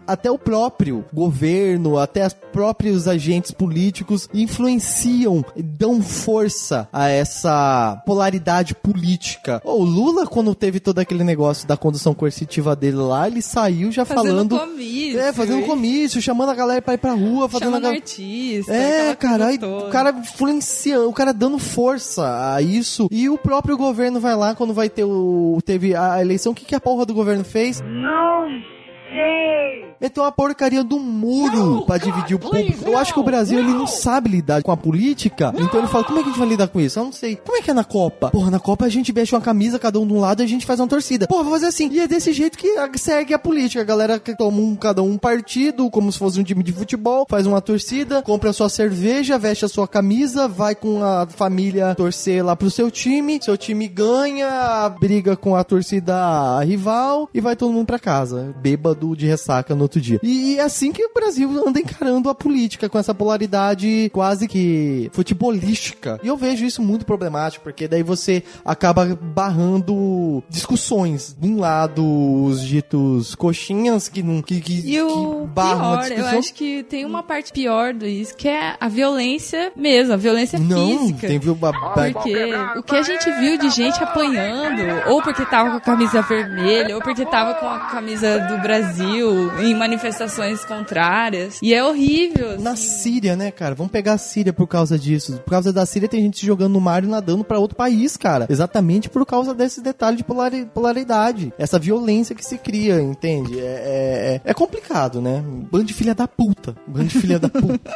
S1: até o próprio governo, até os próprios agentes políticos influenciam, dão força a essa polaridade política. O Lula, quando teve todo aquele negócio da condução coercitiva dele lá, ele saiu já
S2: Fazendo
S1: falando.
S2: comício.
S1: É, fazendo comício, chamando a galera pra ir pra rua, fazendo a
S2: Chamando
S1: galera.
S2: artista.
S1: É, cara, aí o cara influenciando, o cara dando força a isso. E o próprio governo vai lá quando vai ter o. Teve a eleição, o que, que a porra do governo fez?
S6: Não sei.
S1: Meteu uma porcaria do muro pra dividir o público. Eu acho que o Brasil ele não sabe lidar com a política. Então ele fala: como é que a gente vai lidar com isso? Eu não sei. Como é que é na Copa? Porra, na Copa a gente veste uma camisa, cada um de um lado, e a gente faz uma torcida. Porra, vou fazer assim. E é desse jeito que a- segue a política. A galera que toma um, cada um partido, como se fosse um time de futebol, faz uma torcida, compra a sua cerveja, veste a sua camisa, vai com a família torcer lá pro seu time. Seu time ganha, briga com a torcida rival e vai todo mundo pra casa, bêbado de ressaca no outro dia. E é assim que o Brasil anda encarando a política, com essa polaridade quase que futebolística. E eu vejo isso muito problemático, porque daí você acaba barrando discussões. De um lado, os ditos coxinhas que não que, que,
S2: E o
S1: que barram a
S2: pior, eu acho que tem uma parte pior do isso, que é a violência mesmo, a violência
S1: Não,
S2: física.
S1: tem viu
S2: Porque o que a gente viu de gente apanhando, ou porque tava com a camisa vermelha, ou porque tava com a camisa do Brasil em manifestações contrárias. E é horrível. assim.
S1: Na Síria, né, cara? Vamos pegar a Síria por causa disso. Por causa da Síria tem gente se jogando no mar e nadando pra outro país, cara. Exatamente por causa desse detalhe de polari- polaridade. Essa violência que se cria, entende? É, é, é complicado, né? Bando de filha da puta. Bando de filha da puta.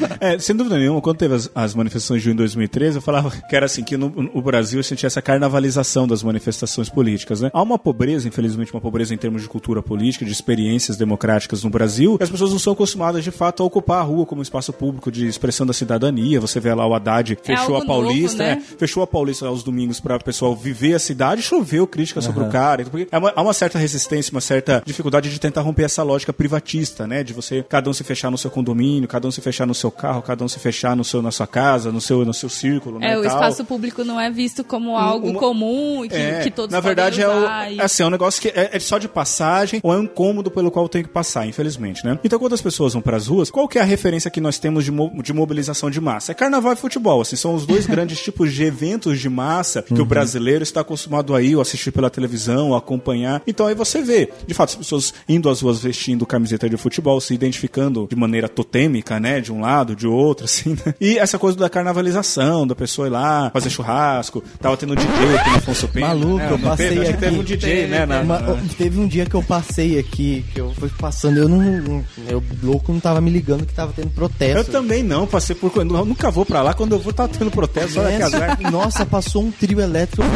S4: É, sem dúvida nenhuma, quando teve as, as manifestações de junho de 2013, eu falava que era assim, que no, no Brasil eu sentia essa carnavalização das manifestações políticas, né? Há uma pobreza, infelizmente, uma pobreza em termos de cultura política, de experiências democráticas no Brasil, e as pessoas não são acostumadas, de fato, a ocupar a rua como espaço público de expressão da cidadania. Você vê lá o Haddad fechou
S2: algo
S4: a Paulista,
S2: novo, né?
S4: é, fechou a Paulista aos domingos para o pessoal viver a cidade, choveu crítica sobre o cara. Então, porque há uma, há uma certa resistência, uma certa dificuldade de tentar romper essa lógica privatista, né? De você, cada um se fechar no seu condomínio, cada um se fechar no seu carro, cada um se fechar no seu, na sua casa, no seu, no seu círculo, né?
S2: É,
S4: e
S2: o
S4: tal.
S2: espaço público não é visto como algo
S4: uma-
S2: comum e que,
S4: É,
S2: que todos
S4: na verdade é, o,
S2: e-
S4: assim, é um negócio que é, é só de passagem ou é um incômodo pelo qual eu tenho que passar, infelizmente, né? Então, quando as pessoas vão pras ruas, qual que é a referência que nós temos de, mo- de mobilização de massa? É carnaval e futebol, assim, são os dois grandes tipos de eventos de massa que o brasileiro está acostumado a ir, ou assistir pela televisão, ou acompanhar. Então aí você vê, de fato, as pessoas indo às ruas vestindo camiseta de futebol, se identificando de maneira totêmica, né? De um lado, de outro, assim, né? E essa coisa da carnavalização, da pessoa ir lá, fazer churrasco, tava tendo DJ aqui no Afonso Pena.
S1: Maluco,
S4: né?
S1: eu passei
S4: teve?
S1: Aqui.
S4: teve um DJ, né? na-
S1: Uma-
S4: na-
S1: Teve um dia que eu passei aqui, que eu fui passando, eu não. Eu louco não tava me ligando que tava tendo protesto.
S4: Eu também não, passei por. Eu nunca vou pra lá, quando eu vou tá tendo protesto, olha que azar.
S1: Nossa, passou um trio elétrico.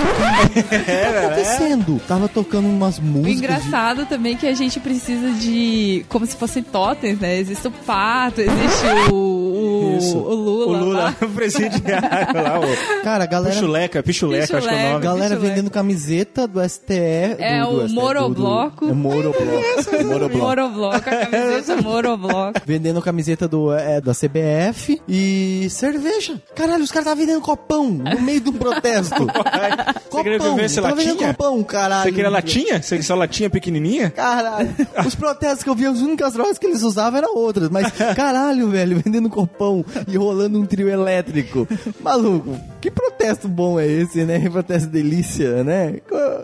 S1: O que tá acontecendo? Tava tocando umas
S2: O
S1: músicas. de-
S2: engraçado também é que a gente precisa de. Como se fossem totens, né? Existe o pato, existe o. o,
S4: Isso.
S2: o Lula.
S4: O Lula,
S2: lá.
S4: o presidiário lá, o.
S1: Cara, a galera.
S4: Pichuleca, pichuleca, acho que é o
S2: Pichuleca.
S4: nome.
S1: Galera
S2: Pichuleca.
S1: vendendo camiseta do STE.
S2: É
S1: do, do
S2: o
S1: STE,
S2: Morobloco.
S1: Do, do, é Morobloco. Morobloco.
S2: Morobloco, a camiseta Morobloco.
S1: Vendendo camiseta do, é, da CBF e cerveja. Caralho, os caras estavam vendendo copão no meio de um protesto.
S4: Você queria
S1: copão.
S4: ver
S1: vendendo copão, caralho.
S4: Você queria latinha? Você queria só latinha pequenininha?
S1: Caralho. Os protestos que eu vi, as únicas drogas que eles usavam eram outras. Mas, caralho, velho, vendendo copão e rolando um trio elétrico. Maluco, que protesto bom é esse, né? Que protesto delícia, né?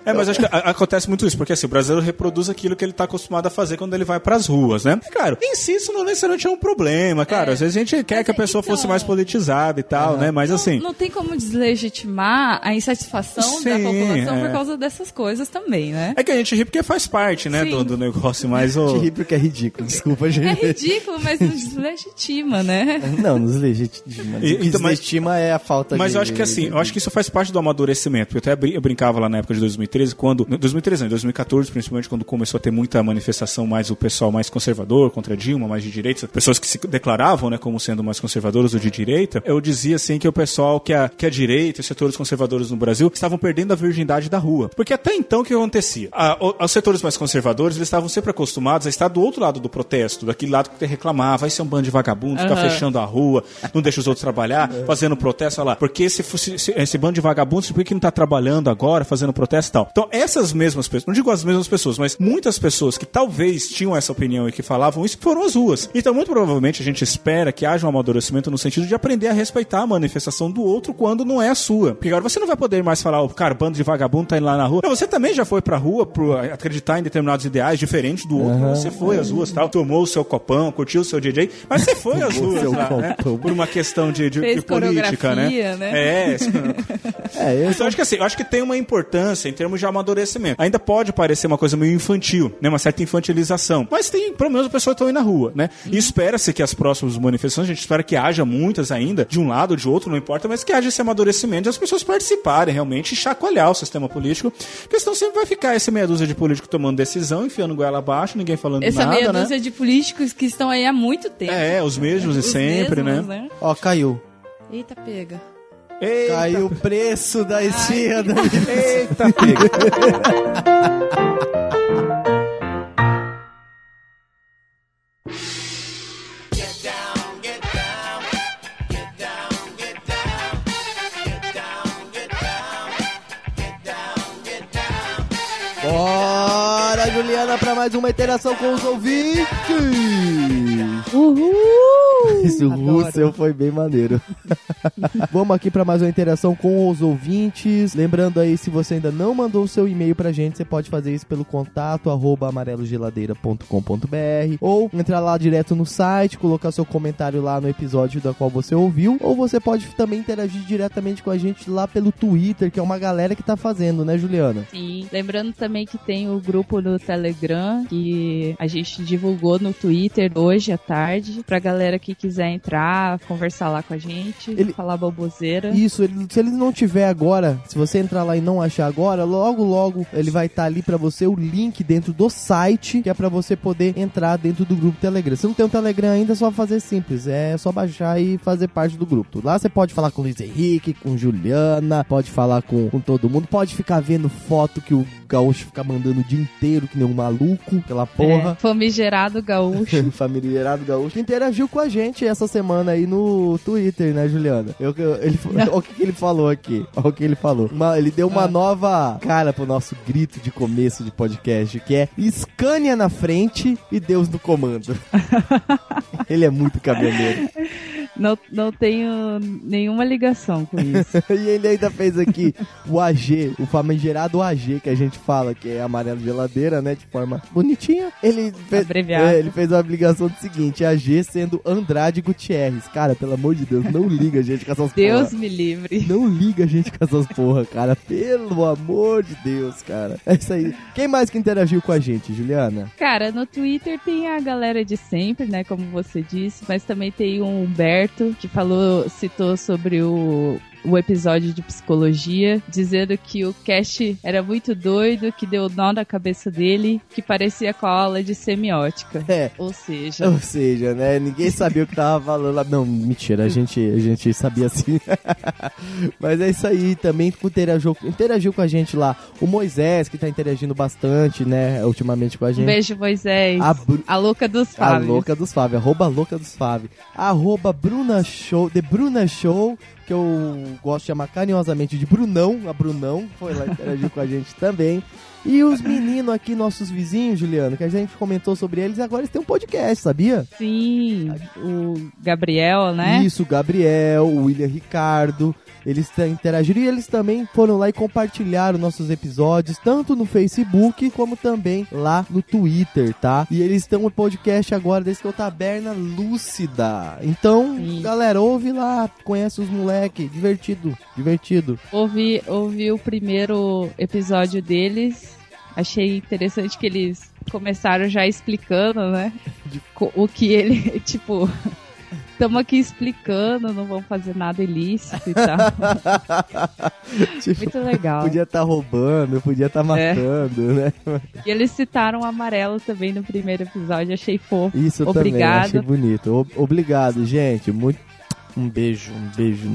S4: É, mas acho que a- acontece muito isso, porque assim, o brasileiro reproduz aquilo que ele tá acostumado a fazer quando ele vai pras ruas, né? E, Claro, em si isso não necessariamente é um problema, claro, às vezes a gente quer que a pessoa fosse mais politizada e tal, né? Mas assim,
S2: Não tem como deslegitimar a insatisfação da
S4: Sim,
S2: população
S4: é.
S2: por causa dessas coisas também, né?
S4: é que a gente ri porque faz parte, né, do, do negócio, mas o...
S1: Te ri porque é ridículo, desculpa,
S2: É
S1: gente.
S2: ridículo, mas não deslegitima, né?
S1: Não, nos legitima.
S4: E- então, mas-
S1: deslegitima é a falta
S4: Mas
S1: de...
S4: eu acho que assim, eu acho que isso faz parte do amadurecimento. Eu até brin- eu brincava lá na época de 2013, quando. não, 2013 não, em 2014, principalmente, quando começou a ter muita manifestação mais o pessoal mais conservador contra Dilma, mais de direita, pessoas que se declaravam, né, como sendo mais conservadoras ou de direita, eu dizia assim que o pessoal que a, que a direita, os setores conservadores no Brasil, estavam perdendo a virgindade da rua. Porque até então o que acontecia? A- os setores mais conservadores, eles estavam sempre acostumados a estar do outro lado do protesto, daquele lado que te reclamar, vai ser um bando de vagabundos, ficar
S2: Aham.
S4: fechando a rua, não deixa os outros trabalhar, fazendo protesto, olha lá. Porque se fosse se- esse bando de vagabundos, por que não tá trabalhando agora, fazendo protesto e tal? Então, essas mesmas pessoas, não digo as mesmas pessoas, mas muitas pessoas que talvez tinham essa opinião e que falavam isso, foram às ruas. Então, muito provavelmente, a gente espera que haja um amadurecimento no sentido de aprender a respeitar a manifestação do outro quando não é a sua. Porque agora você não vai poder mais falar, o cara, bando de vagabundo tá indo lá na rua. Não, você também já foi pra rua pro acreditar em determinados ideais diferentes do outro.
S1: Aham.
S4: Você foi às ruas tal, tomou o seu copão, curtiu o seu DJ, mas você foi às ruas lá, né? Por uma questão de, de, de política, né?
S2: né?
S4: É, isso-
S1: É, eu
S4: então, eu acho que assim, eu acho que tem uma importância em termos de amadurecimento. Ainda pode parecer uma coisa meio infantil, né? Uma certa infantilização. Mas tem, pelo menos, as pessoas estão aí na rua, né? E espera-se que as próximas manifestações, a gente espera que haja muitas ainda, de um lado ou de outro, não importa, mas que haja esse amadurecimento e as pessoas participarem realmente e chacoalhar o sistema político. Porque senão sempre vai ficar esse meia dúzia de político tomando decisão, enfiando goela abaixo, ninguém falando
S2: Essa
S4: nada,
S2: meia
S4: né?
S2: dúzia de políticos que estão aí há muito tempo.
S4: É, os mesmos e
S2: Os
S4: sempre,
S2: mesmos,
S4: né?
S1: Ó, caiu.
S2: Eita, pega.
S4: Eita,
S1: Caiu o preço da esfirra da
S4: eita, pega.
S1: Bora, Juliana, pra mais uma interação com os ouvintes.
S2: Uhul!
S1: Esse
S2: Adoro.
S1: seu foi bem maneiro. Vamos aqui pra mais uma interação com os ouvintes. Lembrando aí, se você ainda não mandou o seu e-mail pra gente, você pode fazer isso pelo contato arroba amarelogeladeira.com.br ou entrar lá direto no site, colocar seu comentário lá no episódio da qual você ouviu, ou você pode também interagir diretamente com a gente lá pelo Twitter, que é uma galera que tá fazendo, né, Juliana?
S2: Sim. Lembrando também que tem o grupo no Telegram que a gente divulgou no Twitter hoje à tarde pra galera que quiser entrar, conversar lá com a gente,
S1: Ele-
S2: falar boboseira.
S1: Isso, ele- se ele não tiver agora, se você entrar lá e não achar agora, logo logo ele vai estar ali pra você o link dentro do site, que é pra você poder entrar dentro do grupo Telegram. Se não tem um Telegram ainda, é só fazer simples, é só baixar e fazer parte do grupo. Lá você pode falar com o Luiz Henrique, com Juliana, pode falar com, com todo mundo, pode ficar vendo foto que o Gaúcho fica mandando o dia inteiro, que nem um maluco, aquela porra.
S2: É, famigerado gaúcho.
S1: familiarado gaúcho, que interagiu com a gente. Gente essa semana aí no Twitter, né, Juliana? Eu, eu- ele, olha o que ele falou aqui. Olha o que ele falou. Uma- ele deu uma nova cara pro nosso grito de começo de podcast, que é Scania na frente e Deus no comando. ele é muito caminhoneiro.
S2: Não, não tenho nenhuma ligação com isso.
S1: e ele ainda fez aqui o AG, o famigerado AG que a gente fala, que é amarelo geladeira, né? De forma bonitinha. Ele fez,
S2: Abreviado.
S1: é, ele fez uma ligação do seguinte: AG sendo Andrade Gutierrez. Cara, pelo amor de Deus, não liga, gente, com essas
S2: Deus
S1: porra.
S2: me livre.
S1: Não liga, gente, com essas porra, cara. Pelo amor de Deus, cara. É isso aí. Quem mais que interagiu com a gente, Juliana?
S2: Cara, no Twitter tem a galera de sempre, né? Como você disse, mas também tem o Humberto que falou, citou sobre o. O episódio de psicologia, dizendo que o cast era muito doido, que deu nó na cabeça dele, que parecia com a aula de semiótica.
S1: É.
S2: Ou seja,
S1: Ou seja, né? Ninguém sabia o que tava falando lá. Não, mentira, a gente, a gente sabia sim. Mas é isso aí, também interagiu, interagiu com a gente lá. O Moisés, que tá interagindo bastante, né, ultimamente com a
S2: um
S1: gente.
S2: beijo, Moisés.
S1: A Bru-
S2: A louca dos
S1: A
S2: Fábios.
S1: louca dos Fábio, arroba louca dos Fábio. Arroba Bruna Show, The Bruna Show, que eu gosto de chamar carinhosamente de Brunão, a Brunão, foi lá interagir com a gente também. E os meninos aqui, nossos vizinhos, Juliano, que a gente comentou sobre eles, agora eles têm um podcast, sabia?
S2: Sim, o Gabriel, né?
S1: Isso, o Gabriel, o William Ricardo, eles interagiram e eles também foram lá e compartilharam nossos episódios, tanto no Facebook como também lá no Twitter, tá? E eles estão no podcast agora desse que é o Taberna Lúcida. Então, galera, ouve lá, conhece os moleque, divertido, divertido.
S2: Ouvi, ouvi o primeiro episódio deles. Achei interessante que eles começaram já explicando, né? O que ele, tipo, estamos aqui explicando, não vamos fazer nada ilícito e tal.
S1: Tipo,
S2: Muito legal.
S1: Podia estar roubando, podia estar matando, né?
S2: E eles citaram o amarelo também no primeiro episódio, achei fofo.
S1: Isso
S2: Obrigado.
S1: também, achei bonito. O- Obrigado, gente. Muito... Um beijo, um beijo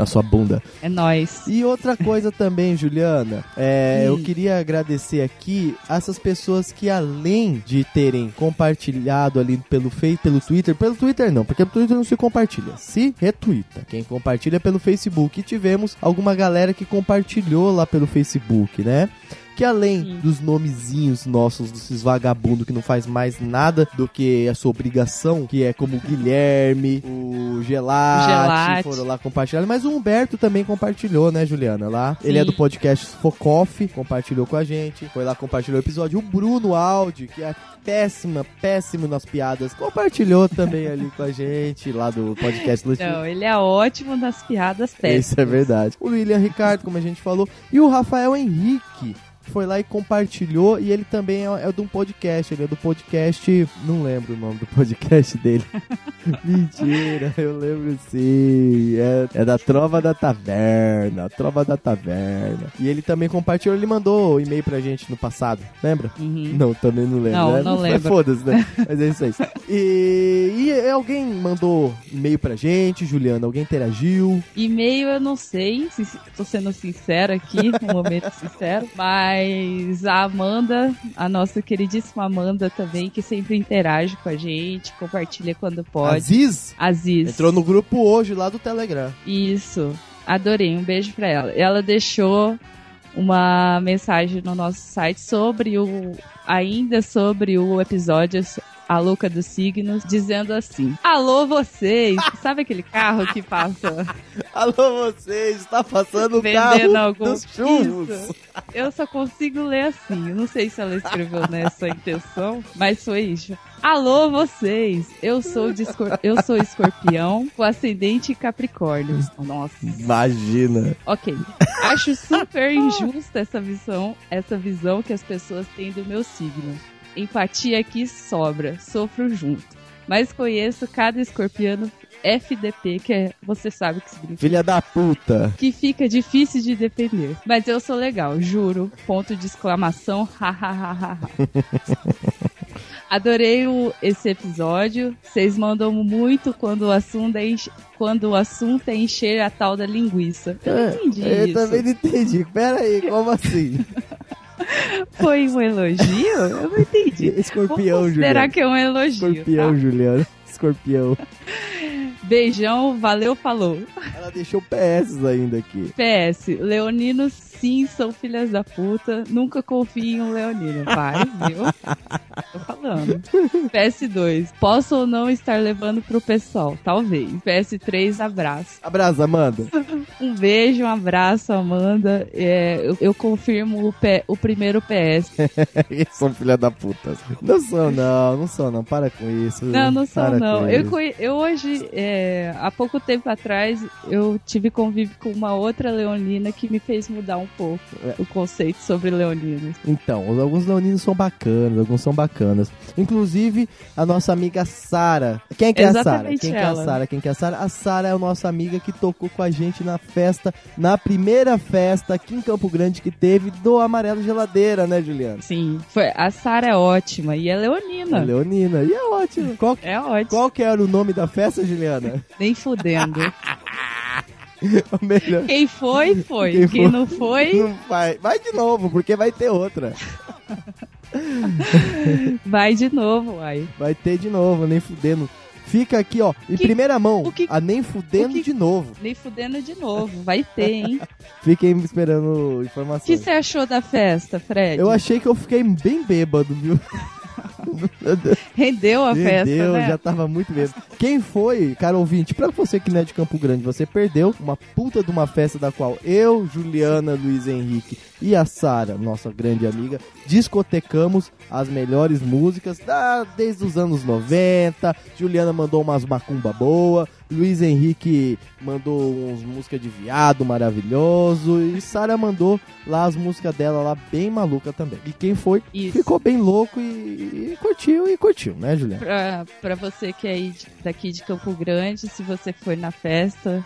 S1: na sua bunda.
S2: É nóis.
S1: E outra coisa também, Juliana, é, eu queria agradecer aqui essas pessoas que além de terem compartilhado ali pelo Face, pelo Twitter, pelo Twitter não, porque pelo Twitter não se compartilha, se retweeta. Quem compartilha é pelo Facebook. E tivemos alguma galera que compartilhou lá pelo Facebook, né? Que além dos nomezinhos nossos, desses vagabundos que não faz mais nada do que a sua obrigação, que é como o Guilherme, o Gelate,
S2: Gelate.
S1: foram lá compartilhar. Mas o Humberto também compartilhou, né, Juliana? Lá. Ele é
S2: Sim.
S1: do podcast Focoff, compartilhou com a gente. Foi lá, compartilhou o episódio. O Bruno Audi, que é péssima, péssimo nas piadas, compartilhou também ali com a gente, lá do podcast
S2: Não, ele é ótimo nas piadas péssimas.
S1: isso é verdade. O William Ricardo, como a gente falou, e o Rafael Henrique. Foi lá e compartilhou, e ele também é, é de um podcast. Ele é do podcast. Não lembro o nome do podcast dele. Mentira, eu lembro sim. É, é da Trova da Taverna. Trova da Taverna. E ele também compartilhou, ele mandou um e-mail pra gente no passado. Lembra? Não, também não lembro.
S2: Não,
S1: né?
S2: não
S1: Mas
S2: lembro.
S1: Foda-se, né? Mas é isso aí. E, e alguém mandou e-mail pra gente, Juliana? Alguém interagiu?
S2: E-mail eu não sei, se, tô sendo sincera aqui, um momento sincero, mas a Amanda, a nossa queridíssima Amanda também, que sempre interage com a gente, compartilha quando pode.
S1: Aziz?
S2: Aziz.
S1: Entrou no grupo hoje lá do Telegram.
S2: Isso. Adorei. Um beijo pra ela. Ela deixou uma mensagem no nosso site sobre o ainda sobre o episódio A Louca dos Signos, dizendo assim: Alô vocês! Sabe aquele carro que passa
S1: Alô vocês, está passando o carro
S2: algum
S1: dos churros.
S2: Isso. Eu só consigo ler assim. Eu não sei se ela escreveu nessa intenção, mas foi isso. Alô vocês! Eu sou escor- eu sou escorpião com ascendente Capricórnio. Nossa.
S1: Imagina.
S2: Ok. Acho super injusta essa visão, essa visão que as pessoas têm do meu signo. Empatia aqui sobra, sofro junto. Mas conheço cada escorpiano FDP, que é, você sabe o que significa.
S1: Filha da puta.
S2: Que fica difícil de defender. Mas eu sou legal, juro. Ponto de exclamação, hahaha. Adorei o, esse episódio. Vocês mandam muito quando o assunto é enche- quando o assunto é encher a tal da linguiça. Eu não entendi
S1: eu
S2: isso.
S1: também não entendi. Pera aí, como assim?
S2: Foi um elogio? Eu não entendi.
S1: Escorpião, Juliana.
S2: que é um elogio.
S1: Escorpião,
S2: tá?
S1: Juliana. escorpião.
S2: Beijão, valeu, falou.
S1: Ela deixou PS ainda aqui.
S2: PS, leoninos sim são filhas da puta. Nunca confie em um leonino. Vai, viu? Tô falando. PS2, posso ou não estar levando pro pessoal? Talvez. PS3, abraço.
S1: Abraço, Amanda.
S2: Um beijo, um abraço, Amanda. É, eu, eu confirmo o, P- o primeiro PS.
S1: Eles são filha da puta. Não são, não. Não são, não. Para com isso.
S2: Não, não são,
S1: Para
S2: não. Eu, eu hoje, é, há pouco tempo atrás, eu tive convívio com uma outra leonina que me fez mudar um pouco
S1: É.
S2: o conceito sobre leoninos.
S1: Então, alguns leoninos são bacanas, alguns são bacanas. Inclusive, a nossa amiga Sara. Quem que é a Sara?
S2: Exatamente
S1: Quem que é a. Sara? Quem que é a Sara? A Sara é a nossa amiga que tocou com a gente na festa, na primeira festa aqui em Campo Grande que teve do Amarelo Geladeira, né, Juliana?
S2: Sim, foi, a Sara é ótima e é leonina.
S1: A Leonina. E é ótimo. Qual,
S2: É ótimo.
S1: qual que era o nome da festa, Juliana?
S2: Nem fudendo.
S1: O.
S2: Quem foi, foi.
S1: Quem
S2: Quem,
S1: foi-
S2: não foi,
S1: Não vai. Vai de novo, porque vai ter outra.
S2: vai de novo, uai.
S1: Vai ter de novo, nem fudendo. Fica aqui, ó, em
S2: Que-
S1: primeira mão,
S2: o que-
S1: a nem fudendo
S2: o que-
S1: de novo.
S2: Nem fudendo de novo. Vai ter, hein?
S1: Fiquem esperando
S2: O
S1: informações.
S2: que você achou da festa, Fred?
S1: Eu achei que eu fiquei bem bêbado, viu?
S2: Rendeu a festa,
S1: Entendeu?
S2: né?
S1: Já tava muito bêbado. Quem foi, cara ouvinte, pra você que não é de Campo Grande, você perdeu uma puta de uma festa da qual eu, Juliana, Luiz Henrique e a Sara, nossa grande amiga, discotecamos as melhores músicas da, desde os anos 90. Juliana mandou umas macumba boa. Luiz Henrique mandou uns músicas de viado maravilhoso. E Sara mandou lá as músicas dela lá bem maluca também. E quem foi,
S2: Isso.
S1: ficou bem louco e, e curtiu e curtiu, né, Juliana?
S2: Pra, pra você que é daqui de Campo Grande, se você foi na festa,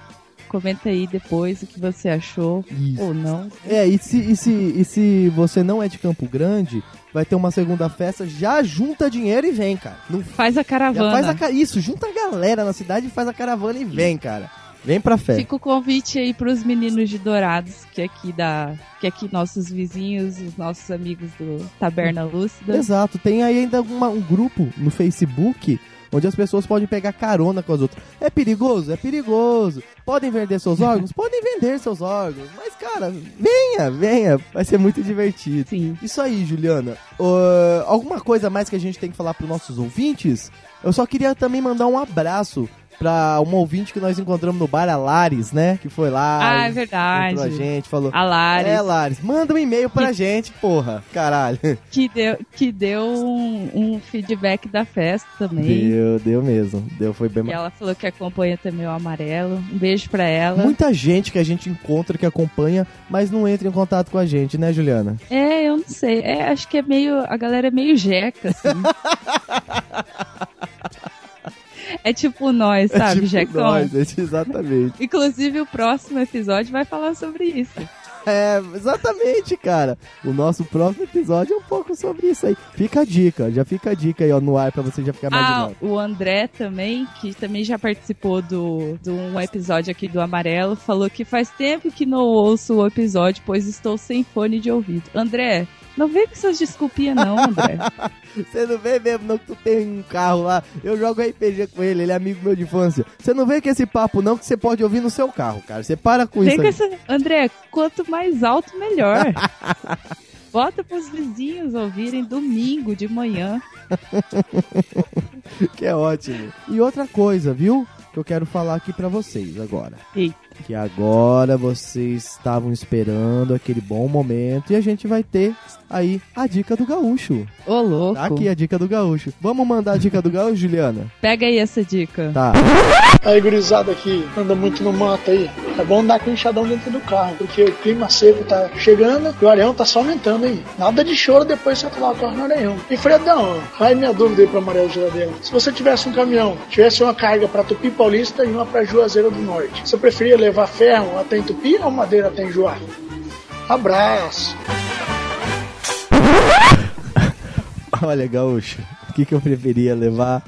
S2: comenta aí depois o que você achou
S1: Isso.
S2: ou não.
S1: É, e se, e, se, e se você não é de Campo Grande, vai ter uma segunda festa, já junta dinheiro e vem, cara. Não
S2: Faz a caravana.
S1: faz a, isso, junta a galera na cidade faz a caravana e vem, cara. Vem pra festa.
S2: Fica o convite aí pros meninos de Dourados, que aqui da, que aqui nossos vizinhos, os nossos amigos do Taberna Lúcida.
S1: Exato, tem aí ainda uma- um grupo no Facebook onde as pessoas podem pegar carona com as outras. É perigoso? É perigoso. Podem vender seus órgãos? Podem vender seus órgãos. Mas, cara, venha, venha. Vai ser muito divertido.
S2: Sim.
S1: Isso aí, Juliana. Ahn, alguma coisa mais que a gente tem que falar para nossos ouvintes? Eu só queria também mandar um abraço pra uma ouvinte que nós encontramos no bar, a Lares, né? Que foi lá.
S2: Ah, é verdade.
S1: a gente, falou.
S2: A Lares,
S1: É, Lares, manda um e-mail pra gente, porra. Caralho.
S2: que deu, que deu um, um feedback da festa também.
S1: Deu, deu mesmo. Deu, foi bem
S2: E ela falou que acompanha também o amarelo. Um beijo pra ela.
S1: Muita gente que a gente encontra, que acompanha, mas não entra em contato com a gente, né, Juliana?
S2: É, eu não sei. É, acho que é meio. A galera é meio jeca, assim. é tipo nós, sabe,
S1: é tipo
S2: Jecão?
S1: nós, é exatamente.
S2: Inclusive, o próximo episódio vai falar sobre isso.
S1: É, exatamente, cara. O nosso próximo episódio é um pouco sobre isso aí. Fica a dica, já fica a dica aí, ó, no ar pra você já ficar
S2: Ah,
S1: imaginando.
S2: o André também, que também já participou do, de um episódio aqui do Amarelo, falou que faz tempo que não ouço o episódio, pois estou sem fone de ouvido. André, não vem com essas desculpinhas não, André.
S1: Você não vê mesmo não que tu tem um carro lá. Eu jogo RPG com ele, ele é amigo meu de infância. Você não vem com esse papo não que você pode ouvir no seu carro, cara. Você para com
S2: Vem
S1: isso.
S2: com essa... André, quanto mais alto, melhor. Bota pros vizinhos ouvirem domingo de manhã.
S1: que é ótimo. E outra coisa, viu? Que eu quero falar aqui pra vocês agora.
S2: Eita.
S1: Que agora vocês estavam esperando aquele bom momento e a gente vai ter aí a dica do gaúcho.
S2: Ô, louco.
S1: Tá aqui a dica do gaúcho. Vamos mandar a dica do gaúcho, Juliana?
S2: Pega aí essa dica.
S1: Tá.
S13: Aí, gurizada aqui, anda muito no mato aí. É bom andar com enxadão dentro do carro, porque o clima seco tá chegando e o areião tá só aumentando aí. Nada de choro depois você atolar o carro no areião. E Fredão, vai minha dúvida aí pra Amarelo Geladeira. Se você tivesse um caminhão, tivesse uma carga pra Tupi Paulista e uma pra Juazeiro do Norte, você preferia levar ferro até em Tupi ou madeira até Juá? Abraço!
S1: Olha, gaúcho, o que, que eu preferia levar?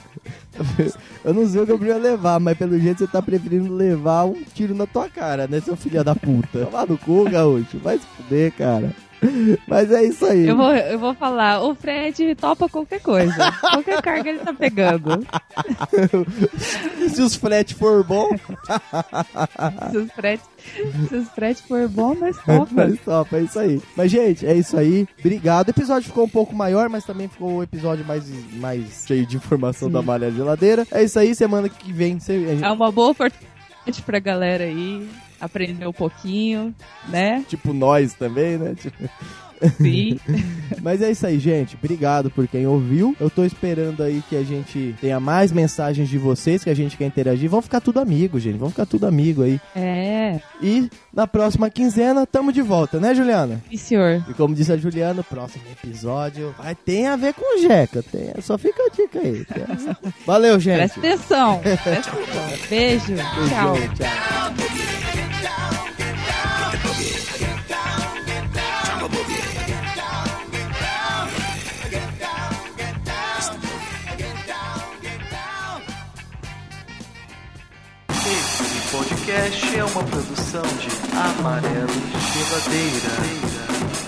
S1: Eu não sei o que eu preferia levar, mas pelo jeito você tá preferindo levar um tiro na tua cara, né, seu filho da puta? Toma no cu, gaúcho, vai se fuder, cara. Mas é isso aí.
S2: Eu vou, eu vou falar, o Fred topa qualquer coisa. qualquer carga ele tá pegando.
S1: Se os frete for bom.
S2: se os frete, se os frete for bom, mas topa.
S1: mas topa, é isso aí. Mas, gente, é isso aí. Obrigado. O episódio ficou um pouco maior, mas também ficou um episódio mais, mais cheio de informação Sim. da malha geladeira. É isso aí, semana que vem. Você...
S2: É uma boa oportunidade pra galera aí aprender um pouquinho, né?
S1: Tipo nós também, né? Tipo...
S2: Sim.
S1: Mas é isso aí, gente. Obrigado por quem ouviu. Eu tô esperando aí que a gente tenha mais mensagens de vocês, que a gente quer interagir. Vamos ficar tudo amigo, gente. Vamos ficar tudo amigo aí.
S2: É.
S1: E na próxima quinzena, tamo de volta, né, Juliana?
S2: Sim, senhor.
S1: E como disse a Juliana, o próximo episódio vai ter a ver com o Jeca. Tem... Só fica a dica aí. Valeu, gente.
S2: Presta atenção. Presta atenção. Beijo. Beijo. Tchau.
S1: tchau.
S14: Podcast é uma produção de Amarelo Geladeira.